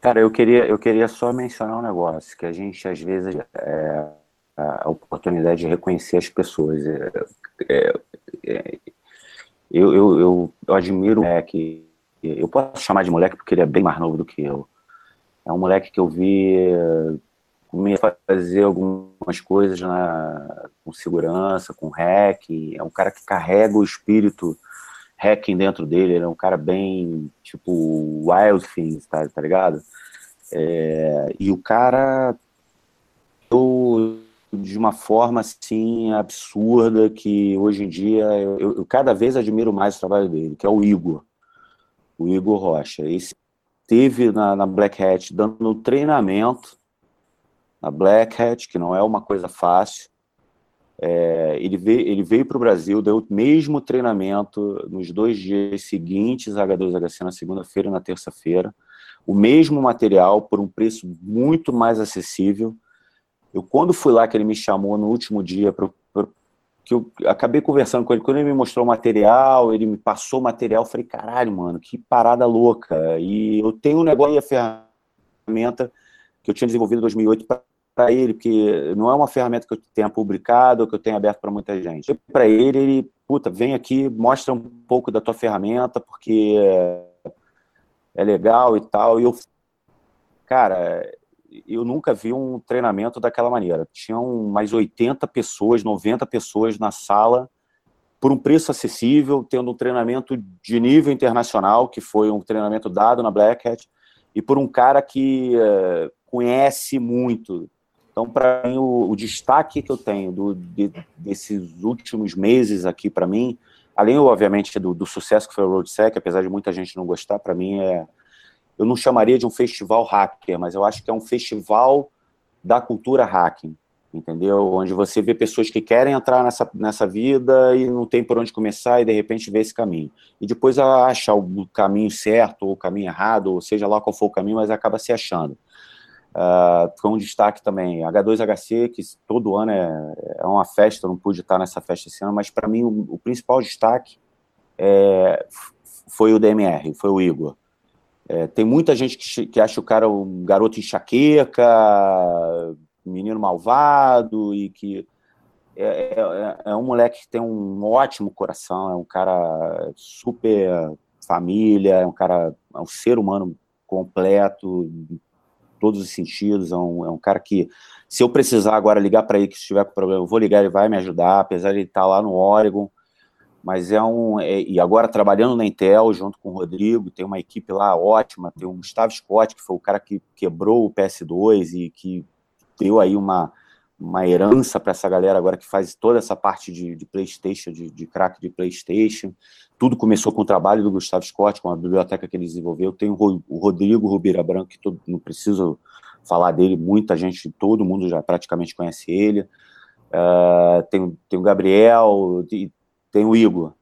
Cara, eu queria, eu queria só mencionar um negócio, que a gente, às vezes, é, a oportunidade de reconhecer as pessoas. É, é, é, eu, eu, eu, eu, admiro o moleque, eu posso chamar de moleque porque ele é bem mais novo do que eu. É um moleque que eu vi começar fazer algumas coisas na, com segurança, com hack. É um cara que carrega o espírito hacking dentro dele, ele é um cara bem, tipo, Wild Things, tá, tá ligado? É, e o cara de uma forma assim absurda que hoje em dia eu, eu, cada vez admiro mais o trabalho dele, que é o Igor, o Igor Rocha. Esse teve na, na Black Hat dando treinamento na Black Hat, que não é uma coisa fácil. É, ele veio, ele veio para o Brasil, deu o mesmo treinamento nos dois dias seguintes, H2HC na segunda-feira e na terça-feira, o mesmo material por um preço muito mais acessível. Eu, quando fui lá, que ele me chamou no último dia, pro, pro, que eu acabei conversando com ele, quando ele me mostrou o material, ele me passou o material, eu falei, caralho, mano, que parada louca. E eu tenho um negócio, a ferramenta que eu tinha desenvolvido em 2008 para ele, porque não é uma ferramenta que eu tenha publicado ou que eu tenha aberto para muita gente. Para ele, ele, puta, vem aqui, mostra um pouco da tua ferramenta, porque é legal e tal. E eu, cara, eu nunca vi um treinamento daquela maneira. Tinham mais 80 pessoas, 90 pessoas na sala, por um preço acessível, tendo um treinamento de nível internacional, que foi um treinamento dado na Black Hat, e por um cara que uh, conhece muito então, para mim, o, o, destaque que eu tenho do, de, desses últimos meses aqui, para mim, além, obviamente, do, do, sucesso que foi o RoadSec, apesar de muita gente não gostar, para mim é. Eu não chamaria de um festival hacker, mas eu acho que é um festival da cultura hacking, entendeu? Onde você vê pessoas que querem entrar nessa, nessa vida e não tem por onde começar e de repente vê esse caminho. E depois acha o caminho certo ou o caminho errado, ou seja lá qual for o caminho, mas acaba se achando. Uh, foi um destaque também. H2HC, que todo ano é, é uma festa, não pude estar nessa festa esse ano, mas para mim o, o, principal destaque é, foi o DMR, foi o Igor. É, tem muita gente que, que acha o cara um garoto enxaqueca, menino malvado, e que é, é, é, um moleque que tem um ótimo coração, é um cara super família, é um cara, é um ser humano completo, todos os sentidos. É um, é um cara que, se eu precisar agora ligar para ele que estiver com problema, eu vou ligar, ele vai me ajudar, apesar de ele estar tá lá no Oregon. Mas é um. É, e agora trabalhando na Intel junto com o Rodrigo, tem uma equipe lá ótima. Tem o Gustavo Scott, que foi o cara que quebrou o PS2 e que deu aí uma, uma herança para essa galera agora que faz toda essa parte de, de PlayStation, de, de crack de PlayStation. Tudo começou com o trabalho do Gustavo Scott, com a biblioteca que ele desenvolveu. Tem o, Rodrigo Rubira Branco, que todo, não preciso falar dele, muita gente, todo mundo já praticamente conhece ele. Uh, tem, tem o Gabriel, tem o Igor.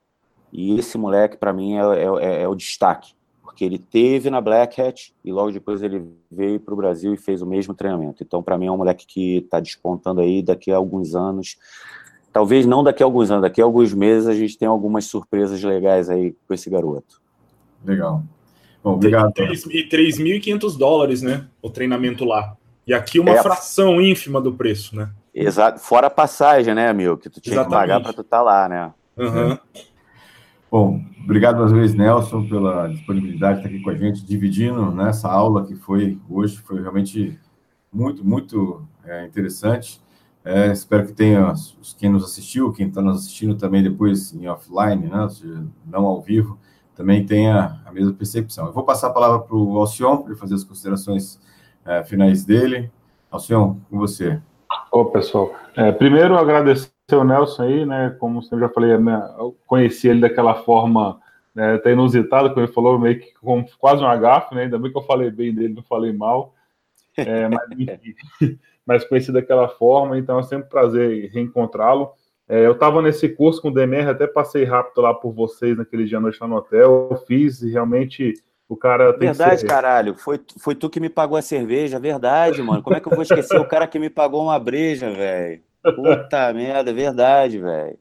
E esse moleque, para mim, é, é, é, é o destaque porque ele teve na Black Hat e logo depois ele veio para o Brasil e fez o mesmo treinamento. Então, para mim, é um moleque que está despontando aí daqui a alguns anos. Talvez não daqui a alguns anos, daqui a alguns meses a gente tem algumas surpresas legais aí com esse garoto. Legal. Bom, obrigado. E 3.500 dólares, né? O treinamento lá. E aqui uma é. fração ínfima do preço, né? Exato. Fora a passagem, né, amigo? Que tu tinha Exatamente. que pagar para tu estar tá lá, né? Uhum. Bom, obrigado mais uma vez, Nelson, pela disponibilidade de estar aqui com a gente, dividindo né, essa aula que foi hoje, foi realmente muito, muito é, interessante. É, espero que tenha os, quem nos assistiu, quem está nos assistindo também depois em offline, né, seja, não ao vivo, também tenha a mesma percepção. Eu vou passar a palavra para o Alcion, para ele fazer as considerações é, finais dele. Alcion, com você. Ô, pessoal, é, primeiro agradecer o Nelson aí, né? Como eu já falei, eu conheci ele daquela forma né, até inusitada, como ele falou, meio que com quase um agafe, né? Ainda bem que eu falei bem dele, não falei mal. É, mas, mas conheci daquela forma, então é sempre um prazer reencontrá-lo. É, eu estava nesse curso com o DMR, até passei rápido lá por vocês naquele dia à noite lá no hotel. Eu fiz e realmente o cara tem Verdade, caralho. Foi, foi tu que me pagou a cerveja, verdade, mano. Como é que eu vou esquecer o cara que me pagou uma breja, velho? Puta merda, verdade, velho.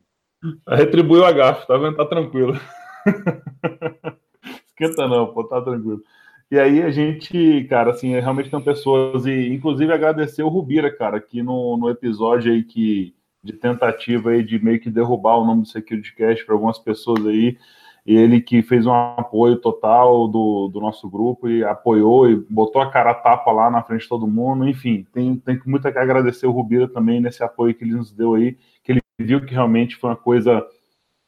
Retribuiu a gafa, tá vendo? Tá tranquilo. Esquenta não, pô, tá tranquilo. E aí a gente, cara, assim, realmente tem pessoas, e inclusive agradecer o Rubira, cara, que no, no episódio aí que de tentativa aí de meio que derrubar o nome do Security Cash para algumas pessoas aí, e ele que fez um apoio total do, do nosso grupo e apoiou e botou a cara a tapa lá na frente de todo mundo, enfim, tem, tem muito que agradecer o Rubira também nesse apoio que ele nos deu aí, que ele viu que realmente foi uma coisa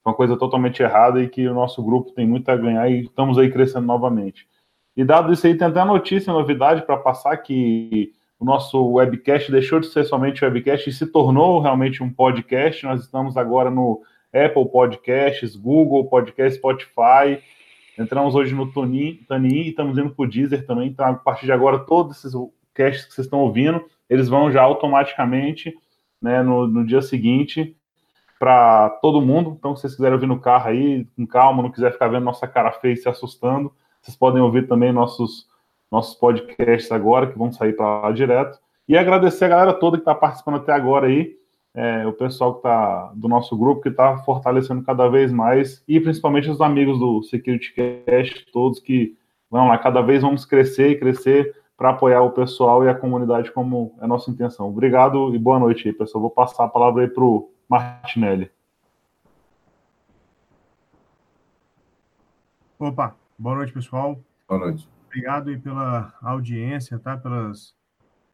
uma coisa totalmente errada e que o nosso grupo tem muito a ganhar e estamos aí crescendo novamente. E dado isso aí, tem até notícia, novidade para passar que o nosso webcast deixou de ser somente webcast e se tornou realmente um podcast. Nós estamos agora no Apple Podcasts, Google Podcast, Spotify. Entramos hoje no Tunin, e estamos indo para o Deezer também. Então, a partir de agora, todos esses casts que vocês estão ouvindo, eles vão já automaticamente né, no, no dia seguinte para todo mundo. Então, se vocês quiserem ouvir no carro aí, com calma, não quiser ficar vendo nossa cara feia e se assustando, vocês podem ouvir também nossos, nossos podcasts agora, que vão sair para lá direto. E agradecer a galera toda que está participando até agora aí, é, o pessoal que está do nosso grupo, que está fortalecendo cada vez mais, e principalmente os amigos do Security Cast, todos que vão lá, cada vez vamos crescer e crescer para apoiar o pessoal e a comunidade como é nossa intenção. Obrigado e boa noite aí, pessoal. Vou passar a palavra aí para o Martinelli. Opa, boa noite, pessoal. Boa noite. Obrigado aí pela audiência, tá? Pelas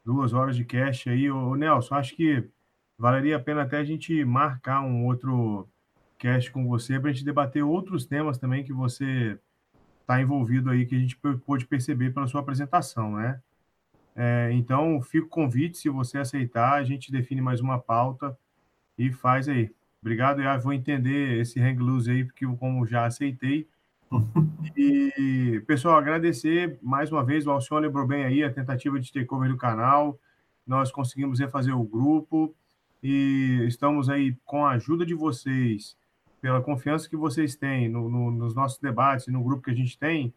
duas horas de cast aí. Ô, Nelson, acho que valeria a pena até a gente marcar um outro cast com você para a gente debater outros temas também que você está envolvido aí, que a gente pôde perceber pela sua apresentação, né? É, então, fica o convite, se você aceitar, a gente define mais uma pauta e faz aí. Obrigado, eu vou entender esse hang loose aí, porque como já aceitei. E, pessoal, agradecer mais uma vez, o Alcione lembrou bem aí a tentativa de takeover do canal. Nós conseguimos refazer o grupo e estamos aí com a ajuda de vocês, pela confiança que vocês têm no, no, nos nossos debates no grupo que a gente tem,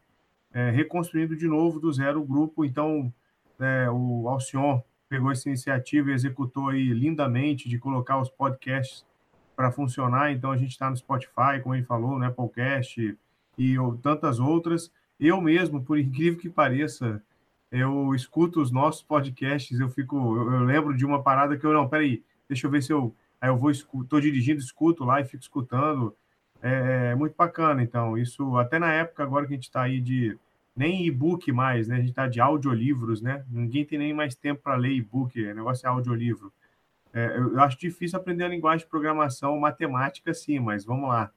é, reconstruindo de novo do zero o grupo. Então, é, o Alcion pegou essa iniciativa e executou aí lindamente de colocar os podcasts para funcionar. Então a gente está no Spotify, como ele falou, no Applecast e tantas outras. Eu mesmo, por incrível que pareça, eu escuto os nossos podcasts, eu fico, eu, eu lembro de uma parada que eu não, peraí, deixa eu ver se eu, aí eu vou, estou dirigindo, escuto lá e fico escutando. É, é muito bacana, então, isso até na época agora que a gente está aí de nem e-book mais, né? A gente está de audiolivros, né? Ninguém tem nem mais tempo para ler e-book, o negócio é audiolivro. É, eu acho difícil aprender a linguagem de programação, matemática, sim, mas vamos lá.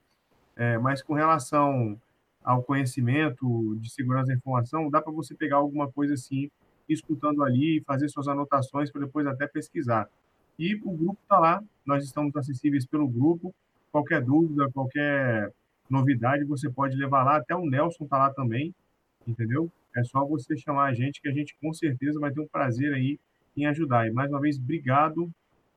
É, mas com relação ao conhecimento de segurança da informação, dá para você pegar alguma coisa assim, escutando ali fazer suas anotações para depois até pesquisar. E o grupo está lá, nós estamos acessíveis pelo grupo. Qualquer dúvida, qualquer novidade, você pode levar lá. Até o Nelson está lá também entendeu? É só você chamar a gente que a gente com certeza vai ter um prazer aí em ajudar. E mais uma vez, obrigado.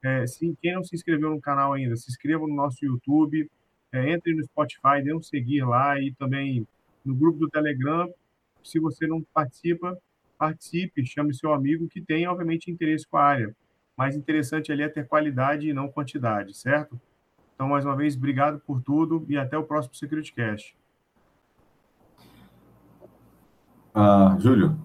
É, quem não se inscreveu no canal ainda, se inscreva no nosso YouTube, é, entre no Spotify, dê um seguir lá e também no grupo do Telegram. Se você não participa, participe, chame seu amigo que tem, obviamente, interesse com a área. Mais interessante ali é ter qualidade e não quantidade, certo? Então, mais uma vez, obrigado por tudo e até o próximo SecurityCast. Ah, Júlio?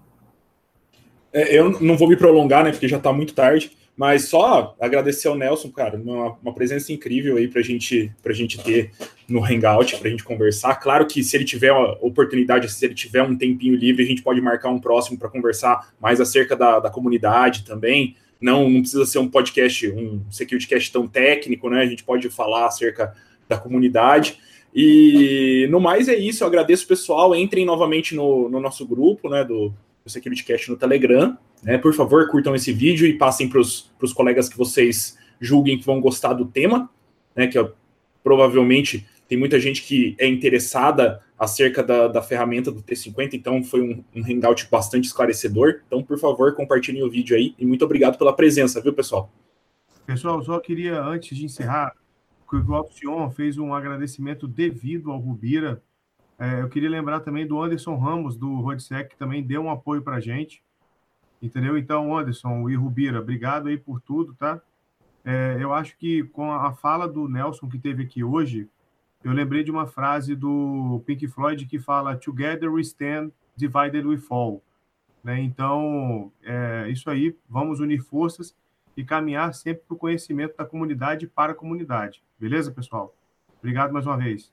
É, eu não vou me prolongar, né, porque já está muito tarde, mas só agradecer ao Nelson, cara, uma, uma presença incrível aí para gente, a gente ter no Hangout, para a gente conversar. Claro que se ele tiver a oportunidade, se ele tiver um tempinho livre, a gente pode marcar um próximo para conversar mais acerca da, da comunidade também. Não, não precisa ser um podcast, um security cast tão técnico, né? A gente pode falar acerca da comunidade. E no mais é isso, eu agradeço o pessoal. Entrem novamente no, no nosso grupo né, do, do SecurityCast no Telegram. Né, por favor, curtam esse vídeo e passem para os colegas que vocês julguem que vão gostar do tema, né, que provavelmente tem muita gente que é interessada acerca da, da ferramenta do T50, então foi um, um hangout bastante esclarecedor. Então, por favor, compartilhem o vídeo aí e muito obrigado pela presença, viu, pessoal? Pessoal, só queria, antes de encerrar, que o Alcion fez um agradecimento devido ao Rubira. É, eu queria lembrar também do Anderson Ramos, do Rodsec, que também deu um apoio para a gente. Entendeu? Então, Anderson e Rubira, obrigado aí por tudo, tá? É, eu acho que com a fala do Nelson que teve aqui hoje, eu lembrei de uma frase do Pink Floyd que fala Together we stand, divided we fall. Né? Então, é isso aí, vamos unir forças e caminhar sempre para o conhecimento da comunidade para a comunidade. Beleza, pessoal? Obrigado mais uma vez.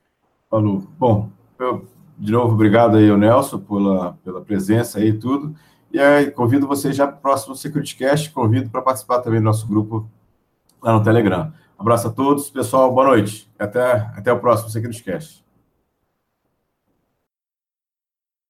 Falou. Bom, eu, de novo, obrigado aí ao Nelson pela, pela presença aí e tudo. E aí, convido você já para o próximo SecurityCast, convido para participar também do nosso grupo lá no Telegram. Abraço a todos, pessoal, boa noite. Até, até o próximo SecurityCast.